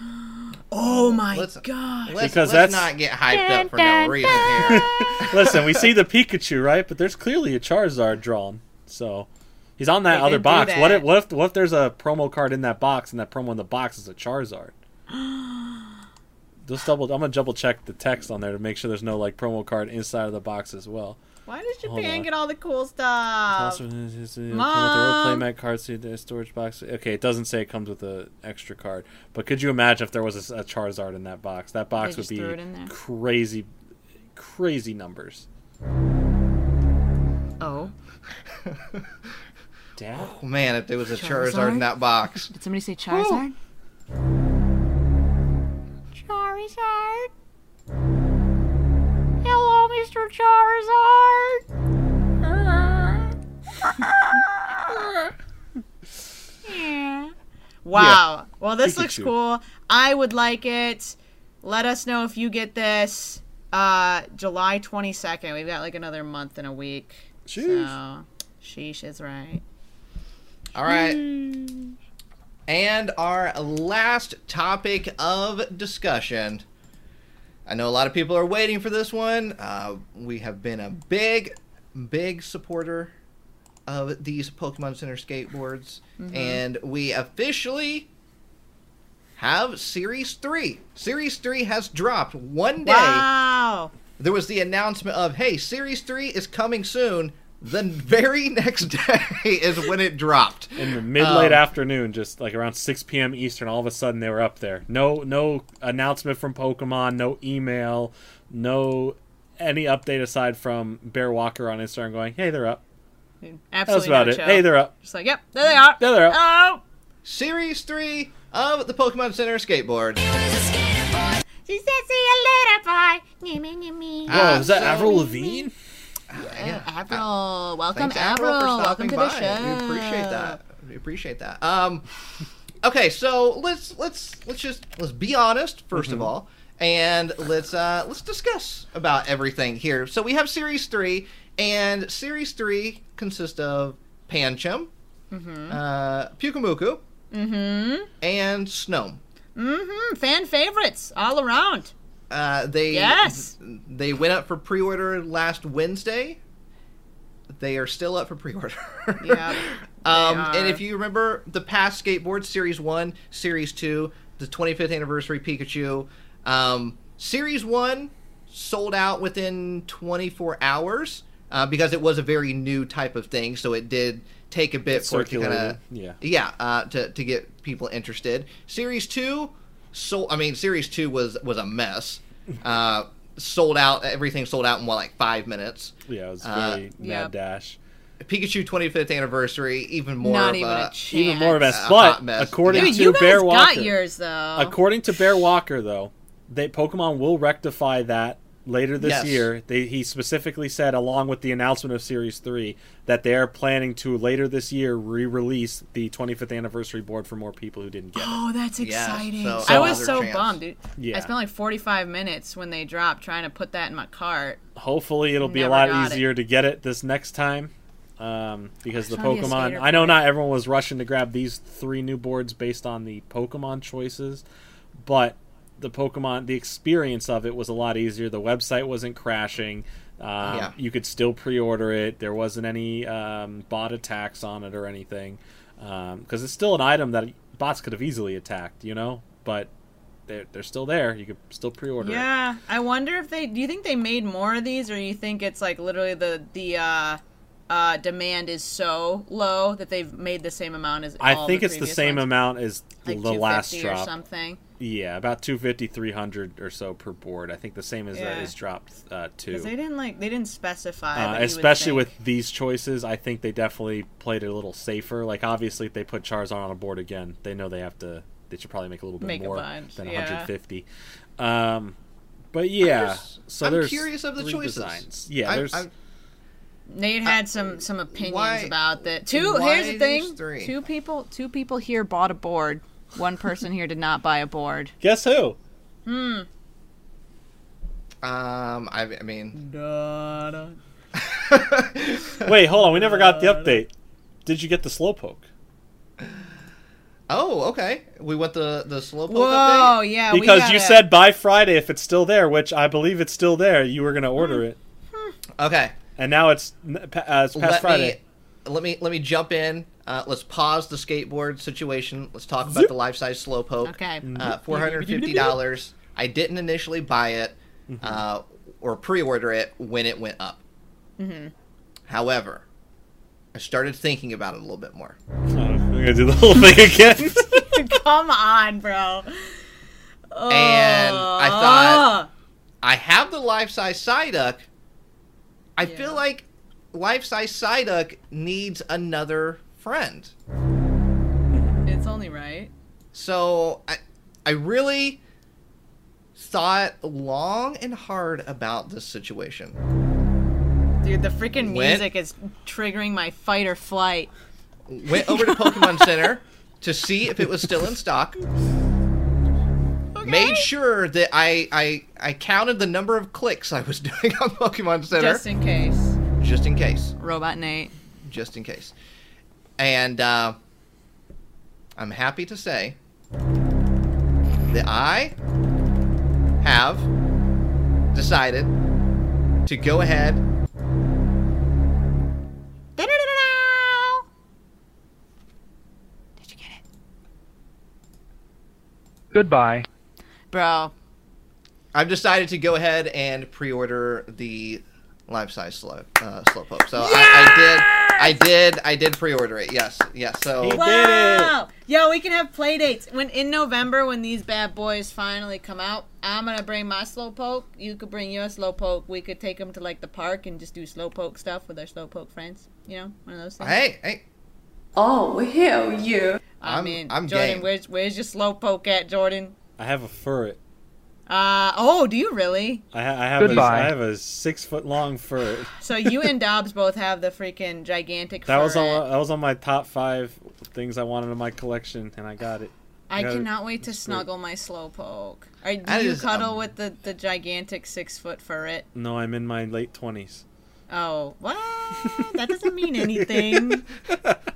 Oh my Let's- god! Let's, Because let's that's- not get hyped up for no reason here. Listen, we see the Pikachu, right? But there's clearly a Charizard drawn. So he's on that They other did do box. What if what if what if there's a promo card in that box and that promo in the box is a Charizard? Just double I'm gonna double check the text on there to make sure there's no like promo card inside of the box as well. Why does Hold Japan on. get all the cool stuff? Also, Mom! Play mat card, see the storage box. Okay, it doesn't say it comes with a extra card, but could you imagine if there was a, a Charizard in that box? That box would just threw it be crazy, crazy numbers. Oh, Dad, Oh, man, if there was a Charizard, Charizard? in that box. did somebody say Charizard? Oh. Charizard. Hello, Mr. Charizard. Yeah. Wow. Well, this looks cool. I would like it. Let us know if you get this. Uh, July 22nd. We've got like another month and a week. Sheesh. So, sheesh is right. All right. And our last topic of discussion. I know a lot of people are waiting for this one. Uh, we have been a big, big supporter of these Pokemon Center skateboards, and we officially have Series 3. Series 3 has dropped one day Wow. there was the announcement of hey series 3 is coming soon the very next day is when it dropped in the mid late Um, afternoon, just like around 6 p.m. Eastern, all of a sudden they were up there. No, no announcement from Pokemon, no email, no any update aside from Bear Walker on Instagram going, "Hey, they're up." Absolutely. That's Absolutely about no it. show. Hey, they're up. Just like, yep, there they are. There they are. Oh, series 3 of the pokemon center skateboard She said, see you later, bye. Gimme, gimme. Whoa, is that so- Avril Lavigne? Yeah. Avril, welcome, Thanks, Avril, Avril. for Welcome to by. the show. We appreciate that. We appreciate that. Um, okay, so let's let's let's just let's be honest 1st Mm-hmm. of all, and let's uh let's discuss about everything here. So we have Series Three, And Series 3 consists of Pancham, uh, Pyukumuku, and Snom. Mm-hmm. Fan favorites all around. Uh, they Yes. they went up for pre-order last Wednesday. They are still up for pre-order. Yeah, um, and if you remember the past skateboard series one, series two, the 25th anniversary Pikachu, um, series one sold out within 24 hours uh, because it was a very new type of thing. So it did take a bit for it to kind of yeah. yeah uh, to to get people interested. Series two, so I mean, series two was was a mess. Uh, sold out. Everything sold out in what like five minutes. Yeah, it was Uh, very mad yeah. dash. Pikachu 25th anniversary, even more not of even a, a. Even more of a mess. A But hot mess. according Dude, to you guys Bear got Walker, yours though. according to Bear Walker, though, they Pokemon will rectify that later this Yes. year. They, he specifically said, along with the announcement of Series Three, that they are planning to later this year re-release the 25th anniversary board for more people who didn't get it. Oh, that's Yes, exciting! so I was so chance. bummed, dude. Yeah. I spent like 45 minutes when they dropped trying to put that in my cart. Hopefully, it'll be a lot got it. easier to get it this next time. Um, because the trying be Pokemon, I know not everyone was rushing to grab these three new boards based on the Pokemon choices, but the Pokemon, the experience of it was a lot easier. The website wasn't crashing. Um, Yeah. You could still pre-order it. There wasn't any um, bot attacks on it or anything, because it's still an item that bots could have easily attacked, you know. But they're they're still there. You could still pre-order it. Yeah, I wonder if they. Do you think they made more of these, or you think it's like literally the the uh, uh, demand is so low that they've made the same amount as? I all think the it's the same ones? amount as like the last 250 or drop. something. Yeah, about 250, 300 or so per board. I think the same as Yeah. that is dropped uh, too. They didn't like they didn't specify. Uh, but you would especially with these choices, I think they definitely played it a little safer. Like obviously, if they put Charizard on a board again, they know they have to. They should probably make a little bit Make more than yeah. 150. Um, but yeah, just- so I'm there's curious of the three choices. designs. Yeah, I- there's. I- Nate had some some opinions why- about that. Two. why Here's the thing. three? Two people. Two people here bought a board. One person here did not buy a board. guess who? Hmm. Um, I, I mean, Wait, hold on. We never got the update. Did you get the Slowpoke? oh, okay. We want the the slowpoke Whoa, update. yeah. we Because you gotta- said by Friday if it's still there, which I believe it's still there. You were going to order it, Okay, and now it's uh, it's past let Friday. me let me let me jump in. Uh, let's pause the skateboard situation. Let's talk about Zip. the life size slowpoke. Okay. Uh, Four hundred fifty dollars. I didn't initially buy it uh, or pre-order it when it went up. Mm-hmm. However, I started thinking about it a little bit more. Oh, we're gonna do the whole thing again. Come on, bro. And I Oh. thought- I have the life size Psyduck. I Yeah. feel like life size Psyduck needs another friend. it's only right. So I, I really thought long and hard about this situation. Dude, the freaking Went- music is triggering my fight or flight. Went over to Pokemon Center to see if it was still in stock. Made sure that I, I I counted the number of clicks I was doing on Pokemon Center Just in case. just in case. Robot Nate. just in case. And uh, I'm happy to say that I have decided to go ahead. Did you get it? Goodbye. Bro. I've decided to go ahead and pre-order the life-size slow uh, slowpoke. So I, I did, I did, I did pre-order it. Yes, yes. So He did it. Wow! Yo, we can have play dates. When in November, when these bad boys finally come out, I'm gonna bring my slowpoke. You could bring your slowpoke. We could take them to like the park and just do slowpoke stuff with our slowpoke friends. You know, one of those things. hey, hey, Oh, hell yeah. I I'm- mean, I'm Jordan, game. where's where's your slowpoke at, Jordan? I have a furret. Uh oh, do you really? I, ha- I have a, Goodbye. I have a six foot long furret. So you and Dobbs both have the freaking gigantic. That was on that was on my top five things I wanted in my collection, and I got it. I Yeah, cannot wait to it's great. snuggle my slowpoke. Are, do That you is, cuddle um, with the, the gigantic six foot furret? No, I'm in my late twenties. Oh, what? That doesn't mean anything.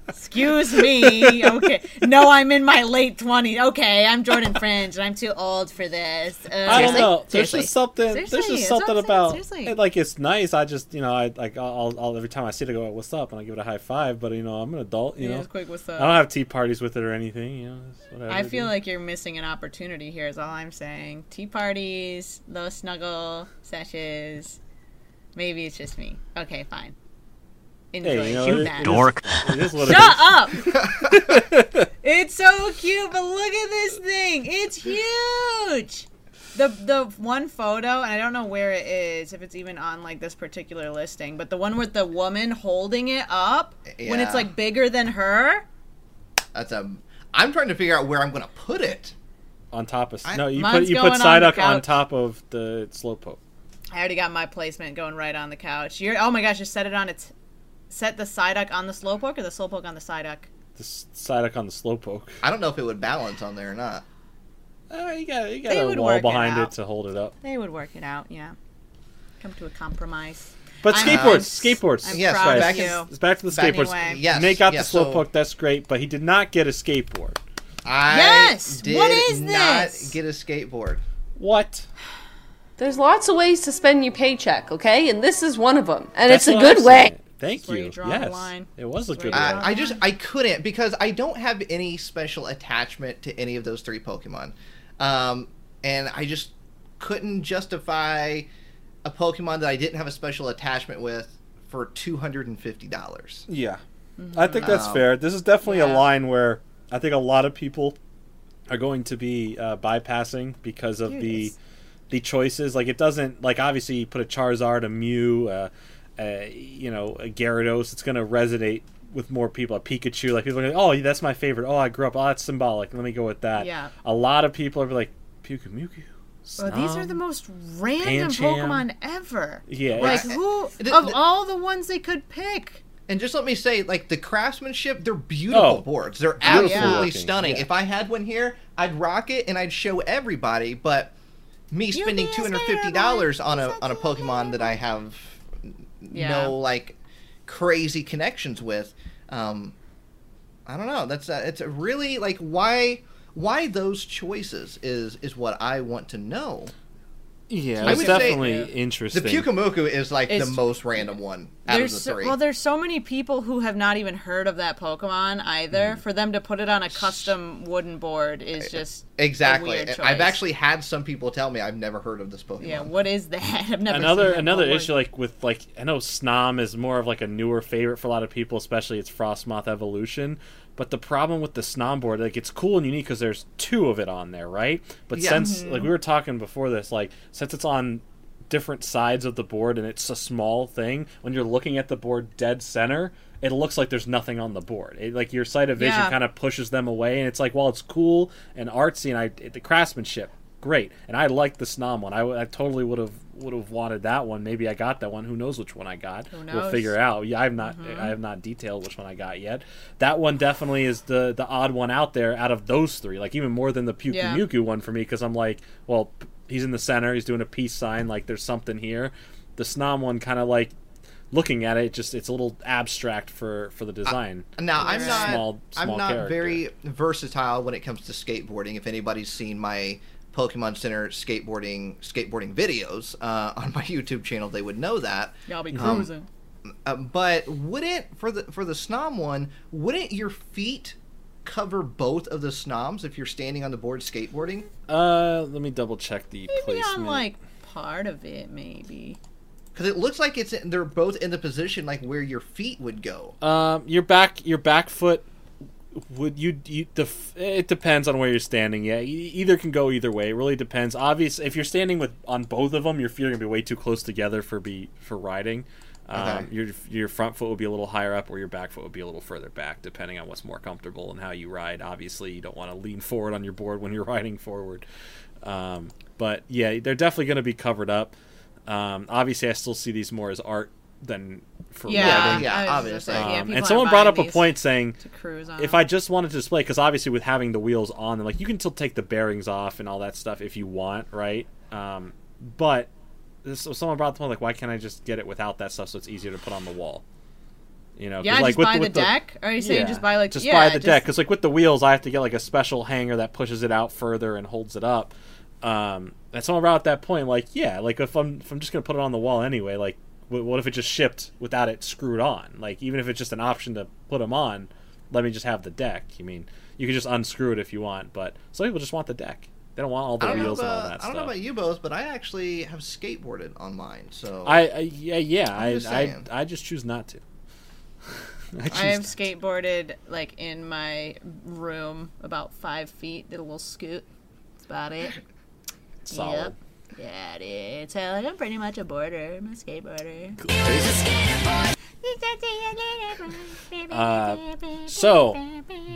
Excuse me. Okay. No, I'm in my late 20s. Okay, I'm Jordan Fringe, and I'm too old for this. Uh, I don't know. There's Seriously. just something. Seriously, there's just something about seriously. it, like it's nice. I just you know I like I'll, I'll every time I see it I go what's up and I give it a high five. But you know I'm an adult. You Yeah, know quick, what's I don't have tea parties with it or anything. You know. I feel like you're missing an opportunity here, is all I'm saying. Tea parties, low snuggle sessions. Maybe it's just me. Okay, fine. Enjoy. Hey, you know, you it- that. it is- It is what it Shut is. up! it's so cute, but look at this thing. It's huge. The the one photo, and I don't know where it is, if it's even on like this particular listing, but the one with the woman holding it up when it's like bigger than her. That's a. I'm trying to figure out where I'm going to put it. on top of I- no you put you put on the Psyduck on couch. top of the slowpoke. I already got my placement going right on the couch. You're oh my gosh, just set it on its set the Psyduck on the slowpoke or the slowpoke on the Psyduck. The s- Psyduck on the slowpoke. I don't know if it would balance on there or not. Uh, you got you got They a wall work it behind it, to hold it up. They would work it out, yeah. Come to a compromise. But I'm- skateboards, skateboards. I'm Yes, proud back of you. It's back to the skateboards. Anyway. Yes, Nate got yes, the so- slowpoke. That's great, but he did not get a skateboard. I Yes! did What is not this? get a skateboard. What? There's lots of ways to spend your paycheck, okay? And this is one of them. And That's it's a good I'm way. saying. Thank where you. you draw the yes, line. it was a good where you one. I, I just I couldn't because I don't have any special attachment to any of those three Pokemon, um, and I just couldn't justify a Pokemon that I didn't have a special attachment with for two hundred and fifty dollars. Yeah, I think that's Um, fair. This is definitely a line where I think a lot of people are going to be uh, bypassing because of Here the is. The choices. Like it doesn't like obviously you put a Charizard, a Mew, uh, uh, you know, a Gyarados. It's going to resonate with more people. A Pikachu, like people are like, oh, that's my favorite. Oh, I grew up. Oh, that's symbolic. Let me go with that. Yeah. A lot of people are like Pikachu, Mewtwo. Well, these are the most random Pancham. Pokemon ever. Yeah, Like it's- who Th- of th- all the ones they could pick? And just let me say, like the craftsmanship, they're beautiful Oh, boards. They're absolutely looking, stunning. yeah. If I had one here, I'd rock it and I'd show everybody. But me spending two hundred fifty dollars on a on a. Pokemon that I have Yeah. no like crazy connections with, um, I don't know. That's uh, it's a really like why why those choices is is what I want to know. Yeah, I it's would say definitely The interesting. Pyukumuku is like the most random one out There's of the so, well, there's so many people who have not even heard of that Pokemon either. Mm. For them to put it on a custom wooden board is just exactly. A weird I've actually had some people tell me I've never heard of this Pokemon. yeah. What is that? I've never another seen that another before. issue like with like I know Snom is more of like a newer favorite for a lot of people, especially its Frosmoth evolution. But the problem with the Snom board, like it's cool and unique because there's two of it on there, right? But Yeah. since Mm-hmm. like we were talking before this, like since it's on different sides of the board and it's a small thing, when you're looking at the board dead center, it looks like there's nothing on the board. It, like your sight of vision Yeah. kind of pushes them away, and it's like, well, it's cool and artsy, and I the craftsmanship great. And I like the Snom one. I, I totally would have would have wanted that one. Maybe I got that one. Who knows which one I got? Who We'll? Mm-hmm. figure out. Yeah, I have not I have not detailed which one I got yet. That one definitely is the the odd one out there out of those three. Like even more than the Puku Yeah. Muku one for me because I'm like, well, he's in the center. He's doing a peace sign. Like there's something here. The Snom one kind of like looking at it just it's a little abstract for for the design. Now I'm Yeah. not Small- I'm not character. very versatile when it comes to skateboarding. If anybody's seen my Pokemon Center skateboarding skateboarding videos uh, on my YouTube channel, they would know that. Y'all be Um, cruising. Uh, but wouldn't for the for the Snom one, wouldn't your feet cover both of the Snoms if you're standing on the board skateboarding? Uh, let me double check the Maybe placement. on like part of it, maybe. Because it looks like it's they're both in the position like where your feet would go. Um, your back, your back foot would you, you the f- it depends on where you're standing. Yeah, either can go either way. It really depends. obviously if you're standing with on both of them, your feet are gonna be way too close together for be for riding. Um, Your your front foot will be a little higher up, or your back foot will be a little further back, depending on what's more comfortable and how you ride. Obviously, you don't want to lean forward on your board when you're riding forward. Um, but yeah, they're definitely going to be covered up. Um, obviously, I still see these more as art than for Yeah, riding. yeah, I was just obviously. saying, yeah, Um, and someone brought up a point saying to cruise on. if I just wanted to display, because obviously with having the wheels on them, like you can still take the bearings off and all that stuff if you want, right? Um, but so someone brought the point like, why can't I just get it without that stuff so it's easier to put on the wall? You know, Yeah, like just with buy the, the the deck. Or are you saying just buy like just yeah, buy the just- deck because like with the wheels I have to get like a special hanger that pushes it out further and holds it up. Um, and someone brought up that point like yeah, like if I'm if I'm just gonna put it on the wall anyway, like wh- what if it just shipped without it screwed on? Like even if it's just an option to put them on, let me just have the deck. You mean you can just unscrew it if you want, but some people just want the deck. They don't want all the I don't, wheels and all about, that I don't know about you both, but I actually have skateboarded on mine. So I, I yeah yeah I'm I, just I just choose not to. I, I have not to. skateboarded like in my room about five feet. Did a little scoot. That's about it. Solid. Yep. Yeah, is. So like, I'm pretty much a boarder. I'm a skateboarder. Uh, so,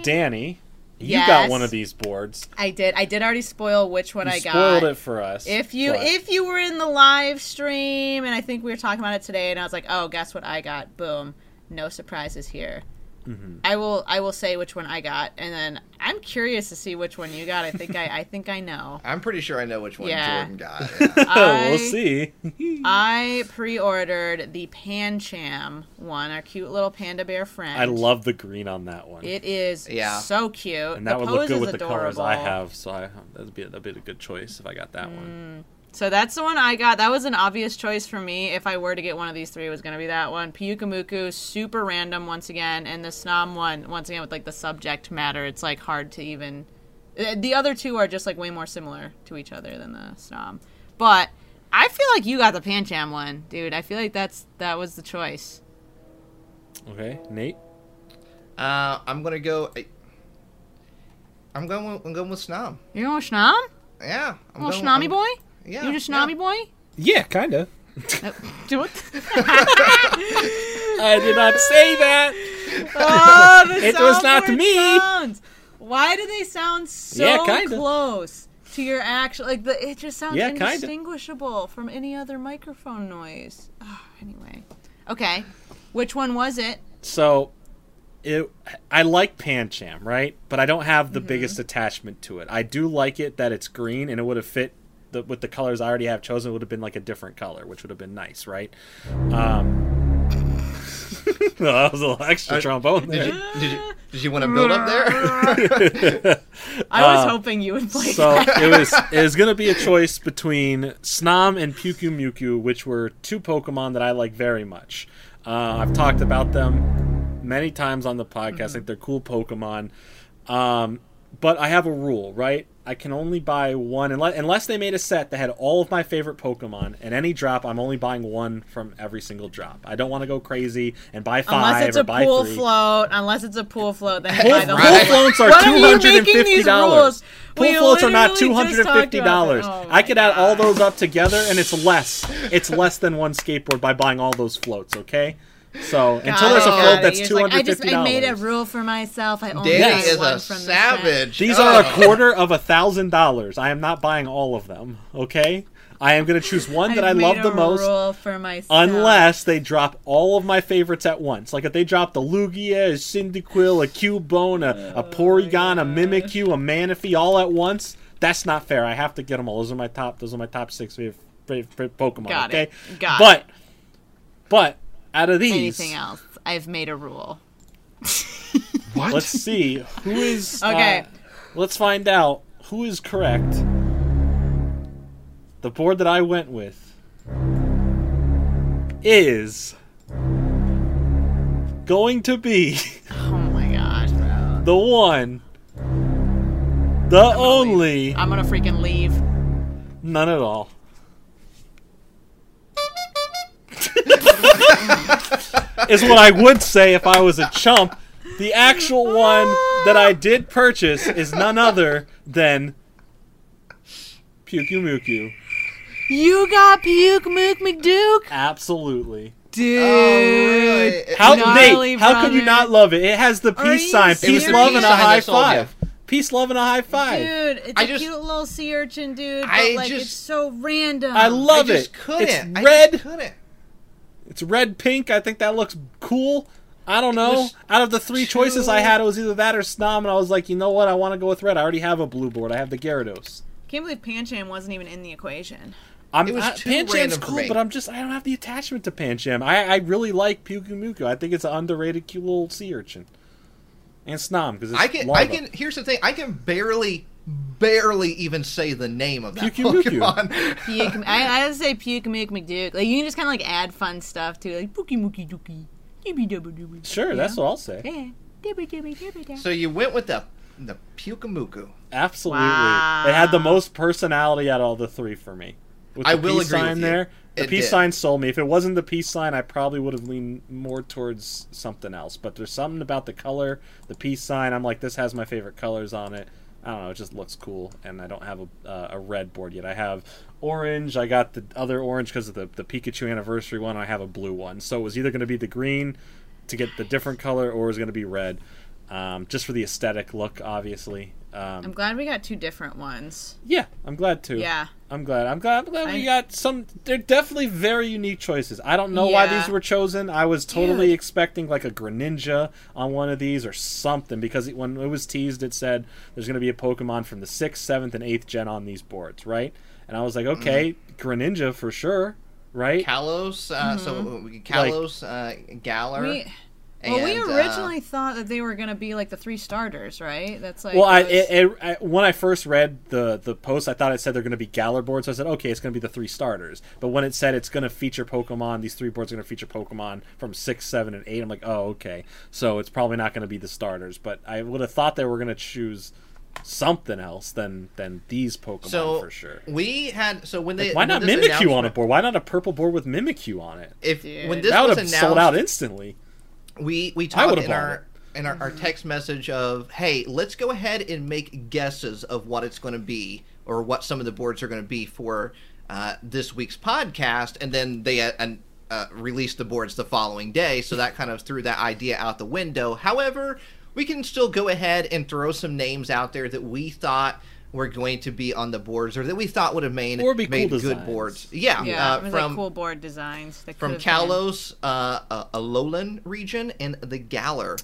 Danny, you got one of these boards. I did. I did already spoil which one You I got. spoiled it for us. If you but- if you were in the live stream and I think we were talking about it today and I was like, oh, guess what I got? Boom, no surprises here. Mm-hmm. I will I will say which one I got and then I'm curious to see which one you got. I think I I think I know. I'm pretty sure I know which one Yeah. Jordan got. yeah. I, we'll see. I pre-ordered the Pan Pancham one, our cute little panda bear friend. I love the green on that one, it. Is Yeah. so cute. and that the would pose look good is with the colors I have. So I, that'd be that'd be a good choice if I got that Mm. one. So that's the one I got. That was an obvious choice for me. If I were to get one of these three, it was going to be that one. Pyukumuku, super random once again, and the Snom one, once again, with like the subject matter, it's like hard to even. uh, The other two are just like way more similar to each other than the Snom. But I feel like you got the Pancham one, dude. I feel like that's that was the choice. Okay, Nate. Uh, I'm gonna go. I, I'm going. With, I'm going with Snom. You're going with Snom? Yeah. I'm Little going, Snommy I'm- boy? Yeah. You just yeah. Snommy boy? Yeah, kinda. Do what? I did not say that. Oh, the It was not me. Sounds. Why do they sound so Yeah, kinda. close to your actual? Like the, it just sounds Yeah, kinda. indistinguishable from any other microphone noise. Oh, anyway, okay. Which one was it? So, it I like Pancham, right? But I don't have Mm-hmm. the biggest attachment to it. I do like it that it's green, and it would have fit the, with the colors I already have chosen. It would have been like a different color, which would have been nice, right? Um, no, that was a little extra Uh, trombone Did you, did you did you want to build up there? I was Uh, hoping you would play. So that. it was it was gonna be a choice between Snom and Pyukumuku, which were two Pokemon that I like very much. Uh, I've talked about them many times on the podcast. I think they're cool Pokemon. Um, but I have a rule, right? I can only buy one unless, unless they made a set that had all of my favorite Pokemon. And any drop, I'm only buying one from every single drop. I don't want to go crazy and buy five Unless it's or a buy pool three. float, unless it's a pool float, then Pool, buy the pool whole. floats are two hundred and fifty are two you hundred and making fifty these dollars. Pool We floats are not two hundred and fifty dollars. talked about that. Oh I could add all those up together, and it's less. It's less than one skateboard by buying all those floats. Okay, so until Got there's a got float that's You're two just like, I just I made a rule for myself. I only Danny buy is one a from the savage. These Oh. are a quarter of a thousand dollars. I am not buying all of them. Okay, I am going to choose one that I I've love made the most. Rule for myself. Unless they drop all of my favorites at once. Like if they drop the Lugia, a Cyndaquil, a Cubone, a, Oh a Porygon, a Mimikyu, a Manaphy all at once, that's not fair. I have to get them all. Those are my top. Those are my top six favorite, favorite Pokemon. Got okay, it. Got but but out of these, anything else. I've made a rule. What? let's see who is Okay. uh, let's find out who is correct. The board that I went with is going to be Oh my gosh, bro. the one, the only, I'm gonna freaking leave. none at all. Is what I would say if I was a chump. The actual one that I did purchase is none other than Pyukumuku. You got puke mook McDuke, Absolutely. dude. Oh, really? How Gnarly Nate, how could you not love it? It has the Are peace you sign, It was peace, the love, peace and a sign high sold you. five. Peace, love, and a high five. Dude, it's I a just- cute little sea urchin, dude. But I like, just- it's so random. I love I just it. couldn't. It's I red. just couldn't. It's red pink. I think that looks cool. I don't know. Out of the three too- choices I had, it was either that or Snom, and I was like, you know what? I want to go with red. I already have a blue board. I have the Gyarados. Can't believe Pancham wasn't even in the equation. I'm, It was I, too Pancham's random cool, but I'm just I don't have the attachment to Pancham. I, I really like Pyukumuku. I think it's an underrated cute little sea urchin. And Snom because I can. I can. Here's the thing. I can barely, barely even say the name of that Pyukumuku. Pokemon. Puke, I, I had say Puke Mook McDuke. Like you can just kind of like add fun stuff to like Pookie Mookie Dookie. Dibby dubba dubby. Sure, that's what I'll say. So you went with the the Pyukumuku. Absolutely, Wow. it had the most personality out of all the three for me. With the I will peace agree sign with you. there. The It peace did. sign sold me. If it wasn't the peace sign, I probably would have leaned more towards something else. But there's something about the color, the peace sign. I'm like, this has my favorite colors on it. I don't know. It just looks cool, and I don't have a, uh, a red board yet. I have orange. I got the other orange because of the the Pikachu anniversary one. I have a blue one. So it was either going to be the green to get the different color, or it was going to be red, um, just for the aesthetic look, obviously. Um, I'm glad we got two different ones. yeah, I'm glad too. Yeah. I'm glad. I'm glad. I'm glad we got some. They're definitely very unique choices. I don't know why these were chosen. I was totally Dude. expecting like a Greninja on one of these or something because it- when it was teased, it said there's going to be a Pokemon from the sixth, seventh, and eighth gen on these boards, right? And I was like, okay, Greninja for sure, right? Kalos. Uh, So we Kalos, uh, Galar. We, well, we and, uh, originally thought that they were gonna be like the three starters, right? That's like well, I, was- it, it, I when I first read the the post, I thought it said they're going to be Galar boards. So I said, okay, it's going to be the three starters. But when it said it's going to feature Pokemon, these three boards are going to feature Pokemon from six, seven, and eight. I'm like, oh, okay. So it's probably not going to be the starters. But I would have thought they were going to choose something else than than these Pokemon So for sure. we had. So when they Why when not this Mimikyu on a board? Why not a purple board with Mimikyu on it? If Dude. when this that would have sold out instantly. We we talked in our in our, our text message of hey let's go ahead and make guesses of what it's going to be or what some of the boards are going to be for uh, this week's podcast. And then they uh, uh, released the boards the following day. So that kind of threw that idea out the window. However we can still go ahead and throw some names out there that we thought were going to be on the boards or that we thought would have made, Or be cool made good boards yeah, yeah, uh, from like cool board designs. that from Kalos, uh, uh, Alolan region, and the Galar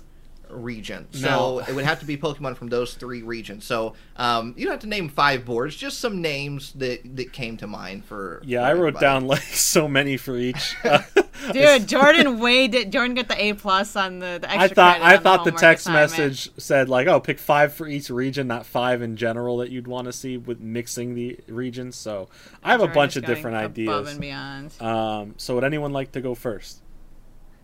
region. So No. it would have to be Pokemon from those three regions. So um, you don't have to name five boards, just some names that that came to mind for. Yeah, for I wrote down like so many for each. Dude, Jordan way did. Jordan got the A plus on the, the extra I thought I thought the homework text assignment. message said like, oh, pick five for each region, not five in general that you'd want to see with mixing the regions. So I have a bunch of going different above ideas. and beyond. Um, so would anyone like to go first?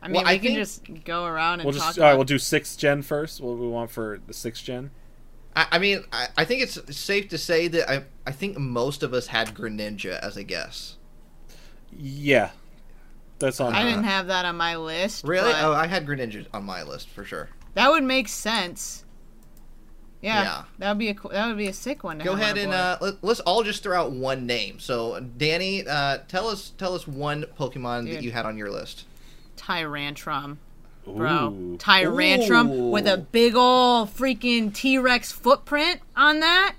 I mean, Well, we I can think- just go around and We'll talk just all right. about. We'll do sixth gen first. What we want for the sixth gen? I, I mean, I, I think it's safe to say that I I think most of us had Greninja as a guess. Yeah, that's on. I her. didn't have that on my list. Really? but Oh, I had Greninja on my list for sure. that would make sense. Yeah, Yeah. that would be a that would be a sick one. To Go have ahead a and uh, let, let's all just throw out one name. So, Danny, uh, tell us tell us one Pokemon that you had on your list. Tyrantrum, bro. Ooh. Tyrantrum Ooh. with a big ol' freaking T Rex footprint on that.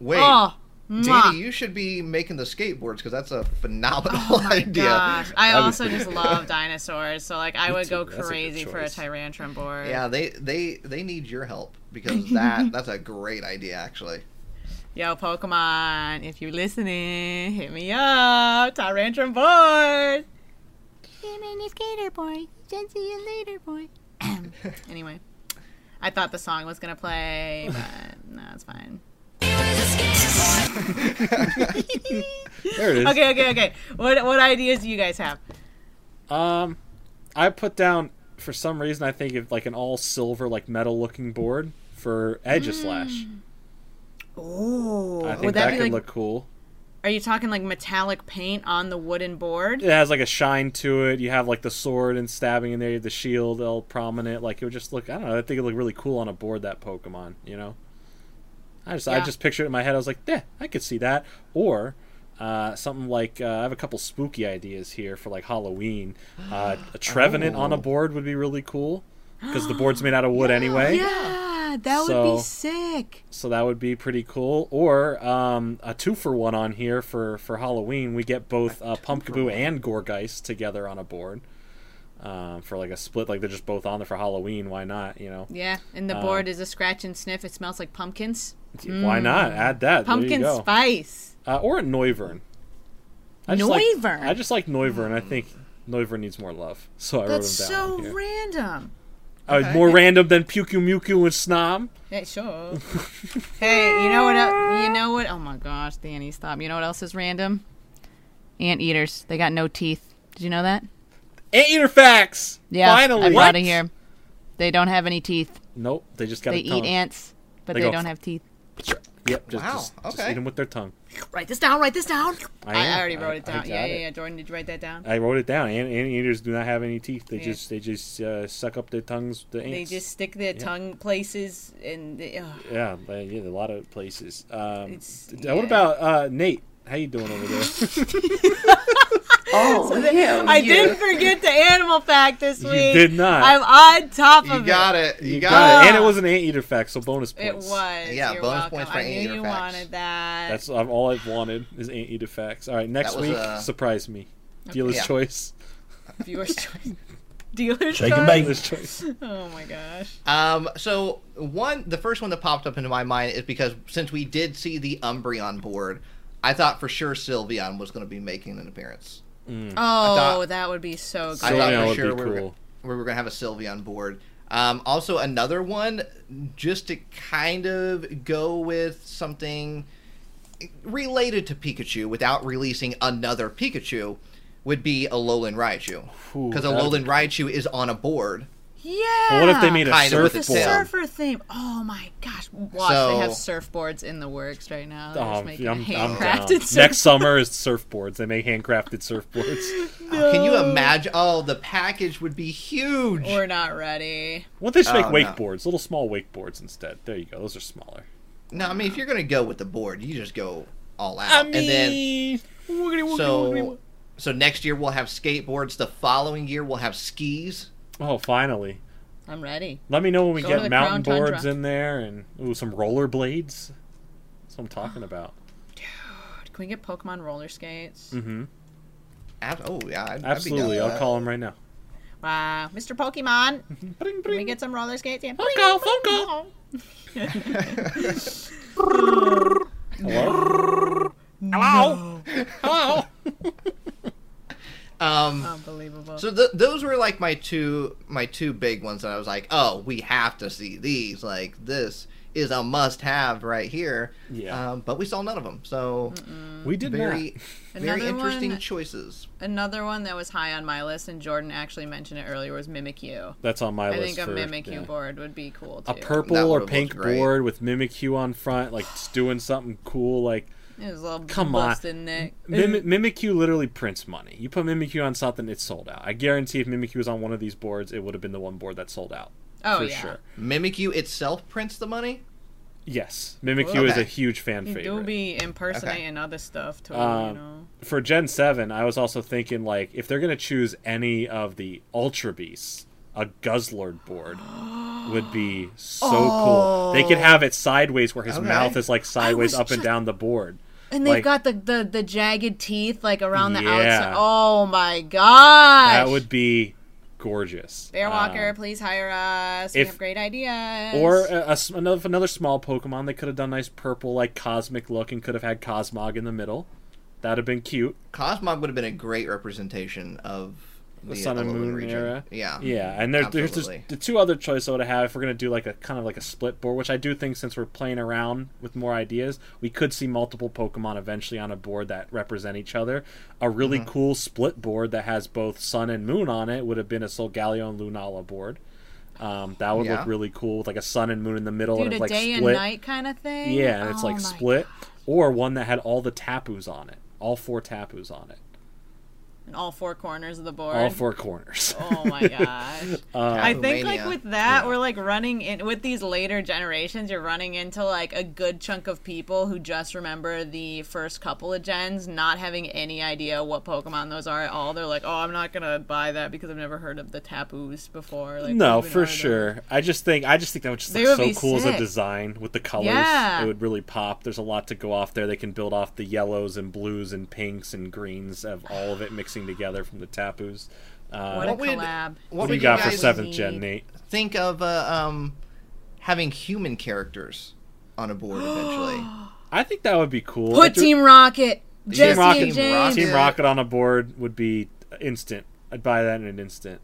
Wait, Oh, mwah. Danny, you should be making the skateboards because that's a oh phenomenal Oh my idea. gosh! I also just love dinosaurs, so like I would too. go That's a crazy for a choice. Tyrantrum board. Yeah, they they they need your help because that that's a great idea actually. Yo, Pokemon, if you're listening, hit me up. Tyrantrum board. Hey, man, it's Gator Boy. Then see you later, boy. Anyway, I thought the song was gonna play, but no, it's fine. There it is. Okay, okay, okay. What what ideas do you guys have? Um, I put down for some reason I think of like an all silver like metal looking board for Aegislash. Oh, I think would that, that, could like? look cool. Are you talking like metallic paint on the wooden board? It has like a shine to it. You have like the sword and stabbing in there. You have the shield all prominent. Like it would just look. I don't know. I think it would look really cool on a board. That Pokemon, you know. I just I just pictured it in my head. I was like, yeah, I could see that. Or uh, something like uh, I have a couple spooky ideas here for like Halloween. Uh, a Trevenant on a Oh. board would be really cool because the board's made out of wood anyway. Yeah, that would be sick. So that would be pretty cool. Or um, a two for one on here for, for Halloween. We get both uh, Pumpkaboo and Gourgeist together on a board um, for like a split. Like they're just both on there for Halloween. Why not? You know, Yeah, and the Uh, board is a scratch and sniff. It smells like pumpkins. why not? Add that. Pumpkin there you go. spice. Uh, or a Noivern. I just like- Noivern. I just like Noivern. I think Noivern needs more love, so I That's wrote him down. That's so here. random. Uh, more random than Pyukumuku and Snom. Hey, sure. hey, you know what? el- You know what? Oh my gosh, Danny, stop. You know what else is random? Ant eaters. They got no teeth. Did you know that? Ant eater facts. Yeah, finally. I brought it here. They don't have any teeth. Nope, they just got. They eat ants, but They they, don't have teeth. Yep, just, Wow, just, just okay. eat them with their tongue. Write this down. Write this down. I I, am. already I- wrote it down. yeah, yeah, it. yeah. Jordan, did you write that down? I wrote it down. Ant- anteaters do not have any teeth. They Yeah. just they just uh, suck up their tongues. The ants. They just stick their tongue places and they, ugh. yeah, they, yeah, a lot of places. Um, It's- d- What about uh, Nate? How you doing over there? Oh, hell I yeah. didn't forget the animal fact this week. You week. did not. I'm on top You of it. You got it. it. You, You got, got it. it. And it was an anteater fact, so bonus points. It was. Yeah, You're bonus welcome. points for I knew anteater you facts. wanted that. That's all I've wanted is anteater facts. All right, next was, week, uh, surprise me. Dealer's Yeah. choice. viewer's choice. Dealer's Shake choice. bake. Dealer's choice. Oh my gosh. Um, so one, the first one that popped up into my mind is because since we did see the Umbreon board, I thought for sure Sylveon was going to be making an appearance. Oh, thought- that would be so good. I Sylveon thought for sure be we, were, cool. we were going to have a Sylveon board. Um, also, another one, just to kind of go with something related to Pikachu without releasing another Pikachu, would be a Alolan Raichu. Because that'd Alolan Raichu is on a board. Yeah. Well, what if they made a Kind of with the the surfboard? tail. surfer theme? Oh my gosh! Watch, So- they have surfboards in the works right now. They're Oh, just I'm, making I'm handcrafted down. surf- Next summer is surfboards. They make handcrafted surfboards. Oh, can you imagine? Oh, the package would be huge. We're not ready. What if they should make Oh, no. wakeboards, little small wakeboards instead. There you go. Those are smaller. No, I mean if you're gonna go with the board, you just go all out. and then so so next year we'll have skateboards. The following year we'll have skis. Oh, finally. I'm ready. Let me know when we Go get mountain Crown Tundra. boards in there and ooh, some rollerblades. That's what I'm talking about. Dude, can we get Pokemon roller skates? Mm-hmm. Ab- oh yeah, I'd, I'd be Absolutely. I'll call him right now. Wow, Mr. Pokemon, Bring, can we get some roller skates? Yeah. Funko, Funko. Hello? Hello? Hello? Um, Unbelievable. so th- those were like my two my two big ones that I was like, oh, we have to see these. Like this is a must have right here. Yeah. Um, but we saw none of them. So We did very very Another interesting one- choices. Another one that was high on my list, and Jordan actually mentioned it earlier, was Mimikyu. not. That's on my I list. I think a for, Mimikyu yeah. board would be cool too. A purple or pink board with Mimikyu on front, like just doing something cool. Like His little Come on. busted neck. Mim- Mimikyu literally prints money. You put Mimikyu on something, it's sold out. I guarantee if Mimikyu was on one of these boards, it would have been the one board that sold out. Oh for yeah. sure. Mimikyu itself prints the money. Yes, Mimikyu is Okay. a huge fan You do favorite. be impersonating other stuff too, you Um, know. For Gen Seven, I was also thinking like if they're gonna choose any of the Ultra Beasts, a Guzzlord board would be so cool. They could have it sideways where his Okay. mouth is like sideways was up and down the board. And they've like- got the, the the jagged teeth like around the Yeah. outside. Oh my god! That would be gorgeous. Bearwalker, Um, please hire us. we have great ideas. Or a, a s- another another small Pokemon. They could have done nice purple, like cosmic look, and could have had Cosmog in the middle. That'd have been cute. Cosmog would have been a great representation of The the, Sun and Moon region. era. Yeah. Yeah, and there, there's just the two other choices I would have if we're gonna do like a kind of like a split board, which I do think since we're playing around with more ideas, we could see multiple Pokemon eventually on a board that represent each other. A really Mm-hmm. cool split board that has both Sun and Moon on it would have been a Solgaleo and Lunala board. Um, that would Yeah. look really cool with like a Sun and Moon in the middle Dude, and it's like day split. and night kind of thing. Yeah, and it's Oh like my split, or one that had all the Tapus on it, all four Tapus on it, In all four corners of the board. all four corners. Oh my gosh. Uh, I think like with that, Yeah. we're like running in with these later generations. You're running into like a good chunk of people who just remember the first couple of gens, not having any idea what Pokemon those are at all. They're like, "Oh, I'm not gonna buy that because I've never heard of the Tapus before." Like, no, for are sure. I just think I just think that would just They look would so be cool as a design with the colors. Yeah. It would really pop. There's a lot to go off there. They can build off the yellows and blues and pinks and greens of all of it mixing together from the Tapus. Uh, What a What would- collab! What, what do would you got for seventh gen, Nate? think of uh, um, having human characters on a board eventually? I think that would be cool. Put do- Team Rocket. Jesse Team Rocket, and James. Team Rocket on a board would be instant. I'd buy that in an instant.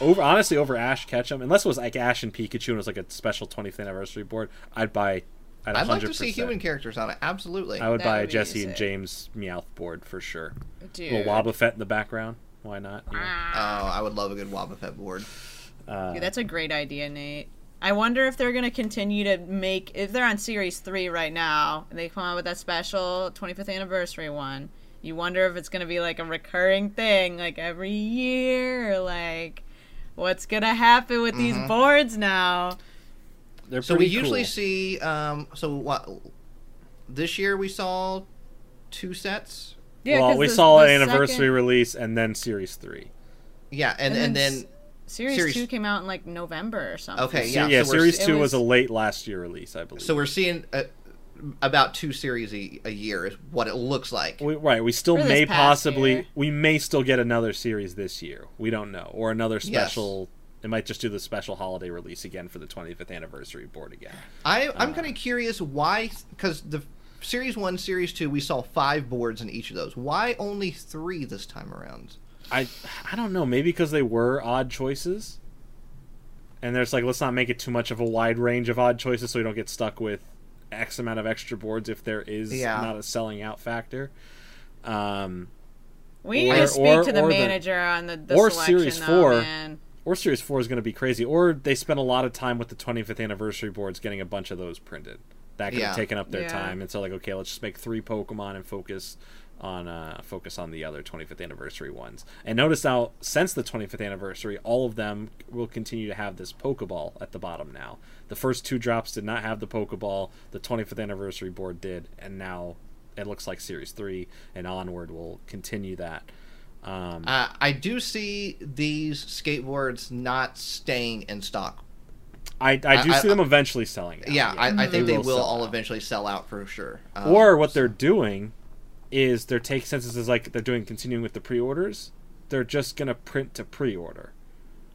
Over honestly, over Ash Ketchum, unless it was like Ash and Pikachu and it was like a special 20th anniversary board, I'd buy. I'd, I'd like to see human characters on it. Absolutely. I would That buy would a be Jesse and. James Meowth board for sure. Dude. little Wobbuffet in the background. Why not? you know? Oh, I would love a good Wobbuffet board. Uh, Yeah, that's a great idea, Nate. I wonder if they're gonna continue to make if they're on series three right now and they come out with that special 25th anniversary one. You wonder if it's gonna be like a recurring thing, like every year, or like what's gonna happen with these boards now. They're So we usually cool. see. Um, so what? This year we saw two sets. Yeah, well, 'cause we the- saw the an anniversary second- release and then Series Three. Yeah, and And and, then then, Series, Series- two came out in like November or something. okay, Se- yeah, yeah, so Series Two was, was- a late last year release, I believe. So we're seeing uh, about two series a, a year is what it looks like. We, right, we still may possibly, year. we may still get another series this year. We don't know, or another special. It might just do the special holiday release again for the 25th anniversary board again. I I'm Uh. kind of curious why because the series one, series two, we saw five boards in each of those. Why only three this time around? I I don't know, maybe because they were odd choices, and there's like let's not make it too much of a wide range of odd choices so we don't get stuck with X amount of extra boards if there is Yeah. not a selling out factor. Um, We need Or- to speak or- to the or the- manager on the, the or selection, Series though, four. man. Or Series 4 is going to be crazy, or they spent a lot of time with the 25th anniversary boards getting a bunch of those printed. That could Yeah. have taken up their Yeah. time, and so like, okay, let's just make three Pokemon and focus on uh, focus on the other 25th anniversary ones. And notice now, since the 25th anniversary, all of them will continue to have this Pokeball at the bottom now. The first two drops did not have the Pokeball. The 25th anniversary board did, and now it looks like Series 3 and onward will continue that. Um, Uh, I do see these skateboards not staying in stock. I, I do I- see them eventually selling. Out. Yeah, I, I think they will, sell all out. eventually sell out for sure. Um, Or what they're doing is they're taking since this is like they're doing continuing with the pre-orders, they're just gonna print to pre-order.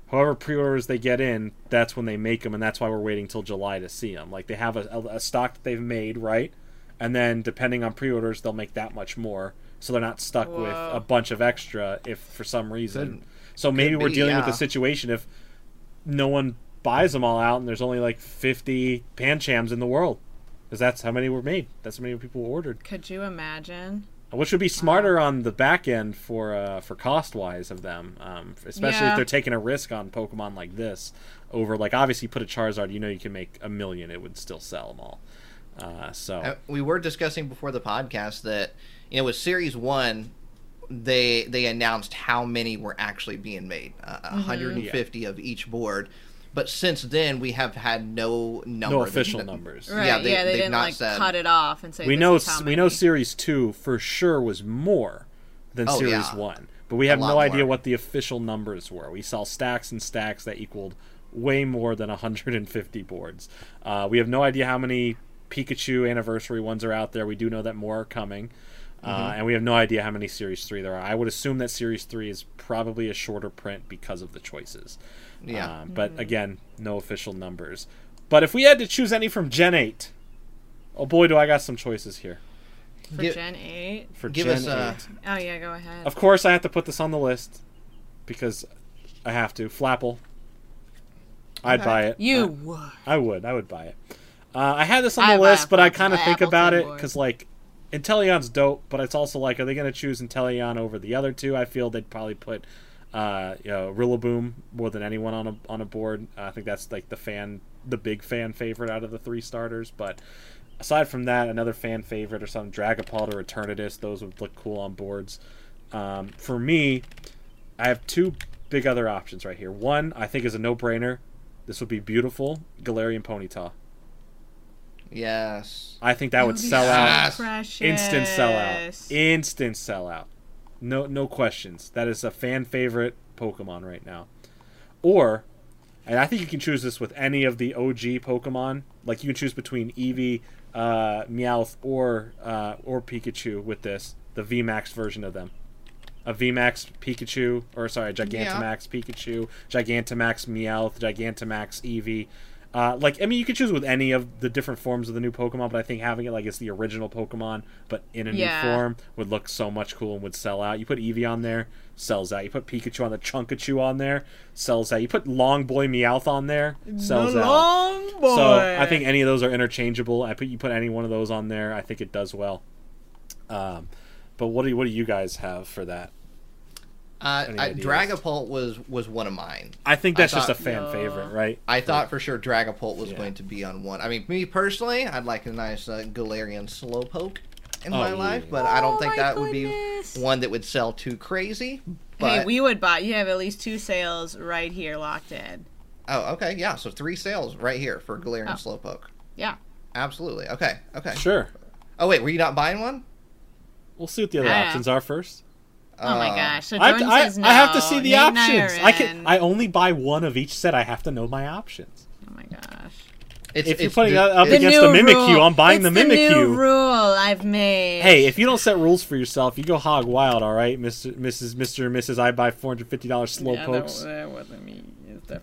However, pre-orders they get in, that's when they make them, and that's why we're waiting till July to see them. Like they have a, a, a stock that they've made, right? And then depending on pre-orders, they'll make that much more, so they're not stuck with a bunch of extra if for some reason. Could- so maybe we're be, dealing with yeah. a situation if no one buys them all out, and there's only like 50 Panchams in the world, because that's how many were made. That's how many people were ordered. Could you imagine? Which would be smarter on the back end for uh, for cost wise of them, um, especially if they're taking a risk on Pokemon like this. Over like obviously put a Charizard, you know you can make a million, it would still sell them all. Uh, so Uh, we were discussing before the podcast that you know with series one they they announced how many were actually being made uh, Mm-hmm. 150 of each board but since then we have had no number no They- official numbers. Right? Yeah, they- they, they've didn't not like said- cut it off and say We this know is how we know. Series two for sure was more than Oh, Series yeah. one, but we have lot no idea more. what the official numbers were. We saw stacks and stacks that equaled way more than 150 boards. Uh, we have no idea how many Pikachu anniversary ones are out there. We do know that more are coming. Uh, Mm-hmm. and we have no idea how many Series 3 there are. I would assume that Series 3 is probably a shorter print because of the choices. Yeah. Uh, but again, no official numbers. But if we had to choose any from Gen 8, oh boy, do I got some choices here. for Give- Gen eight. For Give Gen us, uh, 8. Oh yeah, go ahead. Of course, I have to put this on the list because I have to. Flapple. I'd Okay. buy it. you I- would. I would. I would buy it. Uh, I had this on the buy list, a but I kind of think Apple about it because, like, Inteleon's dope, but it's also like, are they going to choose Inteleon over the other two? I feel they'd probably put, uh, you know, Rillaboom more than anyone on a on a board. I think that's like the fan, the big fan favorite out of the three starters. But aside from that, another fan favorite or something, Dragapult or Eternatus, those would look cool on boards. Um, for me, I have two big other options right here. One, I think is a no-brainer. This would be beautiful. Galarian Ponyta. Yes I think that would You'll be sell so out. Precious. Instant sellout. Instant sellout. No no questions. That is a fan favorite Pokemon right now. Or and I think you can choose this with any of the OG Pokemon. Like you can choose between Eevee, uh, Meowth, or uh, or Pikachu with this, the VMAX version of them. A VMAX Pikachu, or sorry, Gigantamax Pikachu, Gigantamax Meowth, Gigantamax Eevee. Uh, like I mean, you could choose with any of the different forms of the new Pokemon, but I think having it like it's the original Pokemon, but in a Yeah. new form, would look so much cool and would sell out. You put Eevee on there, sells out. You put Pikachu on the Chunkachu on there, sells out. You put Long Boy Meowth on there, sells the out. long boy. So I think any of those are interchangeable. I put you put any one of those on there, I think it does well. Um, but what do you, what do you guys have for that? Uh, I. Dragapult was was one of mine. I think I that's just a fan No. favorite, right? I thought for sure Dragapult was Yeah. going to be on one. I mean, me personally, I'd like a nice uh, Galarian Slowpoke in Oh, my yeah. life, but I don't Oh, think that goodness. would be one that would sell too crazy. But hey, we would buy. You have at least two sales right here locked in. oh, okay, yeah. So three sales right here for Galarian Oh. Slowpoke. Yeah. Absolutely. Okay. Okay. Sure. Oh wait, were you not buying one? We'll see what the other options are first. Oh my Uh, gosh. So I, Jordan I, says no. I have to see the Nate options. I can. I only buy one of each set. I have to know my options. Oh my gosh. It's, If you're it's putting the- up against the Mimikyu, I'm buying it's the Mimikyu. new rule I've made. Hey, if you don't set rules for yourself, you go hog wild. All right, Mister, Mrs., Mister, Mrs. I buy four hundred fifty dollars slow yeah, pokes. That, that wasn't me.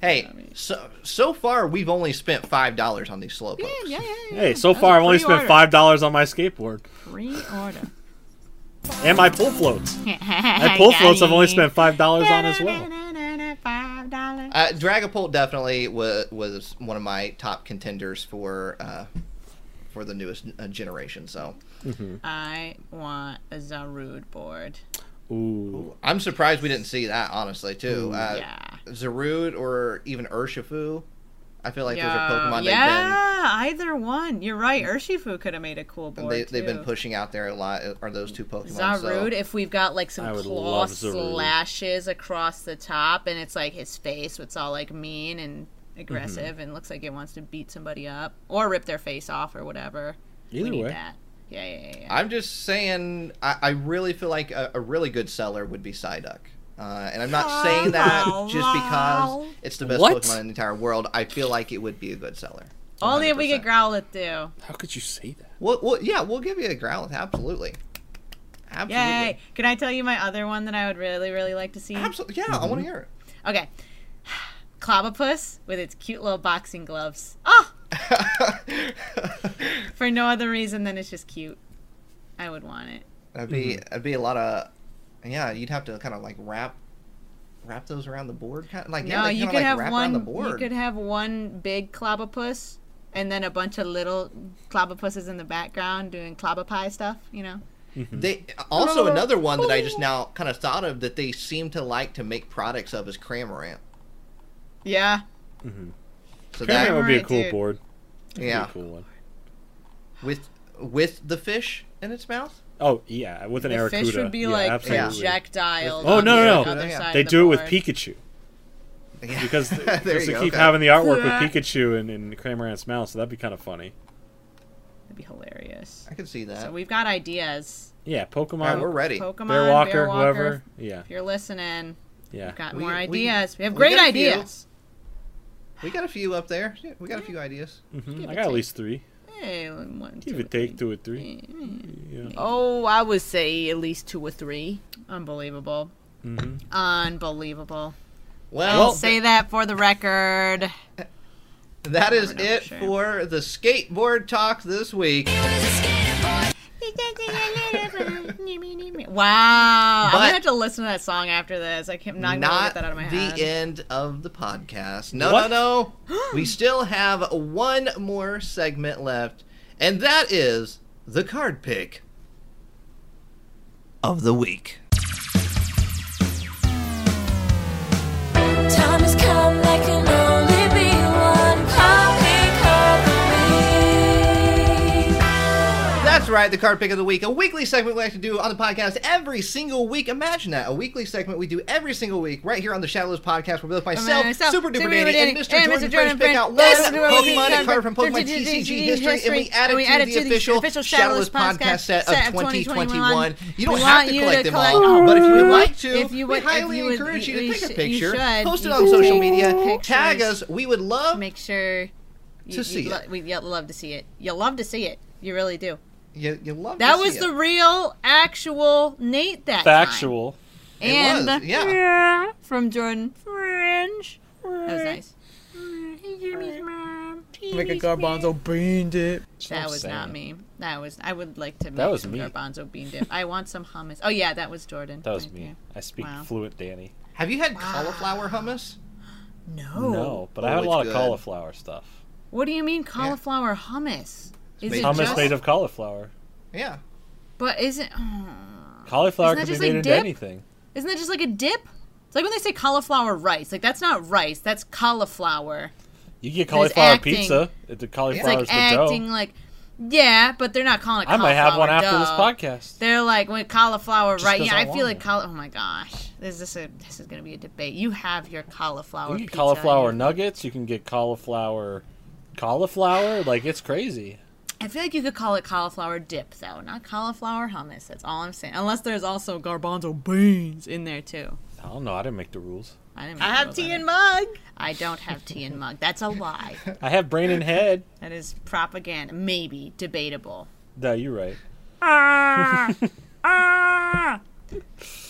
Hey, me. so so far we've only spent five dollars on these Slowpokes. Yeah, yeah, yeah, yeah. Hey, so That's far I've only spent five dollars on my skateboard Pre-order. And my pull floats. My pull floats I've only spent five dollars on as well. Five dollars. Uh, Dragapult definitely was was one of my top contenders for uh, for the newest uh, generation. So I want a Zarude board. Ooh, I'm surprised we didn't see that. Honestly, too. Uh, yeah. Zarude or even Urshifu. I feel like yeah, those are Pokemon yeah, either one. You're right. Urshifu could have made a cool they've been board they, they've been pushing out there a lot. uh, Are those two Pokemon? Zarude, So. if we've got like some I claw slashes across the top, and it's like his face, it's all like mean and Mm-hmm. aggressive, and looks like it wants to beat somebody up or rip their face off or whatever. Either we need way. that. Yeah, yeah, yeah. yeah. I'm just saying. I, I really feel like a, a really good seller would be Psyduck. Uh, and I'm not saying that just because it's the best What? Pokemon in the entire world. I feel like it would be a good seller. Only if we 100%. get Growlithe too. how could you say that? Well, well, yeah, we'll give you a Growlithe. Absolutely. Absolutely. Yay! Can I tell you my other one that I would really, really like to see? Absolutely. Yeah, I want to mm-hmm. hear it. Okay. Clobbopus with its cute little boxing gloves. Oh! For no other reason than it's just cute. I would want it. that'd be mm-hmm. that'd be a lot of. Yeah, you'd have to kind of like wrap wrap those around the board. Kind of, like yeah, no, they you could like, have wrap around the one. You board. could have one big Clobbopus, and then a bunch of little Clobbopuses in the background doing Clobopie stuff. You know. Mm-hmm. They also another one that I just now kind of thought of that they seem to like to make products of is Cramorant. Yeah. Mm-hmm. So Cramorant that would be a cool dude. board. That'd be a yeah, cool one. with with the fish in its mouth. Oh yeah, with an The Arrokuda. fish would be yeah, like absolutely. projectiles. Oh on no the no no! other side They of the do it with. Pikachu Yeah. because there because you they go. keep okay. having the artwork with Pikachu and, and Cramorant's mouth, so that'd be kind of funny. That'd be hilarious. I could see that. So we've got ideas. Yeah, All right, Pokemon, we're ready. Pokemon, Bear Walker, Bear Walker, whoever. Yeah, If you're listening, yeah. we've got We- more ideas. We, have great got a few. ideas. We got a few up there. We got a few ideas. Mhm. I got at take. least three. Hey, one, Give two, or take two or three. Yeah. Oh, I would say at least two or three. Unbelievable. hmm Unbelievable. Well, I'll say that for the record. that is Never it for sure. for the skateboard talk this week. Wow. I'm gonna have to listen to that song after this. I can't, I'm not gonna Not get that out of my the head. The end of the podcast. No, What? no, no. we still have one more segment left, and that is the card pick of the week. Time has come, right, the card pick of the week, a weekly segment we like to do on the podcast every single week. Imagine that, a weekly segment we do every single week right here on the Shadowless podcast, where both myself, myself, Super Duper Danny, and Mr. and Jordan Jordan pick out one Pokemon card from Pokemon TCG history, and we add it to the official Shadowless podcast set of 2021. You don't have to collect them all, but if you would like to, If you would- we highly if you would- encourage you to take a picture, post it on social media, tag us. We would love Make sure you, To see it. we'd love to see it. You'll love to see it. You really do. You. You love That to was see the it. real, actual Nate that Factual. time. It And was, yeah. from Jordan Fringe. That was nice. He gave me his mom. Make a garbanzo bean dip. That was not me. That was. I would like to make That was some me. garbanzo bean dip. I want some hummus. Oh yeah, that was Jordan. That was right me. there. I speak Wow. fluent Danny. Have you had cauliflower hummus? No. No, but Oh, I had a lot good. of cauliflower stuff. What do you mean cauliflower hummus? Is made it Hummus just? made of cauliflower. Yeah. But isn't? Cauliflower Isn't that can be just made like into dip? anything. Isn't that just like a dip? It's like when they say cauliflower rice. Like that's not rice. That's cauliflower. You can get cauliflower acting- pizza. It- The It's cauliflower like is the acting dough. like. Yeah, but they're not calling it. I might have one cauliflower after this podcast. They're like with cauliflower, Just right? 'cause Yeah, I I feel like cauli- Oh my gosh, this is a this is gonna be a debate. You have your cauliflower. You can get pizza cauliflower nuggets. You can get cauliflower, cauliflower. Like it's crazy. I feel like you could call it cauliflower dip though, not cauliflower hummus. That's all I'm saying. Unless there's also garbanzo beans in there too. I don't know. I didn't make the rules. I, didn't I make have tea either. and mug. I don't have tea and mug. That's a lie. I have brain and head. That is propaganda. Maybe debatable. No, you're right. Ah, ah.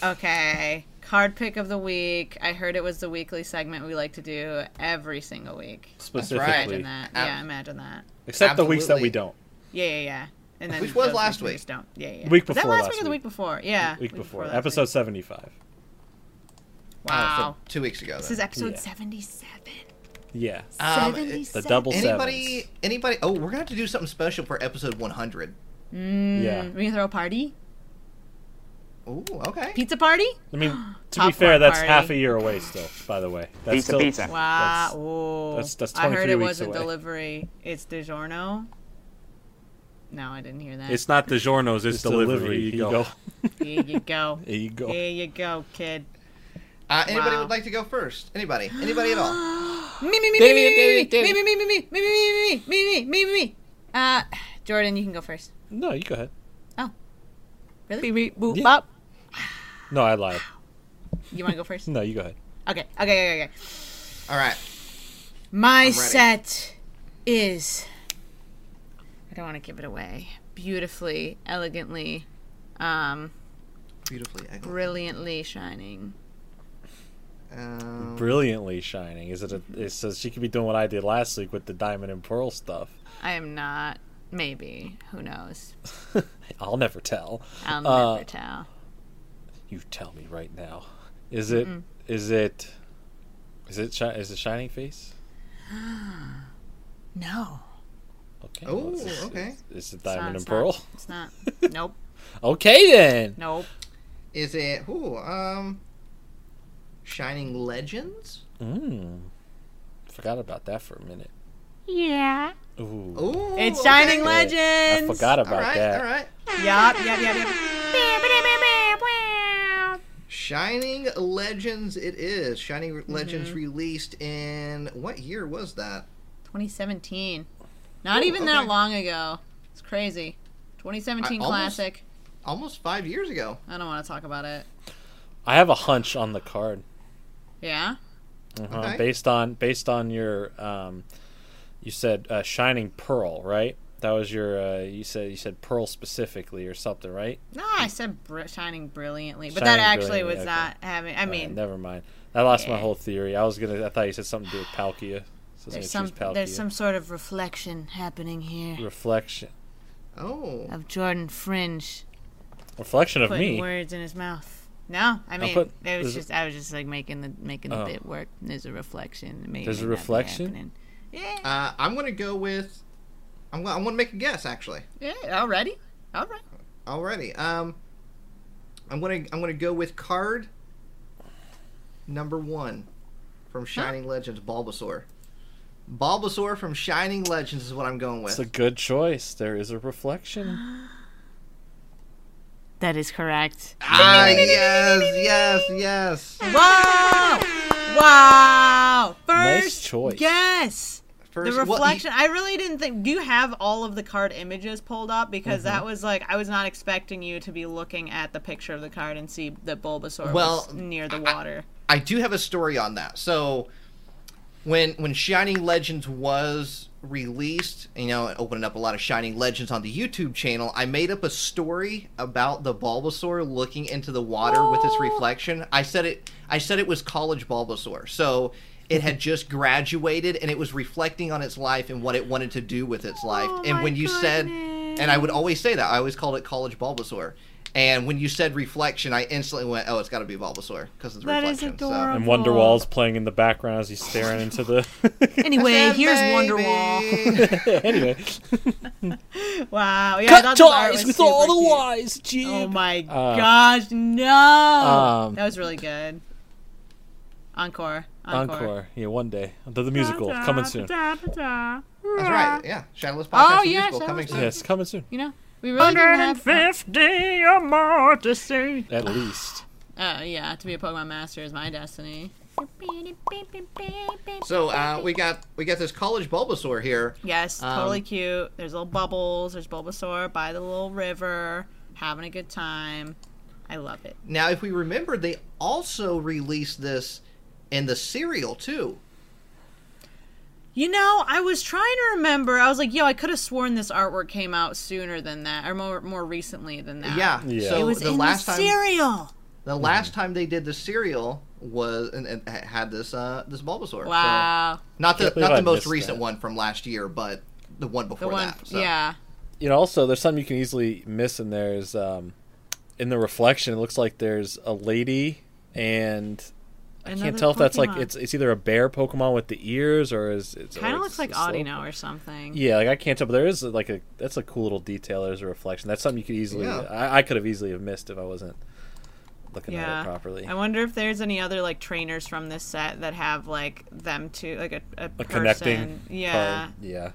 Okay. Card pick of the week. I heard it was the weekly segment we like to do every single week. Specifically, Imagine that. Ab- Yeah, imagine that. Except the weeks that we don't. Yeah, yeah, yeah. And then Which was last weeks we week. Don't. Yeah, yeah. Week Was that before last last week or the week. week before? Yeah. Week before, last episode week. seventy-five. Oh, Wow. so two weeks ago. This is episode Yeah. 77. Yeah, Um, the double anybody? sevens. Anybody? Oh, we're gonna have to do something special for episode 100. Yeah, We can throw a party? Ooh, okay. Pizza party? I mean, to be fair, that's party. half a year away still. By the way, that's Pizza, still, pizza. Wow. That's- Ooh. that's- that's I heard it weeks wasn't away. delivery. It's DiGiorno. No, I didn't hear that. It's not the Giornos, it's, It's delivery. delivery. Here you Here go. Here you go. Here you go. Here you go, kid. Uh, anybody Wow. would like to go first? Anybody? Anybody at all? Me, me, me, me, Damn me, it, me, damn it, me, me, me, me, me, me, me, me, me, me, me, me, me. Uh, Jordan, you can go first. No, you go ahead. Oh, really? Beep, beep, boop, Yeah. bop. No, I lied. You want to go first? No, you go ahead. Okay, okay, okay, okay. All right. My set is. I don't want to give it away. Beautifully, elegantly, um, Beautifully. excellent. brilliantly shining. Um, Brilliantly shining. Is it? A, it says she could be doing what I did last week with the diamond and pearl stuff. I am not. Maybe. Who knows? I'll never tell. I'll Uh, never tell. You tell me right now. Is it? Is it? Is it? Shi- is it Shining Fates? No. Okay. Oh, well, it's- okay. It's, it's a It's not, diamond it's and pearl. Not, it's not. Nope. Okay then. Nope. is it? Ooh, um, Shining Legends. Mm. Forgot about that for a minute. Yeah. Ooh. Ooh, It's okay. Shining I forgot about right, that. all right. Yup, yup, yup, yup. Shining Legends. It is Shining Legends Mm-hmm. released in what year was that? 2017. Not Ooh, even that long ago. It's crazy. 2017 I almost- classic. Almost five years ago. I don't want to talk about it. I have a hunch on the card. Yeah. Uh-huh. Okay. Based on based on your um, you said uh, shining pearl, right? That was your uh, you said you said pearl specifically or something, right? No, I said br- shining brilliantly, but that actually was okay. not having. I Alright, mean, never mind. I lost my whole theory. I was gonna. I thought you said something to do with Palkia. So there's some Palkia. there's some sort of reflection happening here reflection. Oh, of Jordan Fringe Reflection of me. words in his mouth. No, I mean put- it was just I was just like making the making the Oh. bit work. There's a reflection. It may, There's a reflection? happening. Yeah. uh, I'm gonna go with. I'm gonna, I'm gonna make a guess actually. Yeah. Already. All right. Already. Um, I'm gonna I'm gonna go with card number one from Shining Legends, Bulbasaur. Bulbasaur from Shining Legends is what I'm going with. It's a good choice. There is a reflection. That is correct. ah, yes, yes, yes. Wow! Wow! First Nice choice. Guess. The well, you- reflection. I really didn't think. Do you have all of the card images pulled up? Because Mm-hmm. that was like I was not expecting you to be looking at the picture of the card and see that Bulbasaur Well, was near the water. I do have a story on that. So when when Shining Legends was released, you know, it opened up a lot of Shining Legends on the YouTube channel. I made up a story about the Bulbasaur looking into the water with its reflection. I said it I said it was college Bulbasaur. So it had just graduated and it was reflecting on its life and what it wanted to do with its life. Oh and when you said, and I would always say that, I always called it College Bulbasaur. And when you said reflection, I instantly went, "Oh, it's got to be Bulbasaur because it's That is reflection." so- adorable. And Wonderwall's playing in the background as he's staring into the. Anyway, Said here's maybe. Wonderwall. anyway, Wow. Yeah, I thought the art with all the cute. lies, Oh my Uh, gosh, no! um, that was really good. Encore. Encore. Encore. Yeah, one day. The, the musical coming soon. That's right. Yeah, Shadowless Podcast Oh, the yeah, musical Shadowless coming soon. Yes, coming soon. You know, we really didn't have. 150 or more to see. At least. Uh, yeah, to be a Pokemon Master is my destiny. So uh, we got we got this College Bulbasaur here. Yes, Um, totally cute. There's little bubbles. There's Bulbasaur by the little river, having a good time. I love it. Now, if we remember, they also released this in the cereal too. You know, I was trying to remember. I was like, yo, I could have sworn this artwork came out sooner than that, or more more recently than that. Yeah. Yeah. So it was the in last the time cereal. the last time they did the cereal was and, and had this uh this Bulbasaur. So, Wow, not the Can't the I most recent that. one from last year, but the one the before one. that. So. Yeah. You know, also, there's something you can easily miss in there is um, in the reflection, it looks like there's a lady and. I can't tell if that's like it's it's either a bear Pokemon with the ears or is it's Kind of looks like Audino or something. Yeah, like I can't tell, but there is like a that's a cool little detail. There's a reflection. That's something you could easily Yeah. I, I could have easily have missed if I wasn't looking at it properly. I wonder if there's any other like trainers from this set that have like them to like a, a, a connecting Yeah. card. Yeah.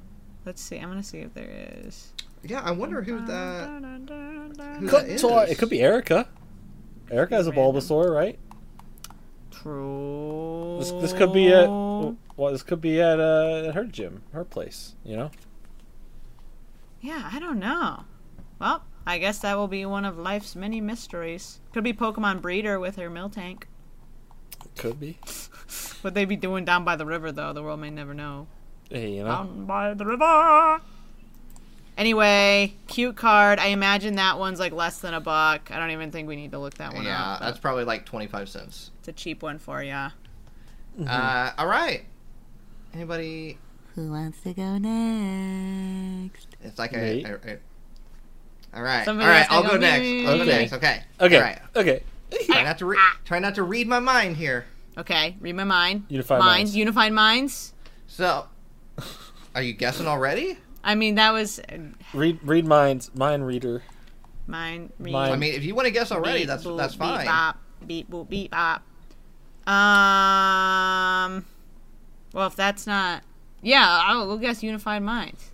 Let's see. I'm gonna see if there is. Yeah, I wonder who that. Who Could- that so, is. it could be Erica. Erica has a Random. Bulbasaur, right? True. This, this could be at well, this could be at uh, her gym, her place. You know, Yeah, I don't know. Well, I guess that will be one of life's many mysteries. Could be Pokemon Breeder with her Miltank. could be. What they be doing down by the river, though, the world may never know. Hey, you know, Down by the river. Anyway, cute card. I imagine that one's like less than a buck. I don't even think we need to look that one Yeah, up. that's probably like twenty five cents. It's a cheap one for ya. Uh, all right. Anybody? Who wants to go next? It's like Me. a. a- a- all right. Somebody all right. I'll go go next. I'll go Okay. next. Okay. okay, All right. okay. Try not to re- try not to read my mind here. Okay, read my mind. Unified minds. Minds. Unified minds. So, are you guessing already? I mean, that was uh, Read read minds, mind reader. mine. Read. Mine. I mean, if you want to guess already, Beep, that's boop, that's Beep, fine. bop, beep boop beep bop. Um. Well, if that's not, yeah, I'll, we'll guess unified minds.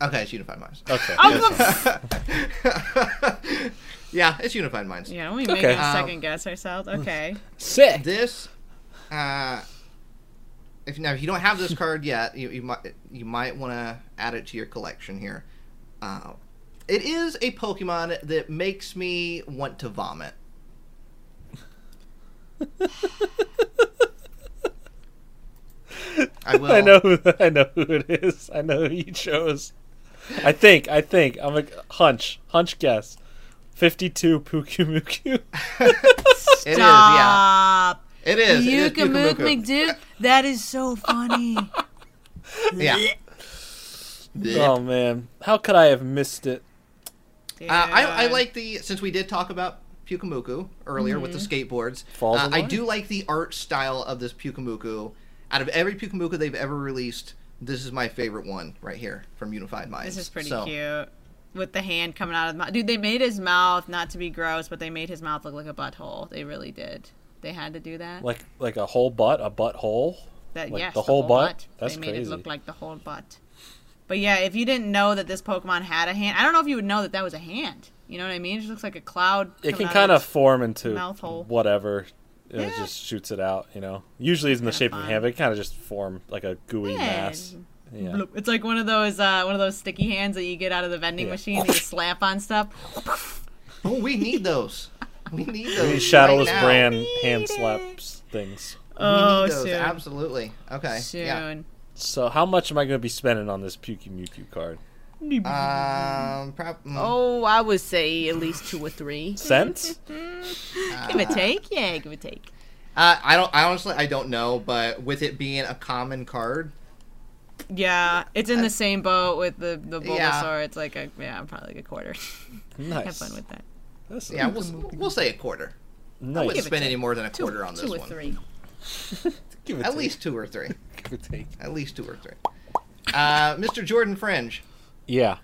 Okay, it's Unified Minds. Okay. Oh, yeah, it's Unified Minds. Yeah, we make Okay. a Um, second guess ourselves. Okay. Sick. This, uh, if now if you don't have this card yet, you, you might you might want to add it to your collection here. Uh, it is a Pokemon that makes me want to vomit. I will. I know who I know who it is. I know who you chose. I think. I think. I'm a hunch. Hunch guess. Fifty-two Pyukumuku. It is, yeah. Stop. It is. It is Yukamook Pyukumuku. McDuke. That is so funny. Yeah. oh man, how could I have missed it? Uh, I, I like the since we did talk about Pyukumuku earlier with the skateboards. Falls uh, I do like the art style of this Pyukumuku. Out of every Pyukumuku they've ever released, this is my favorite one right here from Unified Minds. This is pretty So, cute. With the hand coming out of the mouth. Dude, they made his mouth, not to be gross, but they made his mouth look like a butthole. They really did. They had to do that. Like like a whole butt, a butthole. that like yes, the whole butt? That's they made crazy. it look like the whole butt. But yeah, if you didn't know that this Pokemon had a hand, I don't know if you would know that that was a hand. You know what I mean? It just looks like a cloud. It can kind of form into mouth hole. whatever. It Yeah. just shoots it out, you know. Usually it's in the shape of a hand, but it kind of just form like a gooey Yeah. mass. Yeah. It's like one of those uh, one of those sticky hands that you get out of the vending Yeah. machine and you slap on stuff. Oh, we need those. We need those. These shadowless right brand hand slaps things. We Oh, need those, soon. absolutely. Okay. Soon. Yeah. So how much am I going to be spending on this Puki Muku card? Um. Prob- mm, Oh, I would say at least two or three. Cents? Give or take, yeah, give or take. Uh, I don't. I honestly, I don't know. But with it being a common card, Yeah, it's in the same boat with the the Bulbasaur. Yeah. It's like a yeah, probably like a quarter. Nice. Have fun with that. That's yeah, we'll, we'll say a quarter. I nice. wouldn't spend any more than a quarter on this Two or one. three. Give or At take. least two or three. Give or take. At least two or three. Uh, Mr. Jordan Fringe, Yeah.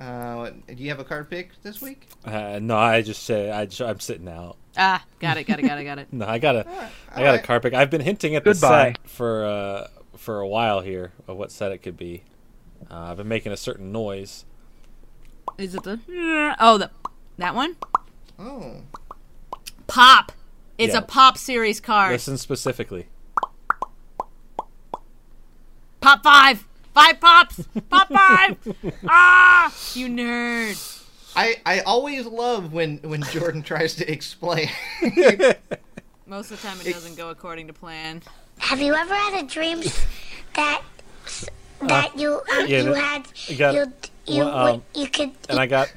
uh, do you have a card pick this week? Uh, no, I just say I just, I'm sitting out. Ah, got it, got it, got it, got it. No, I got a, I got a alright. card pick. I've been hinting at the set for uh, for a while here of what set it could be. Uh, I've been making a certain noise. Is it the? Oh, the that one. Oh, Pop. It's Yeah. a pop series card. Listen specifically. Pop five. Five pops. Pop five. ah, you nerd. I I always love when when Jordan tries to explain. Most of the time, it doesn't go according to plan. Have you ever had a dream that that you um, yeah, you had I got- you you well, um, you could And I got.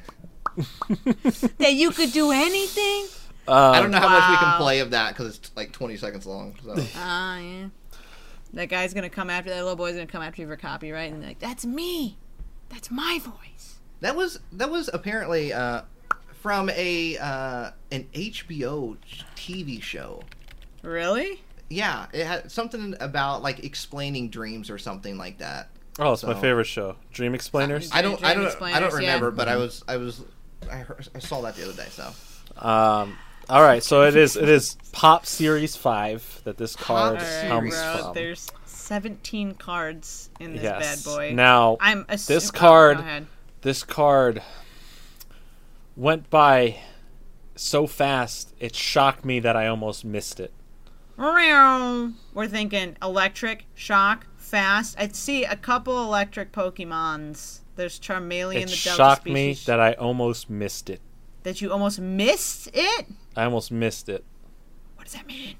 That you could do anything. Uh, I don't know how much we can play of that because it's like 20 seconds long. So. Ah, yeah. That guy's gonna come after that little boy's gonna come after you for copyright, and they're like, "That's me. That's my voice." That was that was apparently uh, from a uh, an HBO TV show. Really? Yeah, it had something about like explaining dreams or something like that. Oh, it's my favorite show, Dream Explainers. I don't I Dream don't I don't yeah. remember, but I was I was I, heard, I saw that the other day. So Um, all right, so it is it is Pop Series Five that this card Pop comes bro. from. There's 17 cards in this yes. bad boy. Now I'm assu- this oh, card go this card went by so fast it shocked me that I almost missed it. We're thinking electric, shock, fast. I'd see a couple electric Pokemons. There's Charmeleon, It the Delta shocked me that I almost missed it. that you almost missed it. I almost missed it. What does that mean?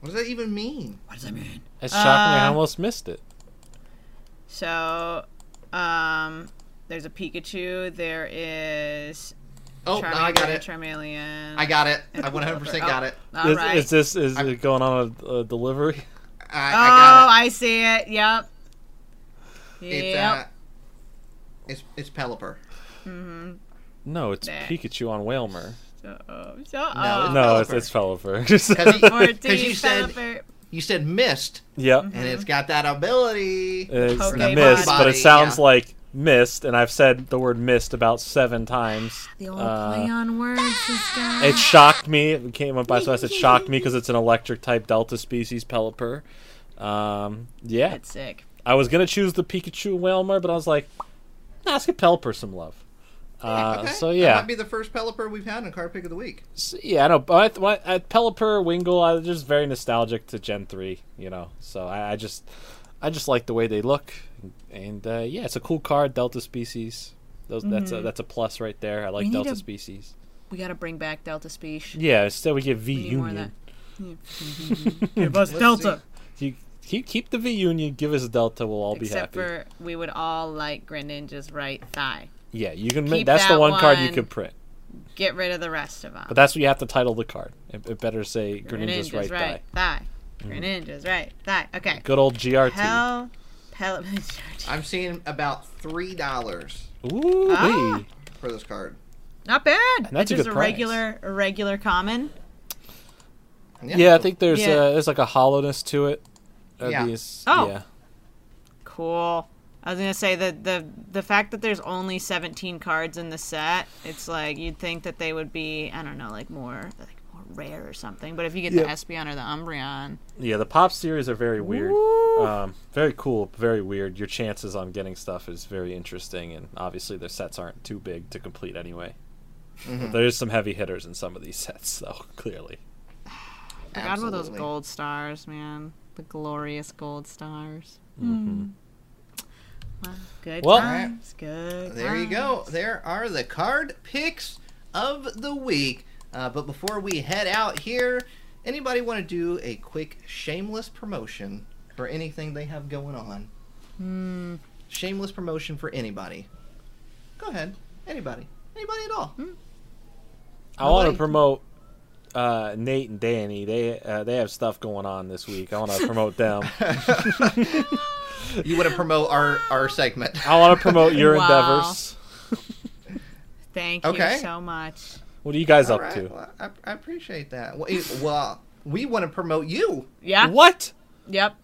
what does that even mean? What does that mean? It shocked me. I Uh, almost missed it. So, um, there's a Pikachu. There is Oh, Charmander, no, I got it. Charmeleon. I got it. I 100% got it. All Is, right. is this is it going on a, a delivery? I, oh, I got I see it. Yep. It. It's uh, it's it's Pelipper. No, it's Nah. Pikachu on Wailmer. Uh-oh. So, No, oh. No, it's, Pelipper. it's Pelipper. Because you, 14 because you said Pelipper. you said mist, yep. and it's got that ability. It's Pokemon mist, but it sounds yeah. like mist, and I've said the word mist about seven times. The old Uh, play on words, this. It shocked me. It came up by so I said shocked me because it's an electric type Delta species Pelipper. Um, yeah, That's sick. I was gonna choose the Pikachu Wailmer, but I was like, nah, let's give Pelipper some love. Uh, Okay. So that yeah, might be the first Pelipper we've had in card pick of the week. S- yeah, I know. But I, I, Pelipper, Wingull, I just very nostalgic to Gen three. You know, so I, I just, I just like the way they look, and uh, yeah, it's a cool card. Delta species. Those that's a that's a plus right there. I like Delta a- species. We gotta bring back Delta species. Yeah, instead we get V We need more Union. Give us Delta. You keep keep the V Union. Give us Delta. We'll all be happy. Except for we would all like Greninja's right thigh. yeah, you can. ma- keep That's the that one, card you one. could print. Get rid of the rest of them. But that's what you have to title the card. It, it better say Greninja's, Greninja's right, right thigh. thigh. Greninja's right thigh. Okay. Good old GRT. Hell, Pel- I'm seeing about three dollars Ooh, Ah. for this card. Not bad. that's it's a just good a price. regular, a regular common. Yeah, I think there's Yeah. uh, there's like a hollowness to it. Uh, Yeah. these- Oh. yeah. Cool. I was gonna say that the the fact that there's only 17 cards in the set, it's like you'd think that they would be, I don't know, like more like more rare or something. But if you get Yeah. the Espeon or the Umbreon, Yeah, the pop series are very weird. Um, very cool, very weird. Your chances on getting stuff is very interesting, and obviously their sets aren't too big to complete anyway. But there's some heavy hitters in some of these sets, though. Clearly, forgot about those gold stars, man. The glorious gold stars. Mhm. Well, good Well- times, good. There you go. There are the card picks of the week. Uh, but before we head out here, anybody want to do a quick shameless promotion for anything they have going on? Hmm. Shameless promotion for anybody. Go ahead. Anybody. Anybody at all. Hmm. I want to promote uh, Nate and Danny. They uh, they have stuff going on this week. I want to promote them. You want to promote our our segment? I want to promote your Wow. endeavors. Thank Okay. you so much. What are you guys All up right, to? well, I, I appreciate that. Well, it- well, we want to promote you. Yeah. What? Yep.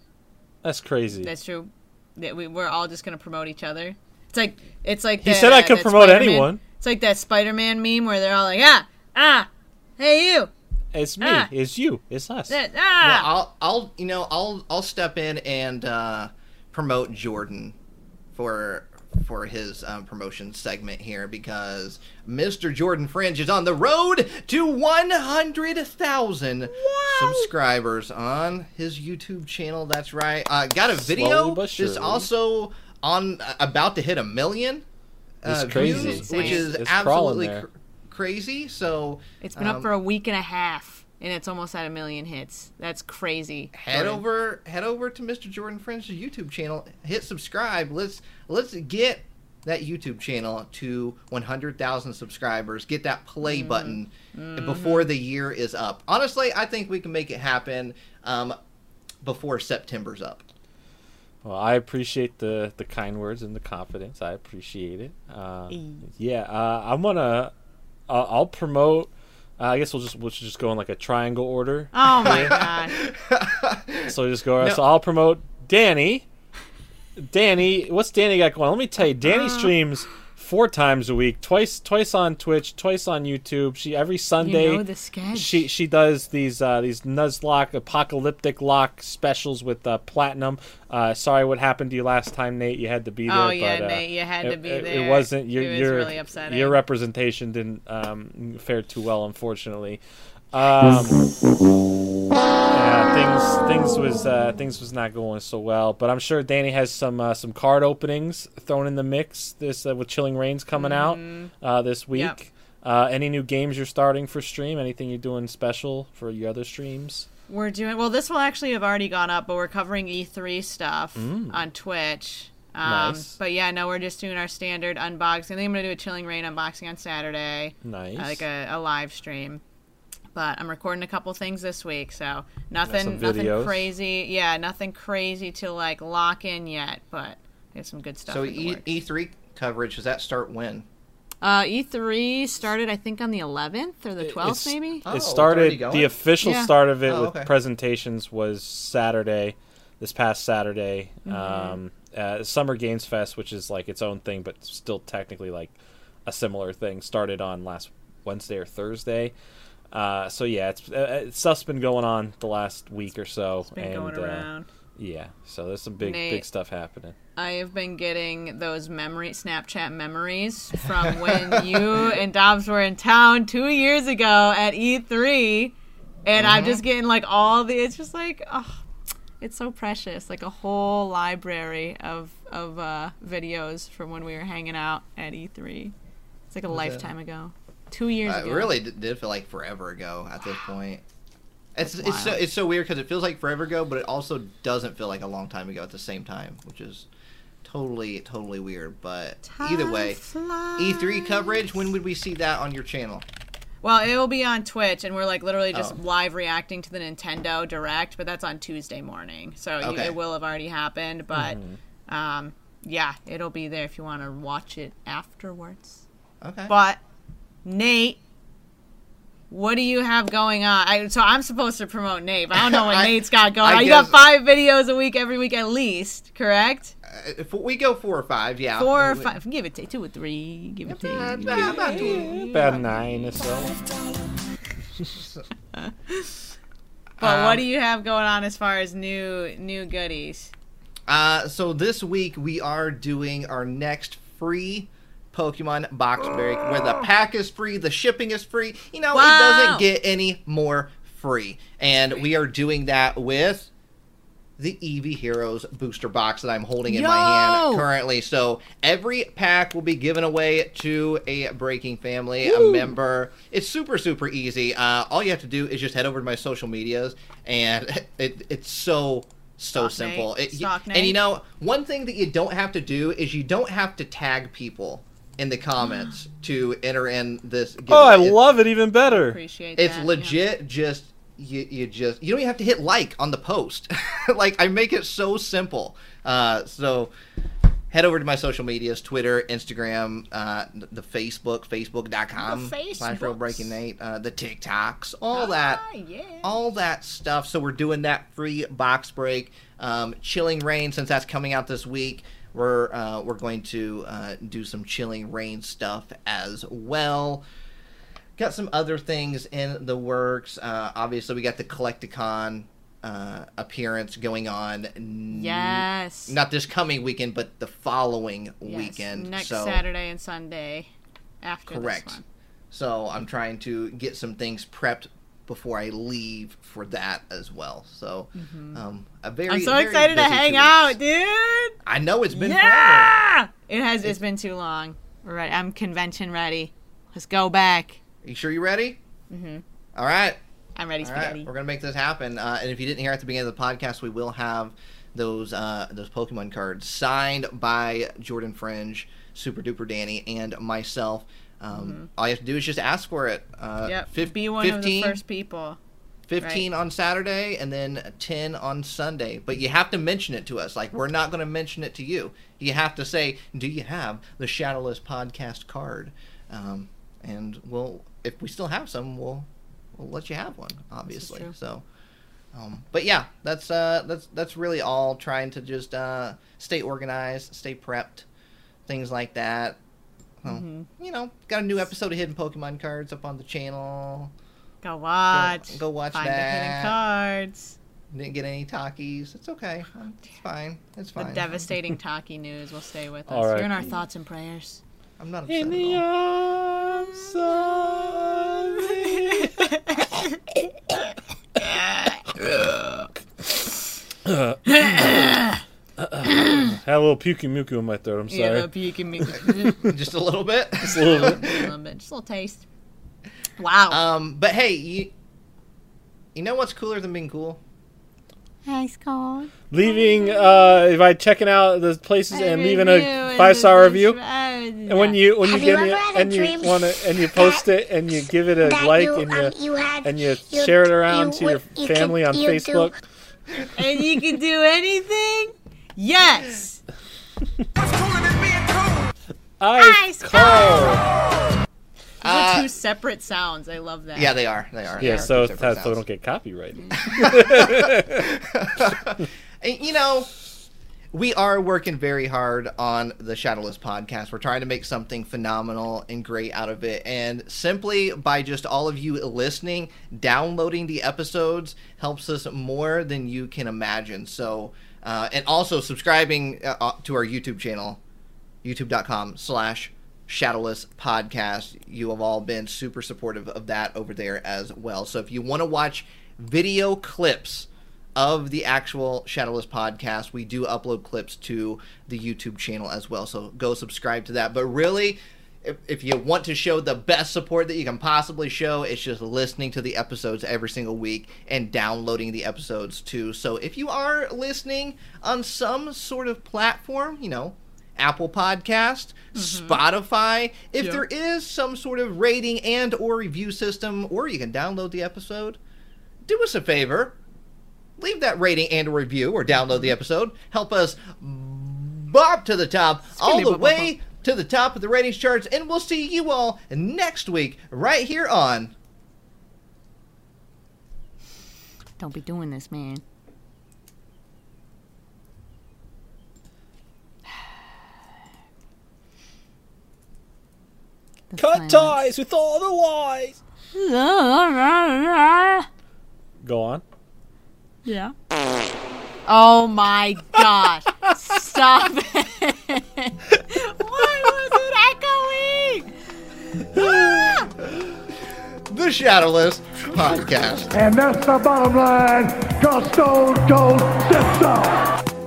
That's crazy. That's true. That we we're all just gonna promote each other. It's like it's like He that, said I uh, could that promote Spider-Man- anyone. It's like that Spider-Man meme where they're all like, ah, ah, hey you, It's me. Ah. It's you. It's us. that, Well, ah. I'll I'll you know I'll I'll step in and uh, promote Jordan for for his um, promotion segment here because Mr. Jordan Fringe is on the road to 100,000 subscribers on his YouTube channel. That's right. Uh, got a video Slowly but that's also on uh, about to hit a million uh, It's crazy. views, which is It's absolutely there. cr- crazy. So It's been um, up for a week and a half, and it's almost at a million hits. That's crazy. head Jordan. over head over to Mr. Jordan Fringe's YouTube channel. Hit subscribe. Let's let's get that YouTube channel to 100,000 subscribers. Get that play Mm-hmm. button before the year is up. Honestly, I think we can make it happen um, before September's up. Well, I appreciate the the kind words and the confidence. I appreciate it. Uh, yeah, uh, I'm gonna. Uh, I'll promote. Uh, I guess we'll just we'll just go in like a triangle order. Oh my god. So we just go. No. So I'll promote Danny. Danny, what's Danny got going? Let me tell you, Danny Uh. streams four times a week, twice twice on Twitch, twice on YouTube. She every Sunday. You know the. She she does these uh, these Nuzlocke apocalyptic lock specials with uh, platinum. Uh, sorry, what happened to you last time, Nate? You had to be there. Oh, yeah, but, uh, Nate, you had to be it- there. It wasn't your It was your really upsetting. your representation didn't um, fare too well, unfortunately. Um, yeah, things things was uh, things was not going so well, but I'm sure Danny has some uh, some card openings thrown in the mix. This uh, with Chilling Reigns coming out uh, this week. Yep. Uh, any new games you're starting for stream? Anything you're doing special for your other streams? We're doing well. This will actually have already gone up, but we're covering E3 stuff on Twitch. Um, Mm. Nice. But yeah, no, we're just doing our standard unboxing. I think I'm gonna do a Chilling Reign unboxing on Saturday, Nice. uh, like a, a live stream. But I'm recording a couple things this week, so nothing, nothing crazy. Yeah, nothing crazy to like lock in yet, but we have some good stuff. So in the e- works. E3 coverage does that start when? uh, E3 started, I think, on the 11th or the 12th, It's- maybe. Oh, it started. already? The official Yeah. start of it Oh, with okay. presentations was Saturday, this past Saturday. Mm-hmm. Um, uh, Summer Games Fest, which is like its own thing, but still technically like a similar thing, started on last Wednesday or Thursday. Uh, so yeah, it's uh, uh, stuff's been going on the last week or so, It's been and going uh, around. yeah, so there's some big Nate. big stuff happening. I have been getting those memory Snapchat memories from when you and Dobbs were in town two years ago at E3, and I'm Mm-hmm. just getting like all the. It's just like, oh, it's so precious, like a whole library of of uh, videos from when we were hanging out at E3. It's like a lifetime ago, two years Uh, ago. it really d- did feel like forever ago at this point. It's That's it's so it's so weird because it feels like forever ago, but it also doesn't feel like a long time ago at the same time, which is totally totally weird. But either way, E3 coverage. When would we see that on your channel? Well, it will be on Twitch, and we're like literally just Oh. live reacting to the Nintendo Direct, but that's on Tuesday morning, so you, it will have already happened. But um, yeah, it'll be there if you want to watch it afterwards. Okay. But Nate, what do you have going on? I, so I'm supposed to promote Nate. But I don't know what I- Nate's got going I on. You got five videos a week, every week at least, correct? Uh, if we go four or five, yeah. Four or We- five. Give it to two or three. Give it to you. about two. About nine or so. But Um, what do you have going on as far as new new goodies? Uh, so this week we are doing our next free Pokemon box break, where the pack is free, the shipping is free. You know, it doesn't get any more free, and we are doing that with the Eevee Heroes booster box that I'm holding in my hand currently. So every pack will be given away to a Breaking family, a member. It's super super easy. Uh, all you have to do is just head over to my social medias, and it, it's so so Stalk simple. It- and you know, one thing that you don't have to do is you don't have to tag people in the comments to enter in this. Game. Oh, I giveaway. love it even better. Appreciate It's that. legit. Just you, you just you don't even have to hit like on the post. like I make it so simple. Uh, so head over to my social medias: Twitter, Instagram, uh, the Facebook, Facebook.com The slash Real Breaking Nate, uh, the TikToks, all that, Ah, yeah. all that stuff. So we're doing that free box break. Um, Chilling Reign, since that's coming out this week. We're uh, we're going to uh, do some chilling reign stuff as well got some other things in the works. Uh, obviously, we got the Collect-A-Con uh, appearance going on. n- Yes. Not this coming weekend, but the following Yes, weekend. Next so, Saturday and Sunday after Correct. this one. So I'm trying to get some things prepped before I leave for that as well. So um, a very Mm-hmm. I'm so very excited to hang out, dude. I know it's been forever. Yeah. It has. It's been too long. We're ready. I'm convention ready. Let's go back. Are you sure you're ready? Mm-hmm. All right. I'm ready, All spaghetti. right, we're gonna make this happen. Uh, and if you didn't hear at the beginning of the podcast, we will have those uh, those Pokemon cards signed by Jordan Fringe, Super Duper Danny, and myself. Um, All you have to do is just ask for it. Uh, Mm-hmm. Yep. fif- Be one 15, of the first people. 15 on Saturday and then 10 on Sunday. But you have to mention it to us. Like, we're not going to mention it to you. You have to say, Do you have the Shadowless podcast card? Um, and we'll, if we still have some, we'll, we'll let you have one, obviously. true. So. Um, but yeah, that's uh, that's that's really all. Trying to just uh, stay organized, stay prepped, things like that. Well, Mm-hmm. You know, got a new episode of Hidden Pokemon cards up on the channel. Go watch. go watch Find the hidden that. cards. Didn't get any talkies. It's okay. It's fine. It's The fine. devastating talkie news will stay with us. All right. You're in our thoughts and prayers. I'm not upset In at the all. arms of Had a little puky muku in my throat. I'm sorry. Yeah, you can make Just a little bit. Just a little bit. a little bit, just a little taste. Wow. Um, but hey, you, you know what's cooler than being cool? Ice cold. Leaving uh by checking out the places and leaving a five star review. And when you when you Have you get ever it and you want to and you post it and you give it a like you, and you um, you had and you you- share it around you to your would- you could- family on you do- Facebook. and you can do anything? Yes. Ice cold. Those are two uh, separate sounds. I love that. Yeah, they are. They are. They Yeah, are so two so we sounds. don't get copyrighted. You know, we are working very hard on the Shadowless podcast. We're trying to make something phenomenal and great out of it. And simply by just all of you listening, downloading the episodes helps us more than you can imagine. So, uh, and also subscribing uh, uh, to our YouTube channel, youtube.com slash shadowless podcast. You have all been super supportive of that over there as well. So if you want to watch video clips of the actual shadowless podcast we do upload clips to the youtube channel as well. So go subscribe to that. But really if, if you want to show the best support that you can possibly show it's just listening to the episodes every single week and downloading the episodes too so if you are listening on some sort of platform you know Apple Podcast, Spotify. If Yeah. there is some sort of rating and or review system, or you can download the episode, do us a favor. Leave that rating and or review or download the episode. Help us bob to the top, all the way to the top of the ratings charts, and we'll see you all next week right here on Don't be doing this, man. The Cut silence. ties with all the lies. Go on. Yeah. Oh my gosh. Stop it. Why was it echoing? The Shadowless Podcast. And that's the bottom line, cause Stone Cold so.